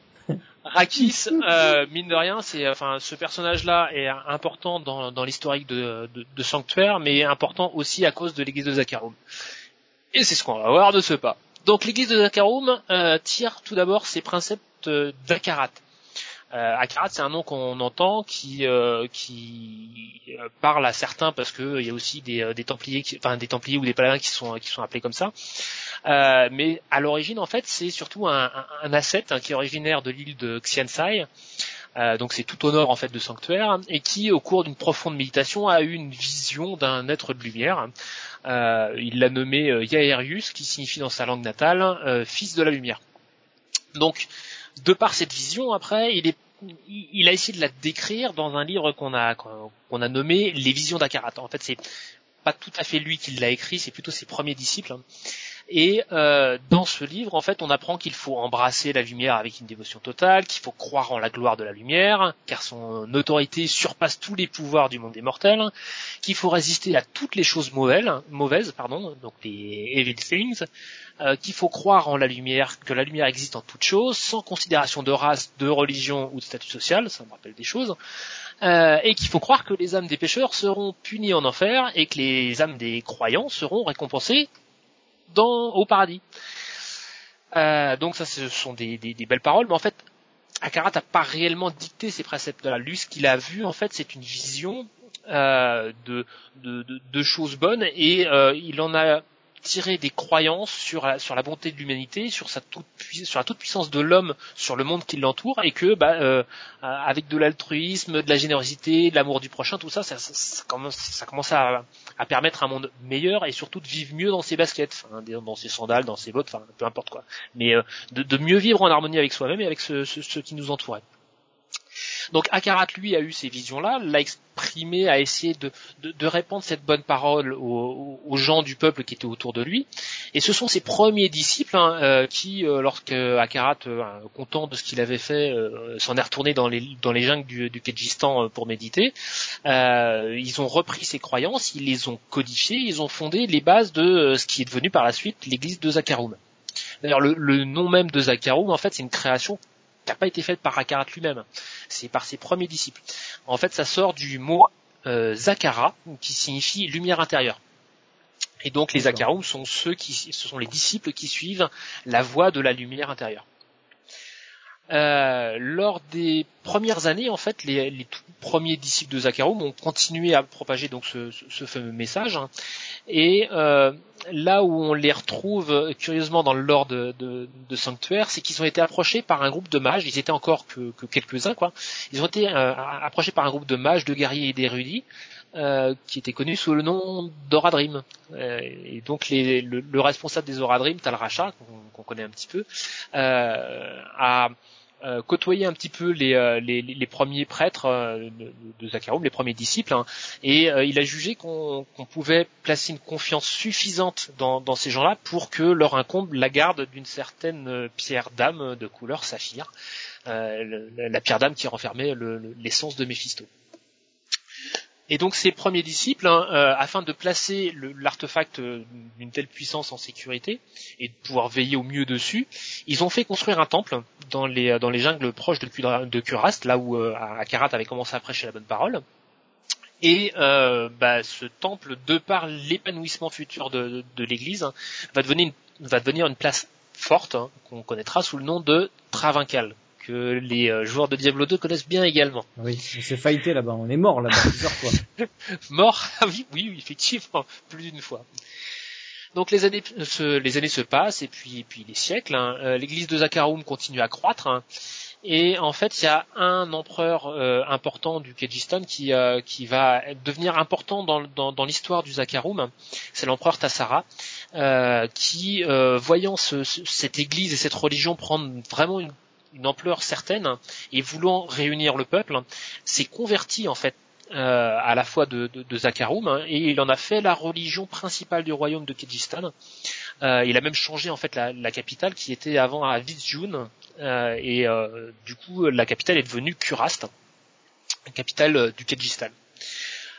[SPEAKER 2] Rakis, euh, mine de rien, c'est enfin ce personnage-là est important dans, dans l'historique de, Sanctuaire, mais important aussi à cause de l'église de Zakharum. Et c'est ce qu'on va voir de ce pas. Donc l'église de Zakarum euh, tire tout d'abord ses principes d'Akarat. Euh, c'est un nom qu'on entend qui euh, qui euh, parle à certains parce que il y a aussi des, des templiers, qui, enfin des templiers ou des paladins qui sont qui sont appelés comme ça. mais à l'origine, en fait, c'est surtout un, un, un asset hein, qui est originaire de l'île de Xiansai. Euh, donc c'est tout au nord en fait de Sanctuaire et qui au cours d'une profonde méditation a eu une vision d'un être de lumière euh, il l'a nommé euh, Yaerius, qui signifie dans sa langue natale euh, fils de la lumière. Donc, de par cette vision, après, il est il a essayé de la décrire dans un livre qu'on a qu'on a nommé Les Visions d'Akarat. En fait, c'est pas tout à fait lui qui l'a écrit, c'est plutôt ses premiers disciples. Et euh, dans ce livre, en fait, on apprend qu'il faut embrasser la lumière avec une dévotion totale, qu'il faut croire en la gloire de la lumière, car son autorité surpasse tous les pouvoirs du monde des mortels, qu'il faut résister à toutes les choses mauvaises, pardon, donc les evil things, euh, qu'il faut croire en la lumière, que la lumière existe en toutes choses, sans considération de race, de religion ou de statut social, ça me rappelle des choses, euh, et qu'il faut croire que les âmes des pécheurs seront punies en enfer et que les âmes des croyants seront récompensées au paradis. Euh, donc ça, ce sont des, des, des, belles paroles, mais en fait, Akarat n'a pas réellement dicté ces préceptes-là. Lui, ce qu'il a vu, en fait, c'est une vision euh, de, de, de, choses bonnes et euh, il en a tiré des croyances sur la, sur la bonté de l'humanité, sur sa toute sur la toute puissance de l'homme sur le monde qui l'entoure et que bah, euh, avec de l'altruisme, de la générosité, de l'amour du prochain, tout ça, ça, ça, ça commence à, à, permettre un monde meilleur et surtout de vivre mieux dans ses baskets, enfin, dans ses sandales, dans ses bottes, enfin peu importe quoi, mais euh, de, mieux vivre en harmonie avec soi-même et avec ceux ce, ce qui nous entourait. Donc Akarat, lui, a eu ces visions-là, l'a exprimé, a essayé de, de, de, répandre cette bonne parole aux, gens du peuple qui étaient autour de lui. Et ce sont ses premiers disciples hein, euh, qui, euh, lorsque Akarat, euh, content de ce qu'il avait fait, s'en est retourné dans les, jungles du, du Kedjistan pour méditer, ils ont repris ses croyances, ils les ont codifiées, ils ont fondé les bases de ce qui est devenu par la suite l'église de Zakarum. D'ailleurs, le, nom même de Zakarum, en fait, c'est une création qui n'a pas été faite par Akarat lui-même, c'est par ses premiers disciples. En fait, ça sort du mot euh, Zakara, qui signifie lumière intérieure. Et donc les Zakarum sont ceux qui, ce sont les disciples qui suivent la voie de la lumière intérieure. Euh, lors des premières années, en fait, les, les tout premiers disciples de Zakarum ont continué à propager donc ce, ce, ce fameux message. Hein. Et euh, là où on les retrouve curieusement dans le lore de, de, de Sanctuaire, c'est qu'ils ont été approchés par un groupe de mages. Ils étaient encore que, que quelques-uns, quoi. Ils ont été euh, approchés par un groupe de mages, de guerriers et d'érudits. Euh, qui était connu sous le nom d'Oradrim. Euh, et donc les, le, le, responsable des Oradrim, Tal Racha, qu'on qu connaît un petit peu, euh, a euh, côtoyer un petit peu les, euh, les, les premiers prêtres euh, de, de Zakarum, les premiers disciples, hein, et il a jugé qu'on qu pouvait placer une confiance suffisante dans, dans ces gens-là pour que leur incombe la garde d'une certaine pierre d'âme de couleur saphir, la pierre d'âme qui renfermait l'essence de Méphisto. Et donc ces premiers disciples, hein, euh, afin de placer l'artefact d'une telle puissance en sécurité et de pouvoir veiller au mieux dessus, ils ont fait construire un temple dans les, les jungles proches de, Kurast, là où euh, Akarat avait commencé à prêcher la bonne parole. Et euh, bah, ce temple, de par l'épanouissement futur de, l'Église, hein, va, devenir une, va devenir une place forte hein, qu'on connaîtra sous le nom de Travincal, que les euh, joueurs de Diablo 2 connaissent bien également.
[SPEAKER 1] Oui, on s'est faillité là-bas, on est mort là-bas [LAUGHS] plusieurs fois.
[SPEAKER 2] mort [LAUGHS] Ah oui, oui, effectivement, plus d'une fois. Donc les années, se, les années se passent et puis, et puis les siècles. Hein. Euh, l'église de Zakarum continue à croître. Hein. Et en fait, il y a un empereur euh, important du Kyrgyzstan qui, euh, qui va devenir important dans, dans, dans l'histoire du Zakarum. C'est l'empereur Tassara, euh, qui, voyant ce, ce, cette église et cette religion prendre vraiment une une ampleur certaine et voulant réunir le peuple, s'est converti en fait euh, à la fois de, de, de Zakarum hein, et il en a fait la religion principale du royaume de Kyrgyzstan. Euh, il a même changé en fait la, la capitale qui était avant à Vizjun euh, et euh, du coup la capitale est devenue Kurast, capitale euh, du Kyrgyzstan.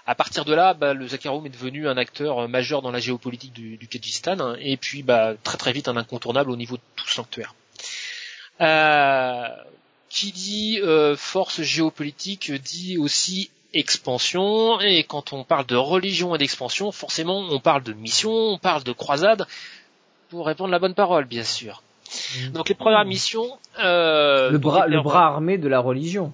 [SPEAKER 2] À partir de là, bah, le Zakarum est devenu un acteur majeur dans la géopolitique du, du hein, et puis bah, très très vite un incontournable au niveau de tout sanctuaire. Euh, qui dit euh, force géopolitique dit aussi expansion et quand on parle de religion et d'expansion, forcément on parle de mission, on parle de croisade pour répondre la bonne parole, bien sûr. Mmh. Donc les premières missions. Euh,
[SPEAKER 1] le bras, le bras armé de la religion.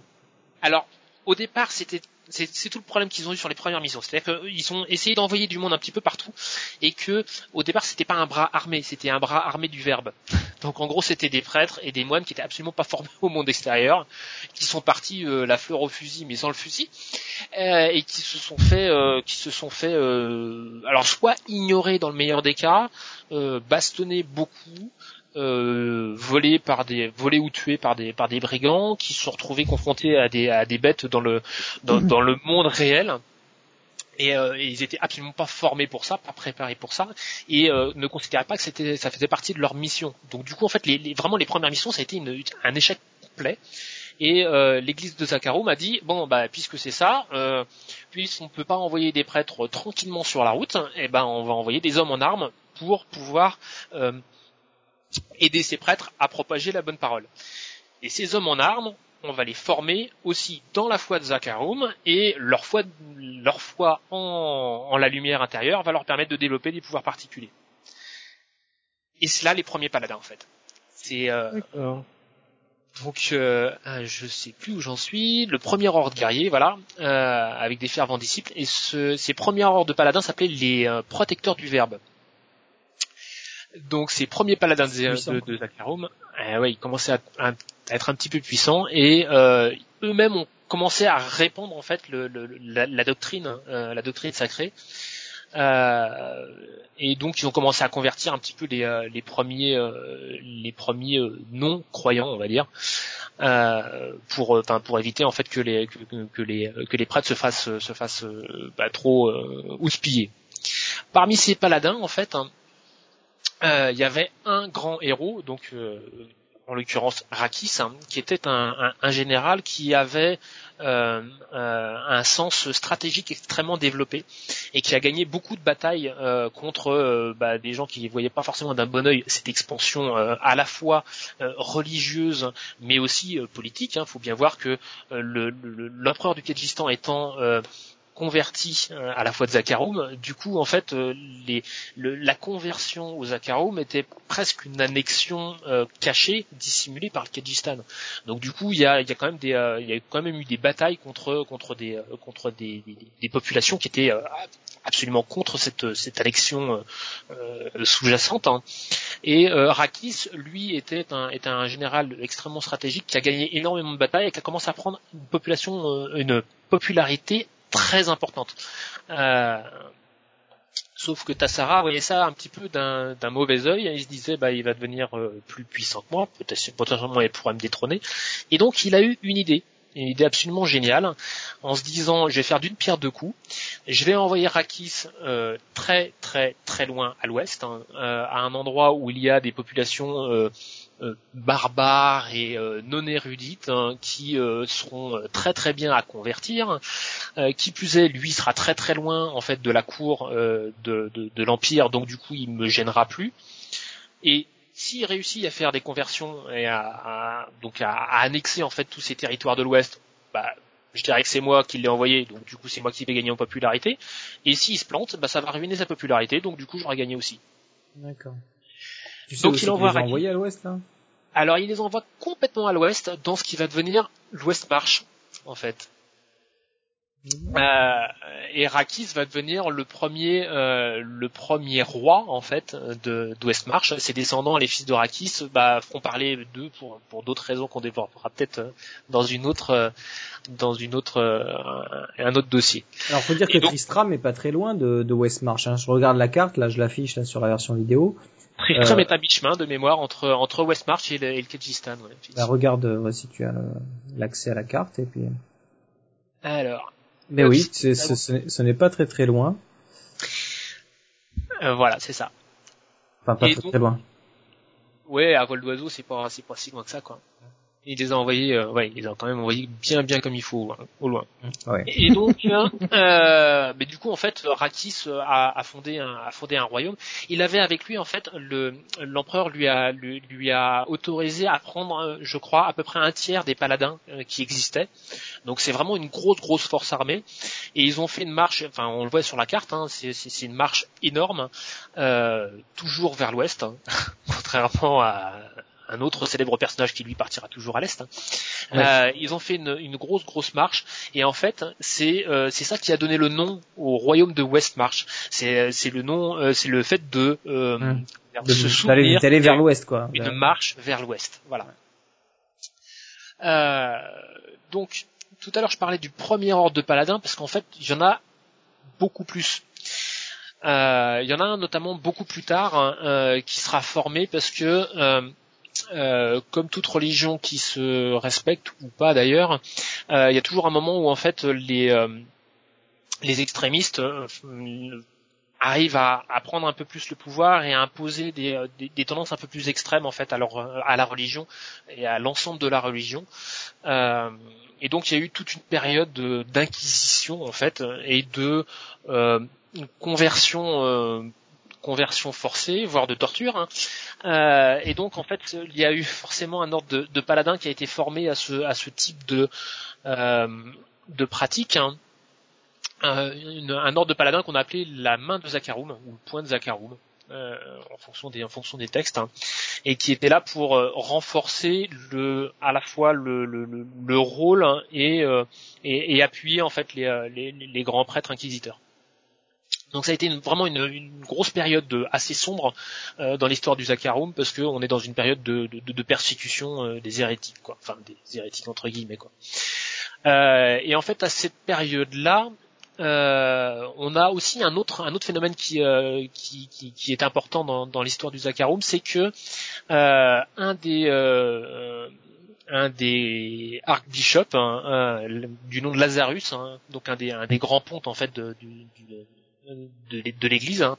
[SPEAKER 2] Alors au départ c'était c'est tout le problème qu'ils ont eu sur les premières missions. C'est-à-dire qu'ils ont essayé d'envoyer du monde un petit peu partout et que au départ c'était pas un bras armé, c'était un bras armé du verbe. [LAUGHS] Donc en gros c'était des prêtres et des moines qui étaient absolument pas formés au monde extérieur, qui sont partis euh, la fleur au fusil mais sans le fusil euh, et qui se sont fait, euh, qui se sont fait, euh, alors soit ignorer dans le meilleur des cas, euh, bastonner beaucoup, euh, volés par des volés ou tués par des par des brigands qui se sont retrouvés confrontés à des à des bêtes dans le dans, [CLEARS THROAT] dans le monde réel et, euh, et, ils étaient absolument pas formés pour ça, pas préparés pour ça, et euh, ne considéraient pas que c'était, ça faisait partie de leur mission. Donc du coup, en fait, les, les, vraiment les premières missions, ça a été une, un échec complet. Et euh, l'église de Zakarum m'a dit bon bah puisque c'est ça, euh, puisqu'on peut pas envoyer des prêtres tranquillement sur la route, et eh ben on va envoyer des hommes en armes pour pouvoir euh, aider ces prêtres à propager la bonne parole. Et ces hommes en armes, on va les former aussi dans la foi de Zakarum et leur foi, leur foi en, en, la lumière intérieure va leur permettre de développer des pouvoirs particuliers. Et c'est là les premiers paladins en fait. C'est euh, donc euh, euh, je sais plus où j'en suis. Le premier ordre guerrier, voilà, euh, avec des fervents disciples. Et ce, ces premiers ordres de paladins s'appelaient les euh, protecteurs du verbe. Donc ces premiers paladins de, de, de Zakarum, euh, ouais, ils commençaient à, à être un petit peu puissants et euh, eux-mêmes ont commencé à répandre en fait le, le- la, la doctrine, euh, la doctrine sacrée. Euh, et donc ils ont commencé à convertir un petit peu les, euh, les premiers, euh, les premiers non croyants, on va dire, euh, pour, enfin, pour éviter en fait que les que, les que les prêtres se fassent se fassent bah, trop euh, houspiller. Parmi ces paladins, en fait, hein, il y avait un grand héros, donc euh, en l'occurrence Rakis, hein, qui était un, un- un général qui avait euh, euh, un sens stratégique extrêmement développé et qui a gagné beaucoup de batailles euh, contre euh, bah, des gens qui ne voyaient pas forcément d'un bon œil cette expansion euh, à la fois euh, religieuse mais aussi euh, politique. Il faut bien voir que euh, le- le- l'empereur du Kyrgyzstan étant euh, converti euh, à la fois de Zakharoum, du coup en fait euh, la conversion au Zakharoum était presque une annexion euh, cachée, dissimulée par le. Donc du coup il y a, y a quand même des, il y a quand même eu des batailles contre contre des contre des, des, populations qui étaient absolument contre cette cette annexion sous-jacente. hein. Et Rakis, lui, était un, était un général extrêmement stratégique qui a gagné énormément de batailles et qui a commencé à prendre une population, une popularité très importante. Euh, sauf que Tassara voyait ça un petit peu d'un mauvais œil. Il se disait, bah, il va devenir euh, plus puissant que moi, peut-être potentiellement il pourra me détrôner. Et donc, il a eu une idée, une idée absolument géniale, en se disant, je vais faire d'une pierre deux coups. Je vais envoyer Rakis euh, très très très loin à l'ouest, hein, euh, à un endroit où il y a des populations euh, barbares et euh, non érudites hein, qui euh, seront euh, très très bien à convertir. Euh, qui plus est, lui sera très très loin en fait de la cour euh, de, de, de l'empire, donc du coup il me gênera plus. Et s'il réussit à faire des conversions et à, à- donc à, à annexer en fait tous ces territoires de l'Ouest, bah je dirais que c'est moi qui l'ai envoyé, donc du coup c'est moi qui vais gagner en popularité. Et s'il se plante, bah ça va ruiner sa popularité, donc du coup j'aurai gagné aussi.
[SPEAKER 1] D'accord. Tu sais
[SPEAKER 2] Donc, il envoie
[SPEAKER 1] les à l'ouest là
[SPEAKER 2] Alors il les envoie complètement à l'ouest, dans ce qui va devenir l'Ouest Marche, en fait. Euh, et Rakis va devenir le premier, euh, le premier roi en fait de d'Ouest Marche. Ses descendants, les fils de Rakis, bah, feront parler d'eux pour pour d'autres raisons qu'on développera peut-être euh, dans une autre, euh, dans une autre, euh, un autre dossier.
[SPEAKER 1] Alors faut dire
[SPEAKER 2] Et
[SPEAKER 1] que
[SPEAKER 2] donc-
[SPEAKER 1] Tristram est pas très loin de, de Westmarch. Hein. Je regarde la carte, là je l'affiche là sur la version vidéo.
[SPEAKER 2] Tristram est à mi-chemin de mémoire entre entre West March et le, et le Kyrgyzstan. ouais,
[SPEAKER 1] Bah, regarde ouais, si tu as l'accès à la carte et puis.
[SPEAKER 2] Alors,
[SPEAKER 1] Mais oui,
[SPEAKER 2] c'est-
[SPEAKER 1] c'est- ce, n'est- ce n'est pas très très loin.
[SPEAKER 2] euh, voilà, c'est ça.
[SPEAKER 1] Enfin pas
[SPEAKER 2] Et
[SPEAKER 1] très
[SPEAKER 2] donc-
[SPEAKER 1] très loin.
[SPEAKER 2] Ouais, à vol d'oiseau, c'est pas, c'est pas si loin que ça, quoi. Il les a envoyés, euh, ouais, il les a quand même envoyés bien, bien comme il faut, au loin. Au loin.
[SPEAKER 1] Ouais.
[SPEAKER 2] Et donc, [LAUGHS] euh, mais du coup, en fait, Rakis a, a fondé un, a fondé un royaume. Il avait avec lui, en fait, le, l'empereur lui a, lui, lui a autorisé à prendre, euh, je crois, à peu près un tiers des paladins euh, qui existaient. Donc, c'est vraiment une grosse, grosse force armée. Et ils ont fait une marche, enfin, on le voit sur la carte, hein, c'est, c'est, c'est une marche énorme, euh, toujours vers l'ouest, hein, [LAUGHS] contrairement à un autre célèbre personnage qui lui partira toujours à l'est. hein.
[SPEAKER 1] Ouais.
[SPEAKER 2] Euh, ils ont fait une, une grosse grosse marche et en fait c'est euh, c'est ça qui a donné le nom au royaume de Westmarch. C'est c'est le nom euh, c'est le fait de, euh,
[SPEAKER 1] Hum.
[SPEAKER 2] de se souvenir
[SPEAKER 1] d'aller vers l'ouest quoi.
[SPEAKER 2] une marche vers l'ouest. Voilà. Euh, donc tout à l'heure je parlais du premier ordre de paladins parce qu'en fait il y en a beaucoup plus. Euh, Il y en a un notamment beaucoup plus tard hein, euh, qui sera formé parce que euh, euh, comme toute religion qui se respecte ou pas d'ailleurs, euh, il y a toujours un moment où en fait les euh, les extrémistes euh, arrivent à, à prendre un peu plus le pouvoir et à imposer des, des, des tendances un peu plus extrêmes en fait à, leur, à la religion et à l'ensemble de la religion. Et donc il y a eu toute une période de- d'inquisition en fait et de conversion conversion forcée, voire de torture. hein. Euh, et donc en fait, il y a eu forcément un ordre de, de paladin qui a été formé à ce à type de euh, de pratique. hein. Euh, un ordre de paladin qu'on a appelé la main de Zakharum ou le point de Zakharum. en fonction des textes hein, et qui était là pour renforcer le à la fois le, le, le, le rôle hein, et, appuyer en fait les grands prêtres inquisiteurs. Donc ça a été vraiment une, grosse période de- assez sombre euh, dans l'histoire du Zakharum parce qu'on est dans une période de, persécution euh, des hérétiques, quoi. Enfin des hérétiques entre guillemets, quoi. Euh, et en fait à cette période-là, euh, on a aussi un autre un autre phénomène qui qui, qui, qui est important dans, l'histoire du Zakharum, c'est que un des un des archbishops hein, du nom de Lazarus, hein, donc un des grands pontes en fait du, du- de, l'Église, hein,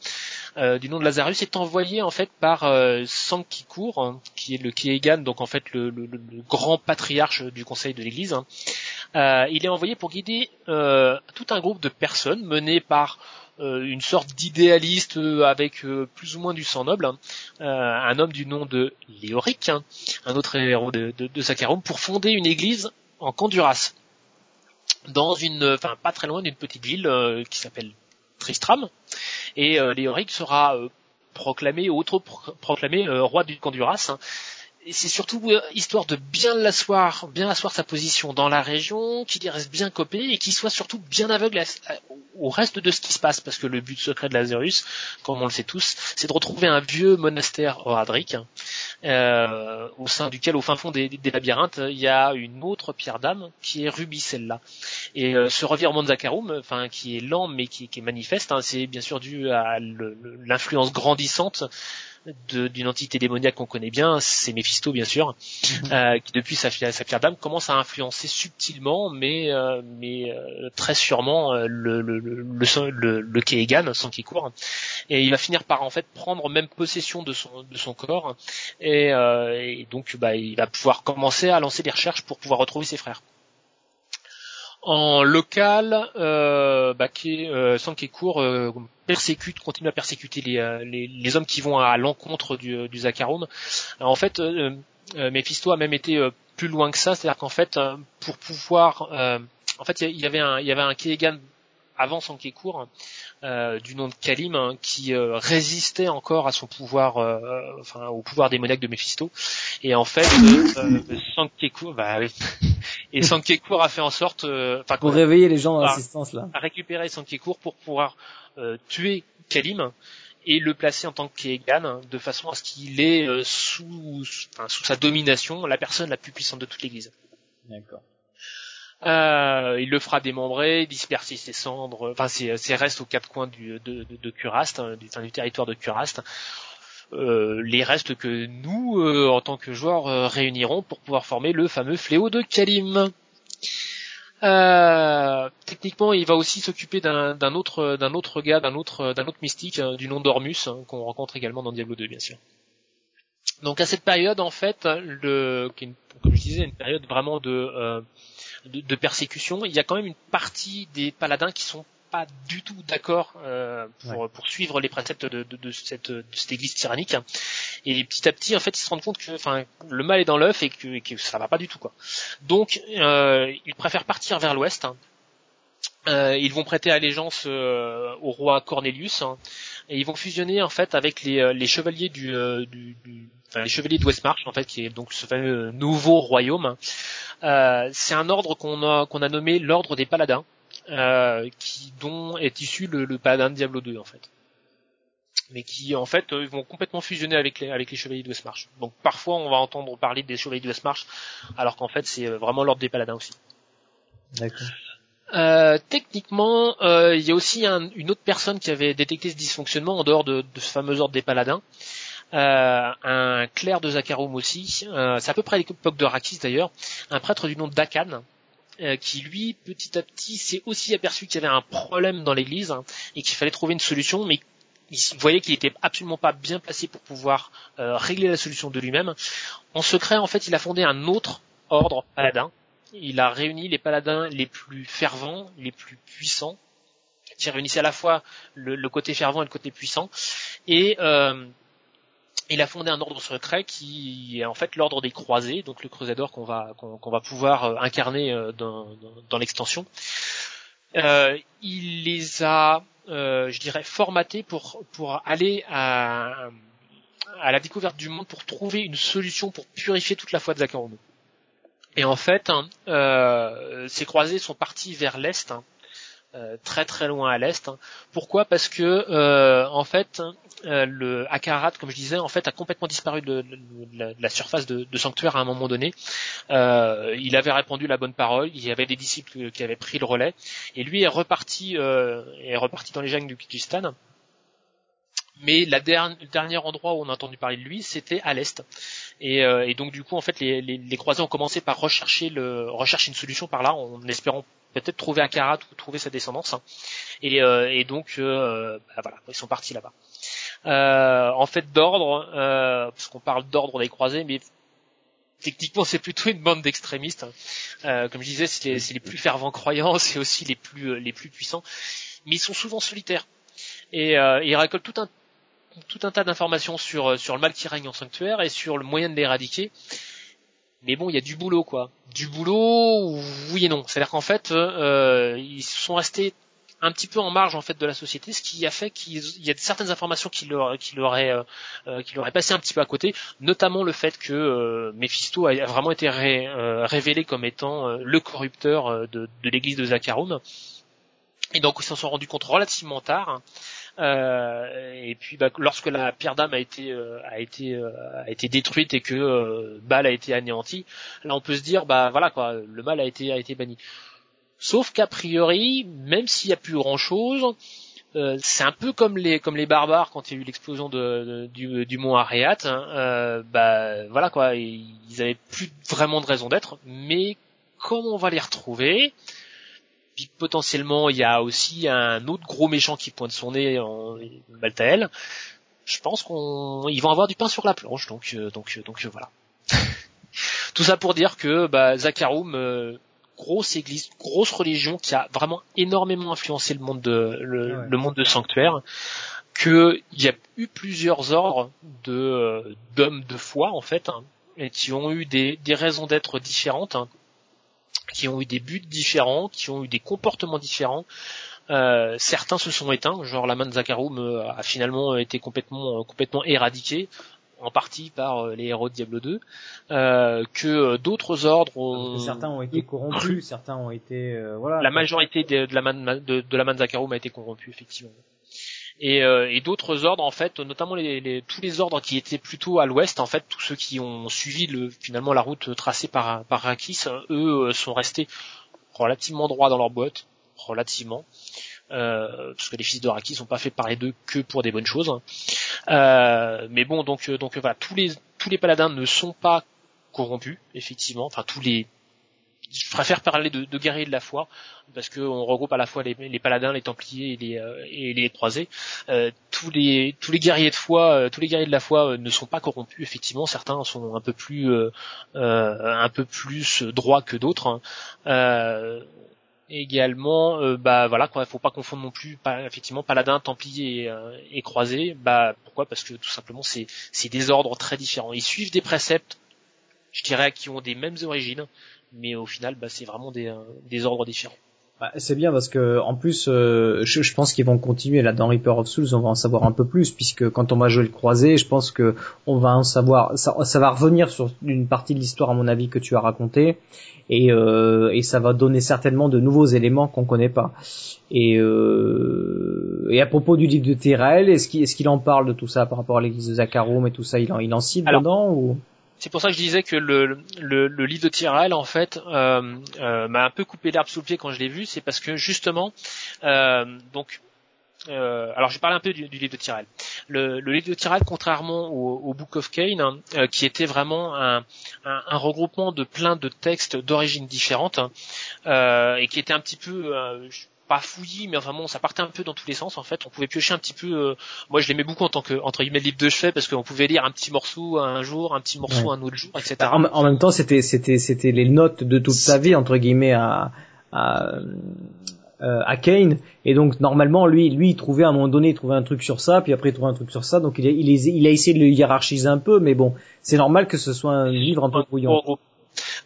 [SPEAKER 2] euh, du nom de Lazarus, est envoyé en fait par euh, Sankhikur, hein, qui est le Kiegan, donc en fait le, le- le- grand patriarche du Conseil de l'Église. hein. Euh, il est envoyé pour guider tout un groupe de personnes menées par une sorte d'idéaliste avec plus ou moins du sang noble, hein, un homme du nom de Léoric, hein, un autre héros de, de, de Sakharum, pour fonder une église en Honduras, dans une, enfin pas très loin d'une petite ville qui s'appelle Tristram, et euh, Léoric sera euh, proclamé, autre proclamé euh, roi du Honduras. Et c'est surtout euh, histoire de bien l'asseoir, bien asseoir sa position dans la région, qu'il y reste bien copé et qu'il soit surtout bien aveugle au reste de ce qui se passe, parce que le but secret de Lazarus, comme on le sait tous, c'est de retrouver un vieux monastère oradrique, hein, euh, au sein duquel, au fin fond des, labyrinthes, il y a une autre pierre d'âme qui est Ruby celle-là. Et euh, ce revirement de Zakharum, enfin qui est lent mais qui, qui est manifeste, hein, c'est bien sûr dû à l'influence grandissante d'une entité démoniaque qu'on connaît bien, c'est Mephisto bien sûr, euh, qui depuis sa, sa pierre d'âme commence à influencer subtilement, mais euh, mais euh, très sûrement euh, le le le le, le, Keegan, sans court, et il va finir par en fait prendre même possession de son de son corps, et, euh, et donc bah il va pouvoir commencer à lancer des recherches pour pouvoir retrouver ses frères. En local, euh, bah, qui euh, Sankekur euh, persécute, continue à persécuter les, euh, les, les hommes qui vont à, l'encontre du, du Zakharum. Alors, en fait, euh, euh, Mephisto a même été euh, plus loin que ça, c'est-à-dire qu'en fait, euh, pour pouvoir, euh, en fait, il y avait un, il y avait un avant Sankekur, euh, du nom de Kalim, hein, qui euh, résistait encore à son pouvoir, euh, enfin au pouvoir démoniaque de Mephisto. Et en fait, euh, euh, Sankekur, bah. [LAUGHS] Et Sankekur a fait en sorte, euh, enfin,
[SPEAKER 1] Pour réveiller les gens dans
[SPEAKER 2] Ah.
[SPEAKER 1] l'assistance là.
[SPEAKER 2] a récupéré Sankekur pour pouvoir euh, tuer Kalim et le placer en tant que Keegan de façon à ce qu'il ait euh, sous, enfin, sous sa domination la personne la plus puissante de toute l'Église.
[SPEAKER 1] D'accord.
[SPEAKER 2] Euh, il le fera démembrer, disperser ses cendres, enfin ses, ses restes aux quatre coins du, de, de, de Curast, hein, du, enfin, du territoire de Curast. Euh, les restes que nous, euh, en tant que joueurs, euh, réunirons pour pouvoir former le fameux fléau de Kalim. Euh, techniquement, il va aussi s'occuper d'un autre, d'un autre gars, d'un autre, d'un autre mystique hein, du nom d'Ormus, hein, qu'on rencontre également dans Diablo 2, bien sûr. Donc à cette période, en fait, le, comme je disais, une période vraiment de, euh, de persécution, il y a quand même une partie des paladins qui sont pas du tout d'accord euh, pour, pour suivre les préceptes de, de, de cette, de cette église tyrannique. Et petit à petit, en fait, ils se rendent compte que, enfin, le mal est dans l'œuf et que, et que ça va pas du tout, quoi. Donc, euh, ils préfèrent partir vers l'ouest. hein. Euh, ils vont prêter allégeance euh, au roi Cornelius hein, et ils vont fusionner en fait avec les, euh, les chevaliers du, euh, du, du- enfin, les chevaliers de Westmarch en fait qui est donc ce fameux nouveau royaume. Euh, c'est un ordre qu'on a qu'on a nommé l'ordre des paladins, euh, qui dont est issu le, le paladin de Diablo 2 en fait mais qui en fait euh, vont complètement fusionner avec les, avec les chevaliers de Westmarch. Donc parfois on va entendre parler des chevaliers de Westmarch, alors qu'en fait c'est euh, vraiment l'ordre des paladins aussi.
[SPEAKER 1] D'accord.
[SPEAKER 2] Euh, techniquement, euh, il y a aussi un- une autre personne qui avait détecté ce dysfonctionnement en dehors de, de ce fameux ordre des paladins. Euh, un clerc de Zakharum aussi, euh, c'est à peu près à l'époque de Rakis d'ailleurs, un prêtre du nom d'Akan, euh, qui lui, petit à petit, s'est aussi aperçu qu'il y avait un problème dans l'église hein, et qu'il fallait trouver une solution, mais il voyait qu'il était absolument pas bien placé pour pouvoir euh, régler la solution de lui-même. En secret, en fait, il a fondé un autre ordre paladin. Il a réuni les paladins les plus fervents, les plus puissants, qui réunissaient à la fois le, le côté fervent et le côté puissant. Et euh, il a fondé un ordre secret qui est en fait l'ordre des croisés, donc le crusader qu'on va qu'on va pouvoir euh, incarner euh, dans, dans, l'extension. euh, il les a, euh, je dirais, formatés pour pour aller à à la découverte du monde pour trouver une solution pour purifier toute la foi de Zakaroum. Et en fait, hein, euh, ces croisés sont partis vers l'est, hein, euh, très très loin à l'est. hein. Pourquoi? Parce que euh, en fait, euh, le Akarat, comme je disais, en fait, a complètement disparu de, de- de la, surface de, sanctuaire à un moment donné. Euh, il avait répandu la bonne parole, il y avait des disciples qui avaient pris le relais, et lui est reparti, euh, est reparti dans les jungles du Kyrgyzstan. Mais la dernière, le dernier endroit où on a entendu parler de lui, c'était à l'est. Et, euh, et donc du coup, en fait, les, les, les croisés ont commencé par rechercher le, rechercher une solution par là, en espérant peut-être trouver Akarat ou trouver sa descendance. Et, euh, et donc, euh, bah, voilà, ils sont partis là-bas. Euh, en fait, d'ordre, euh, parce qu'on parle d'ordre des croisés, mais techniquement, c'est plutôt une bande d'extrémistes. Euh, comme je disais, c'est les, plus fervents croyants, c'est aussi les plus, les plus puissants, mais ils sont souvent solitaires. Et euh, ils récoltent tout un tout un tas d'informations sur sur le mal qui règne en sanctuaire et sur le moyen de l'éradiquer. Mais bon, il y a du boulot quoi. Du boulot, oui et non. C'est-à-dire qu'en fait, euh, ils sont restés un petit peu en marge en fait de la société, ce qui a fait qu'il y a certaines informations qui leur qui leur auraient euh, euh, qui leur auraient passé un petit peu à côté, notamment le fait que euh, Mephisto a vraiment été euh, révélé comme étant euh, le corrupteur de, de l'église de Zakharum. Et donc ils s'en sont rendus compte relativement tard. Euh, et puis bah, lorsque la pierre d'âme a été euh, a été euh, a été détruite et que euh, Baal a été anéanti, là on peut se dire bah voilà quoi, le mal a été a été banni. Sauf qu'a priori, même s'il n'y a plus grand chose, c'est un peu comme les comme les barbares quand il y a eu l'explosion de, du, du mont Ariat. hein, euh, bah voilà quoi, ils avaient plus vraiment de raison d'être. Mais comment on va les retrouver? Puis potentiellement il y a aussi un autre gros méchant qui pointe son nez en Maltael. Je pense qu'on ils vont avoir du pain sur la planche, donc euh, donc euh, donc euh, voilà. [LAUGHS] Tout ça pour dire que bah, Zakharum, euh, grosse église, grosse religion qui a vraiment énormément influencé le monde de le,
[SPEAKER 1] Ouais.
[SPEAKER 2] le monde de sanctuaire. Que il y a eu plusieurs ordres de d'hommes de foi en fait, hein, et qui ont eu des, des raisons d'être différentes. hein qui ont eu des buts différents, qui ont eu des comportements différents. Euh, certains se sont éteints, genre la main de Zakharum a finalement été complètement euh, complètement éradiquée, en partie par euh, les héros de Diablo 2, euh, que d'autres ordres ont
[SPEAKER 1] Certains ont été corrompus, certains ont été euh, voilà.
[SPEAKER 2] la majorité de, de la main de, de la a été corrompue effectivement. Et, euh, et d'autres ordres en fait, notamment les, les- tous les ordres qui étaient plutôt à l'ouest en fait, tous ceux qui ont suivi le, finalement la route tracée par par Rakis, eux euh, sont restés relativement droits dans leur boîte, relativement. Euh, parce que les fils de Rakis sont pas fait parler d'eux que pour des bonnes choses. Euh, mais bon, donc euh, donc voilà, tous les tous les paladins ne sont pas corrompus, effectivement. Enfin tous les je préfère parler de, de guerriers de la foi parce qu'on regroupe à la fois les, les paladins, les templiers et les, euh, et les croisés. Euh, tous les tous les guerriers de foi, euh, tous les guerriers de la foi euh, ne sont pas corrompus. Effectivement, certains sont un peu plus euh, euh, un peu plus droits que d'autres. hein. Également, euh, bah voilà quoi, faut pas confondre non plus, effectivement, paladin, templier et, euh, et croisé. Bah pourquoi? Parce que tout simplement c'est c'est des ordres très différents. Ils suivent des préceptes, je dirais, qui ont des mêmes origines, mais au final, bah, c'est vraiment des, euh, des ordres différents.
[SPEAKER 1] Bah, c'est bien parce que en plus, euh, je, je pense qu'ils vont continuer là dans Reaper of Souls. On va en savoir un peu plus puisque quand on va jouer le croisé, je pense que on va en savoir. Ça, ça va revenir sur une partie de l'histoire à mon avis que tu as raconté et, euh, et ça va donner certainement de nouveaux éléments qu'on connaît pas. Et, euh, et à propos du livre de Tyrael, est-ce qu'il est-ce qu'il en parle de tout ça par rapport à l'église de Zakharum et tout ça? Il en, il en cite
[SPEAKER 2] Alors,
[SPEAKER 1] dedans ou?
[SPEAKER 2] C'est pour ça que je disais que le, le, livre de Tyrael, en fait, euh, euh, m'a un peu coupé l'herbe sous le pied quand je l'ai vu. C'est parce que justement, euh, donc, alors je vais parler un peu du, livre de Tyrael. Le, le livre de Tyrael, contrairement au, Book of Cain, hein, qui était vraiment un, regroupement de plein de textes d'origines différentes hein, et qui était un petit peu pas fouillis, mais vraiment ça partait un peu dans tous les sens en fait. On pouvait piocher un petit peu. euh, moi, je l'aimais beaucoup en tant que entre guillemets livre de chevet parce qu'on pouvait lire un petit morceau un jour, un petit morceau un autre jour, etc.
[SPEAKER 1] Bah, en, en même temps, c'était c'était c'était les notes de toute sa vie entre guillemets à à, euh, à Kane et donc normalement lui lui il trouvait à un moment donné il trouvait un truc sur ça puis après il trouvait un truc sur ça donc il a, il a, il a essayé de le hiérarchiser un peu mais bon c'est normal que ce soit un livre un peu brouillon.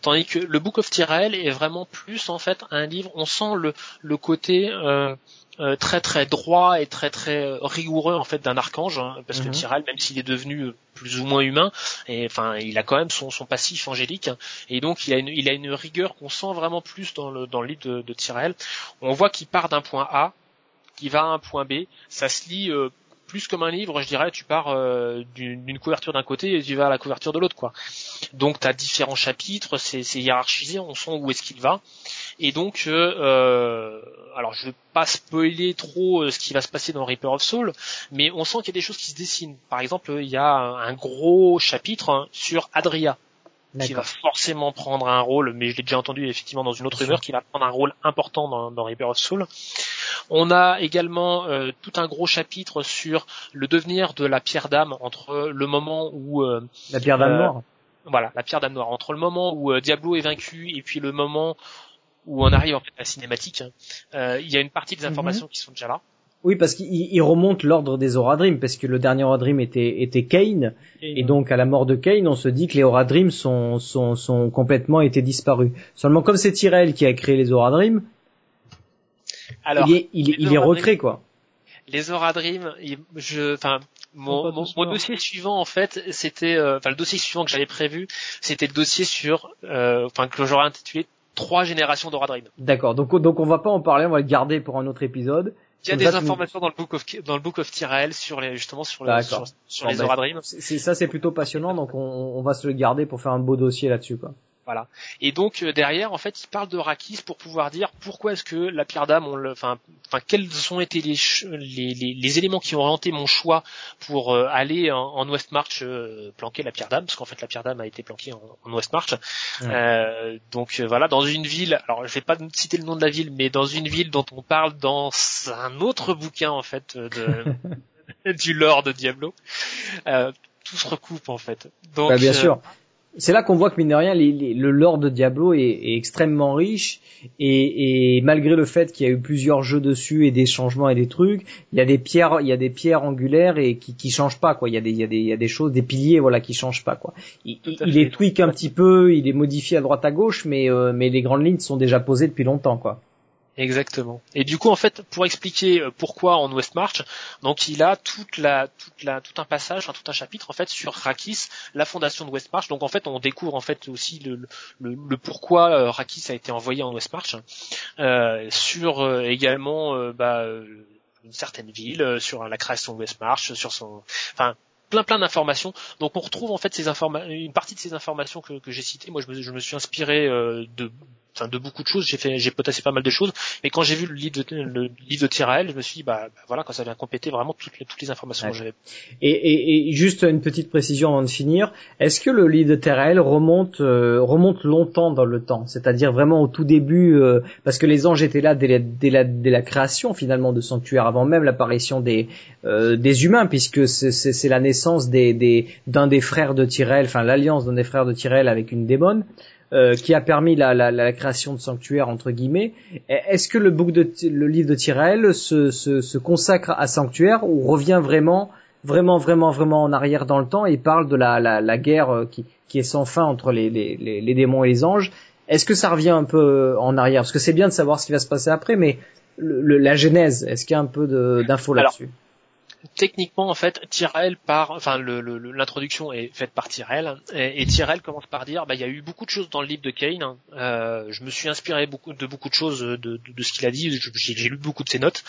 [SPEAKER 2] Tandis que le Book of Tyrell est vraiment plus en fait un livre. On sent le le côté euh, euh, très très droit et très très euh, rigoureux en fait d'un archange hein, parce que
[SPEAKER 1] Mhm.
[SPEAKER 2] Tyrell même s'il est devenu euh, plus ou moins humain et enfin il a quand même son, son passif angélique hein, et donc il a une il a une rigueur qu'on sent vraiment plus dans le dans le livre de, de Tyrell on voit qu'il part d'un point A qui va à un point B ça se lit euh, plus comme un livre, je dirais, tu pars euh, d'une couverture d'un côté et tu vas à la couverture de l'autre, quoi. Donc tu as différents chapitres, c'est hiérarchisé, on sent où est-ce qu'il va. Et donc, euh, euh, alors je vais pas spoiler trop euh, ce qui va se passer dans Reaper of Soul, mais on sent qu'il y a des choses qui se dessinent. Par exemple, il y a un, gros chapitre hein, sur Adria, qui va forcément prendre un rôle, mais je l'ai déjà entendu effectivement dans une autre rumeur, qui va prendre un rôle important dans, dans Reaper of Soul. On a également euh, tout un gros chapitre sur le devenir de la pierre d'âme entre le moment où euh,
[SPEAKER 1] La pierre d'âme
[SPEAKER 2] Euh,
[SPEAKER 1] noire.
[SPEAKER 2] voilà, la pierre d'âme noire, entre le moment où euh, Diablo est vaincu et puis le moment où on arrive en fait à la cinématique, hein, euh, il y a une partie des
[SPEAKER 1] Mhm.
[SPEAKER 2] informations qui sont déjà là.
[SPEAKER 1] Oui, parce qu'il il remonte l'ordre des Oradrim, parce que le dernier Oradrim était, était Kane, et donc à la mort de Kane, on se dit que les Oradrim sont, sont, sont complètement été disparus. Seulement comme c'est Tyrell qui a créé les Oradrim,
[SPEAKER 2] Alors,
[SPEAKER 1] il est, il, il est retrait quoi.
[SPEAKER 2] les Oradrim, il- je, enfin, mon, mon, dossier suivant en fait, c'était, euh, enfin le dossier suivant que j'avais prévu, c'était le dossier sur, euh, enfin que j'aurais intitulé trois générations d'Oradrim.
[SPEAKER 1] D'accord. Donc donc on va pas en parler, on va le garder pour un autre épisode.
[SPEAKER 2] Il y a des
[SPEAKER 1] ça, tu-
[SPEAKER 2] informations dans le book of dans le book of Tyrell sur les justement sur, le,
[SPEAKER 1] D'accord.
[SPEAKER 2] sur, sur
[SPEAKER 1] Bon,
[SPEAKER 2] les
[SPEAKER 1] ben,
[SPEAKER 2] Oradrim.
[SPEAKER 1] C'est c'est- ça c'est plutôt passionnant, donc on, on va se le garder pour faire un beau dossier là-dessus quoi.
[SPEAKER 2] Voilà. Et donc euh, derrière, en fait, il parle de Rakis pour pouvoir dire pourquoi est-ce que la pierre d'âme, enfin, enfin, quels ont été les, les, les, les éléments qui ont orienté mon choix pour euh, aller en, en Westmarch euh, planquer la pierre d'âme, parce qu'en fait la pierre d'âme a été planquée en, en Westmarch. Euh, donc euh, voilà, dans une ville. Alors je vais pas citer le nom de la ville, mais dans une ville dont on parle dans un autre bouquin en fait de, [LAUGHS] du lore de Diablo. Euh, tout se recoupe en fait. Donc
[SPEAKER 1] Bah, bien
[SPEAKER 2] euh,
[SPEAKER 1] sûr. C'est là qu'on voit que mine de rien, les- les- le lore de Diablo est, est extrêmement riche et, et malgré le fait qu'il y a eu plusieurs jeux dessus et des changements et des trucs, il y a des pierres, il y a des pierres angulaires et qui, qui changent pas quoi. Il y a des, il y a des, il y a des choses, des piliers voilà qui changent pas quoi. Il, il les tweak un petit peu, il est modifié à droite à gauche, mais euh, mais les grandes lignes sont déjà posées depuis longtemps quoi.
[SPEAKER 2] Exactement. Et du coup, en fait, pour expliquer euh, pourquoi en Westmarch, donc il a toute la, toute la, tout un passage, enfin, tout un chapitre en fait sur Rakis, la fondation de Westmarch. Donc en fait, on découvre en fait aussi le, le, le pourquoi euh, Rakis a été envoyé en Westmarch, euh, sur euh, également euh, bah, une certaine ville, sur la création de Westmarch, sur son, enfin plein plein d'informations. Donc on retrouve en fait ces informations, une partie de ces informations que, que j'ai citées. Moi, je me, je me suis inspiré euh, de enfin de beaucoup de choses, j'ai fait j'ai potassé pas mal de choses, mais quand j'ai vu le livre de le livre de Tirael, je me suis dit bah, bah, voilà quand ça vient compléter vraiment toutes les toutes les informations
[SPEAKER 1] Ouais.
[SPEAKER 2] que j'avais.
[SPEAKER 1] Et, et, et juste une petite précision avant de finir, est-ce que le lit de Terrell remonte euh, remonte longtemps dans le temps, c'est-à-dire vraiment au tout début, euh, parce que les anges étaient là dès la, dès la, dès la création finalement de Sanctuaire, avant même l'apparition des euh, des humains, puisque c'est- la naissance des des d'un des frères de Tyrell, enfin l'alliance d'un des frères de Tyrell avec une démon. Euh, qui a permis la, la, la création de sanctuaire entre guillemets. Est-ce que le, book de, le livre de Tyrell se, se, se consacre à sanctuaire ou revient vraiment vraiment vraiment vraiment en arrière dans le temps et parle de la, la, la guerre euh, qui, qui est sans fin entre les, les, les, les démons et les anges? Est-ce que ça revient un peu en arrière? Parce que c'est bien de savoir ce qui va se passer après, mais le, le- la genèse, est-ce qu'il y a un peu d'infos là-dessus?
[SPEAKER 2] Techniquement en fait Tirael part, enfin le- le- le- l'introduction est faite par Tirael et, et Tirael commence par dire bah il y a eu beaucoup de choses dans le livre de Kane. hein. Euh, je me suis inspiré beaucoup de beaucoup de choses de, de, de ce qu'il a dit. J'ai lu beaucoup de ses notes.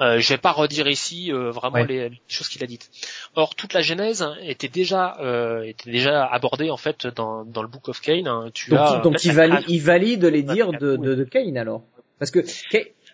[SPEAKER 2] Euh, je vais pas redire ici euh, vraiment
[SPEAKER 1] Ouais.
[SPEAKER 2] les, les choses qu'il a dites. Or toute la genèse était déjà euh, était déjà abordée en fait dans, dans le Book of Kane. hein. Tu
[SPEAKER 1] Donc,
[SPEAKER 2] as,
[SPEAKER 1] donc il, valide, il valide les dires de, de, de Kane alors Parce que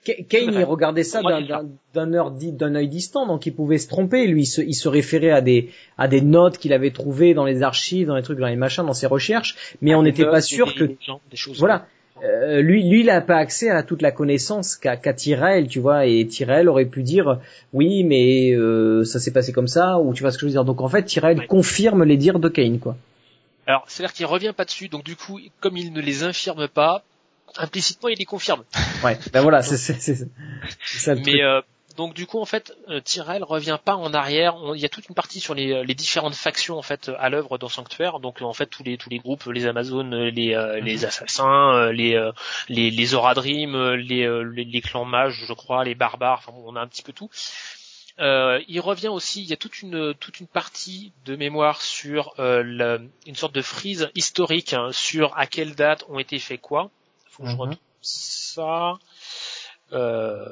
[SPEAKER 1] Kane, il regardait ça d'un- œil distant, donc il pouvait se tromper. Lui, il se, il se référait à des, à des notes qu'il avait trouvées dans les archives, dans les trucs, dans les machins, dans ses recherches, mais on n'était pas sûr
[SPEAKER 2] des
[SPEAKER 1] que
[SPEAKER 2] légendes, des choses.
[SPEAKER 1] voilà. Euh, lui, lui, il n'a pas accès à toute la connaissance qu'a qu'a Tyrell, tu vois, et Tyrell aurait pu dire oui, mais euh, ça s'est passé comme ça, ou tu vois ce que je veux dire. Donc en fait, Tyrell
[SPEAKER 2] Ouais.
[SPEAKER 1] confirme les dires de Kane, quoi.
[SPEAKER 2] Alors, c'est-à-dire qu'il revient pas dessus, donc du coup, comme il ne les infirme pas, implicitement il les confirme. [LAUGHS]
[SPEAKER 1] Ouais. Ben voilà, c'est ça le truc.
[SPEAKER 2] Mais euh, Donc du coup en fait euh, Tyrell revient pas en arrière. On- Il y a toute une partie sur les, les différentes factions en fait à l'œuvre dans Sanctuaire. Donc en fait tous les tous les groupes, les Amazones, les euh, les assassins, euh, les euh, les les Zoradrim, euh, les, euh, les les clans mages, je crois, les barbares. Enfin bon, on a un petit peu tout. Euh, il revient aussi, il y a toute une toute une partie de mémoire sur euh, une sorte de frise historique hein, sur à quelle date ont été fait quoi. Faut que je
[SPEAKER 1] Mhm.
[SPEAKER 2] retrouve ça euh,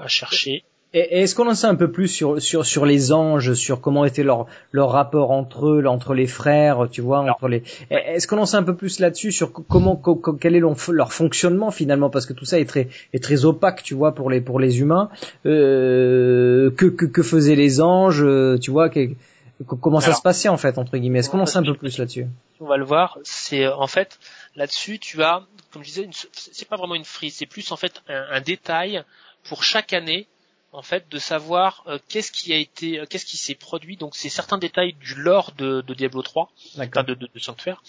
[SPEAKER 2] à chercher.
[SPEAKER 1] Et, est-ce qu'on en sait un peu plus sur sur sur les anges, sur comment était leur leur rapport entre eux, entre les frères, tu vois, entre les. Est-ce qu'on en sait un peu plus là-dessus sur co- comment co- co- quel est leur, fonctionnement finalement? Parce que tout ça est très est très opaque, tu vois, pour les pour les humains. Euh, que, que que faisaient les anges, tu vois, que- comment ça
[SPEAKER 2] Alors.
[SPEAKER 1] se passait en fait entre guillemets? Est-ce qu'on en sait un peu plus là-dessus?
[SPEAKER 2] On va le voir, c'est en fait là-dessus tu as, comme je disais, c'est pas vraiment une frise, c'est plus en fait un détail pour chaque année en fait de savoir euh, qu'est-ce qui a été, euh, qu'est-ce qui s'est produit. Donc c'est certains détails du lore de, de Diablo 3, enfin de, de, de Sanctuaire.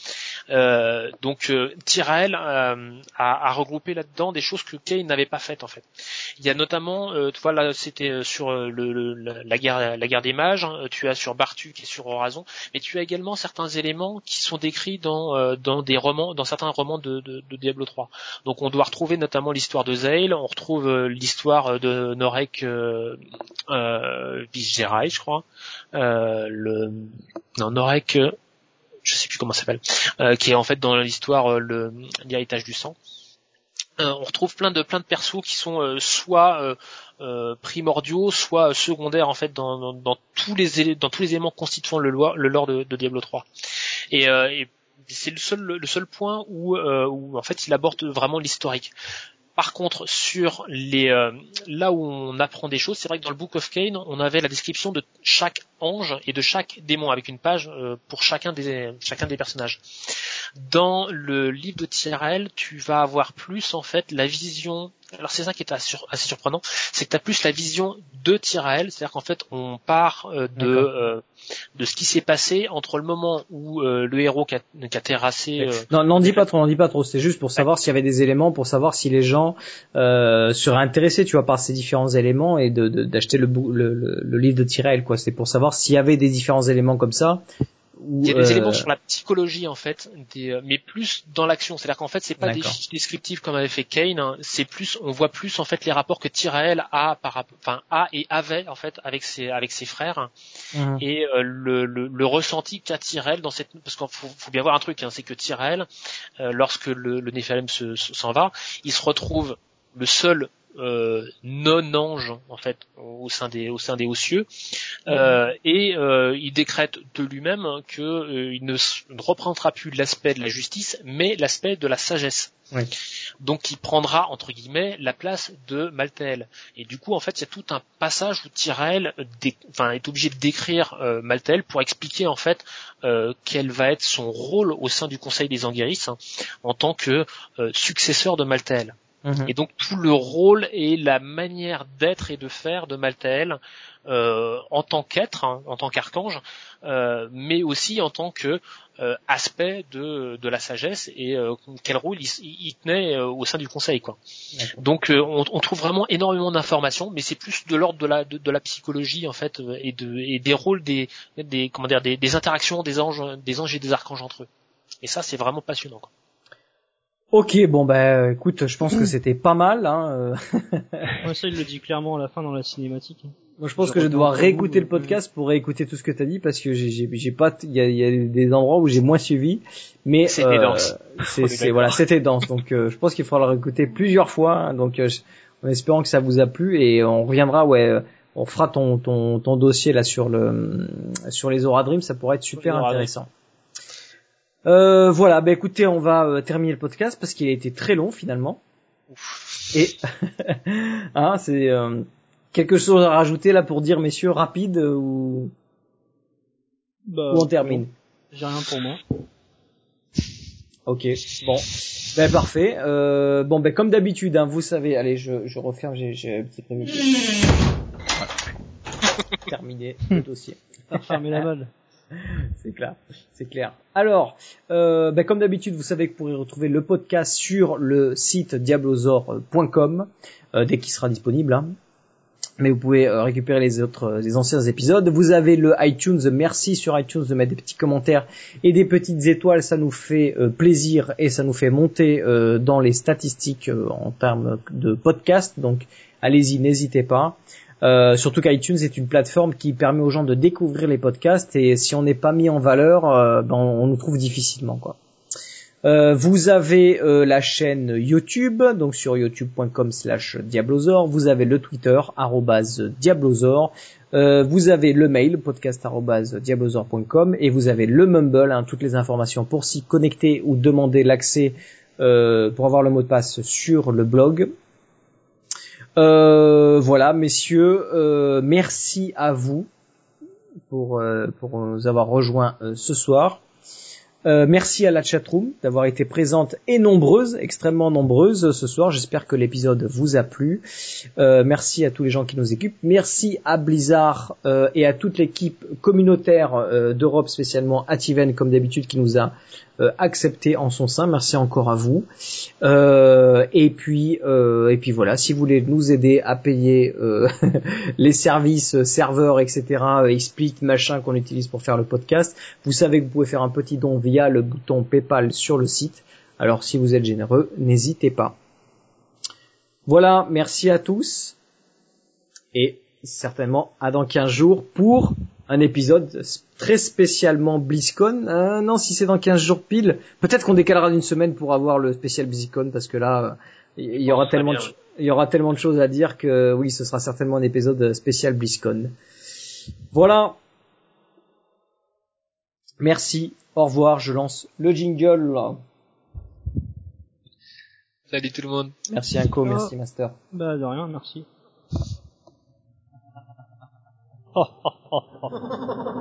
[SPEAKER 2] Euh, donc euh, Tyrael euh, a, a regroupé là-dedans des choses que Kane n'avait pas faites en fait. Il y a notamment, euh, tu vois là c'était sur le, le- la, guerre, la guerre des mages. hein, tu as sur Bartuk et sur Horazon mais tu as également certains éléments qui sont décrits dans euh, dans des romans, dans certains romans de, de, de Diablo 3. Donc on doit retrouver notamment l'histoire de Zale, on retrouve l'histoire de Norek euh, euh, je crois, euh, le non Norek, euh, je sais plus comment ça s'appelle, euh, qui est en fait dans l'histoire euh, le l'héritage du sang. Euh, on retrouve plein de plein de persos qui sont soit primordiaux, soit secondaires en fait dans, dans, dans tous les éléments constituant le lore, le lore de, Diablo 3. Et, et c'est le seul le seul point où, euh, où en fait il aborde vraiment l'historique. Par contre, sur les euh, là où on apprend des choses, c'est vrai que dans le Book of Cain, on avait la description de chaque ange et de chaque démon avec une page euh, pour chacun des chacun des personnages. Dans le livre de Tyrell, tu vas avoir plus en fait la vision. Alors c'est ça qui est assez, sur- assez surprenant, c'est que tu as plus la vision de Tyrell, c'est-à-dire qu'en fait on part euh, de euh, de ce qui s'est passé entre le moment où euh, le héros qui a, qui a terrassé euh,
[SPEAKER 1] Non, n'en dis pas trop, n'en dis pas trop. C'est juste pour savoir s'il y avait des éléments, pour savoir si les gens seraient intéressés, tu vois, par ces différents éléments et de d'acheter le, bou- le, le, le livre de Tyrell, quoi. C'est pour savoir s'il y avait des différents éléments comme ça.
[SPEAKER 2] Il y a des
[SPEAKER 1] euh,
[SPEAKER 2] éléments sur la psychologie en fait, des, euh, mais plus dans l'action. C'est-à-dire qu'en fait, c'est pas des fiches descriptives comme avait fait Kane. hein. C'est plus, on voit plus en fait les rapports que Tyrael a par, enfin a et avait en fait avec ses avec ses frères
[SPEAKER 1] mhm.
[SPEAKER 2] et euh, le, le, le ressenti qu'a Tyrell dans cette parce qu'il faut, faut bien voir un truc, hein, c'est que Tyrell, euh, lorsque le, le se- s'en va, il se retrouve le seul euh, non ange en fait au sein des au sein des hauts cieux euh, et euh, il décrète de lui-même que euh, il ne, ne reprendra plus l'aspect de la justice mais l'aspect de la sagesse.
[SPEAKER 1] Oui.
[SPEAKER 2] donc il prendra entre guillemets la place de Maltael et du coup en fait il y a tout un passage où Tyrell enfin est obligé de décrire euh, Maltael pour expliquer en fait euh, quel va être son rôle au sein du Conseil des Anguéris hein, en tant que euh, successeur de Maltael
[SPEAKER 1] Mhm.
[SPEAKER 2] et donc tout le rôle et la manière d'être et de faire de Maltael euh, en tant qu'être, hein, en tant qu'archange, euh, mais aussi en tant que euh, aspect de, de la sagesse et euh, quel rôle il, il- tenait euh, au sein du conseil. Quoi.
[SPEAKER 1] D'accord.
[SPEAKER 2] Donc euh, on, on trouve vraiment énormément d'informations, mais c'est plus de l'ordre de la, de, de la psychologie en fait et, de, et des rôles des, des comment dire des, des interactions des anges, des anges et des archanges entre eux. Et ça c'est vraiment passionnant. Quoi.
[SPEAKER 1] Ok, bon bah écoute, je pense que c'était pas mal. Hein. euh.
[SPEAKER 3] Ouais, ça, il le dit clairement à la fin dans la cinématique.
[SPEAKER 1] Moi, je pense
[SPEAKER 3] Je
[SPEAKER 1] que je vais devoir réécouter le
[SPEAKER 3] vous,
[SPEAKER 1] podcast pour réécouter tout ce que t'as dit parce que j'ai j'ai j'ai pas, il y a, il y a des endroits où j'ai moins suivi, mais
[SPEAKER 2] C'était dense.
[SPEAKER 1] C'est
[SPEAKER 2] est
[SPEAKER 1] c'est voilà, c'était dense. Donc euh, je pense qu'il faudra le réécouter plusieurs fois. hein. donc euh, en espérant que ça vous a plu et on reviendra ouais. euh, On fera ton, ton, ton dossier là sur le sur les Aura Dream, ça pourrait être super intéressant. Euh, voilà, bah écoutez, on va euh, terminer le podcast parce qu'il a été très long finalement. Et [LAUGHS] hein, c'est euh, quelque chose à rajouter là pour dire messieurs rapide euh, ou,
[SPEAKER 3] Bah,
[SPEAKER 1] ou on termine?
[SPEAKER 3] J'ai rien pour moi.
[SPEAKER 1] Ok, bon, ben parfait. Euh, bon, ben comme d'habitude, hein, vous savez, allez, je, je referme, j'ai j'ai un petit prévu. Terminé [LAUGHS] le dossier.
[SPEAKER 3] Fermez la balle. [LAUGHS]
[SPEAKER 1] c'est clair, c'est clair. Alors, euh, ben, comme d'habitude, vous savez que vous pourrez retrouver le podcast sur le site diablozor.com euh, dès qu'il sera disponible. hein. mais vous pouvez euh, récupérer les autres, euh, les anciens épisodes. Vous avez le iTunes. Merci sur iTunes de mettre des petits commentaires et des petites étoiles. Ça nous fait euh, plaisir et ça nous fait monter dans les statistiques en termes de podcast. Donc, allez-y, n'hésitez pas. Surtout qu'iTunes est une plateforme qui permet aux gens de découvrir les podcasts et si on n'est pas mis en valeur, ben, on nous trouve difficilement. Euh, vous avez euh, la chaîne YouTube, donc sur youtube.com slash diablozor. Vous avez le Twitter, diablozor. Euh, vous avez le mail, podcast diablozor.com. Et vous avez le Mumble, hein, toutes les informations pour s'y connecter ou demander l'accès pour avoir le mot de passe sur le blog. Voilà, messieurs, merci à vous pour, pour nous avoir rejoints ce soir. Euh, merci à la chatroom d'avoir été présente et nombreuse, extrêmement nombreuse ce soir. J'espère que l'épisode vous a plu. Euh, merci à tous les gens qui nous équipent. Merci à Blizzard euh, et à toute l'équipe communautaire d'Europe, spécialement à Tiven comme d'habitude, qui nous a euh, accepté en son sein. Merci encore à vous. Euh, et puis euh, et puis voilà, si vous voulez nous aider à payer [LAUGHS] les services serveurs, etc., explique machin qu'on utilise pour faire le podcast, vous savez que vous pouvez faire un petit don via le bouton PayPal sur le site. Alors si vous êtes généreux, n'hésitez pas. Voilà, merci à tous et certainement à dans 15 jours pour un épisode très spécialement BlizzCon. Euh, non, si c'est dans 15 jours pile, peut-être qu'on décalera d'une semaine pour avoir le spécial BlizzCon parce que là, il y, aura tellement de, il y aura tellement de choses à dire que oui, ce sera certainement un épisode spécial BlizzCon. Voilà. Merci. Au revoir. Je lance le jingle.
[SPEAKER 2] Salut tout le monde.
[SPEAKER 1] Merci Inco, merci Master.
[SPEAKER 3] Bah de rien, merci. oh, [LAUGHS] oh.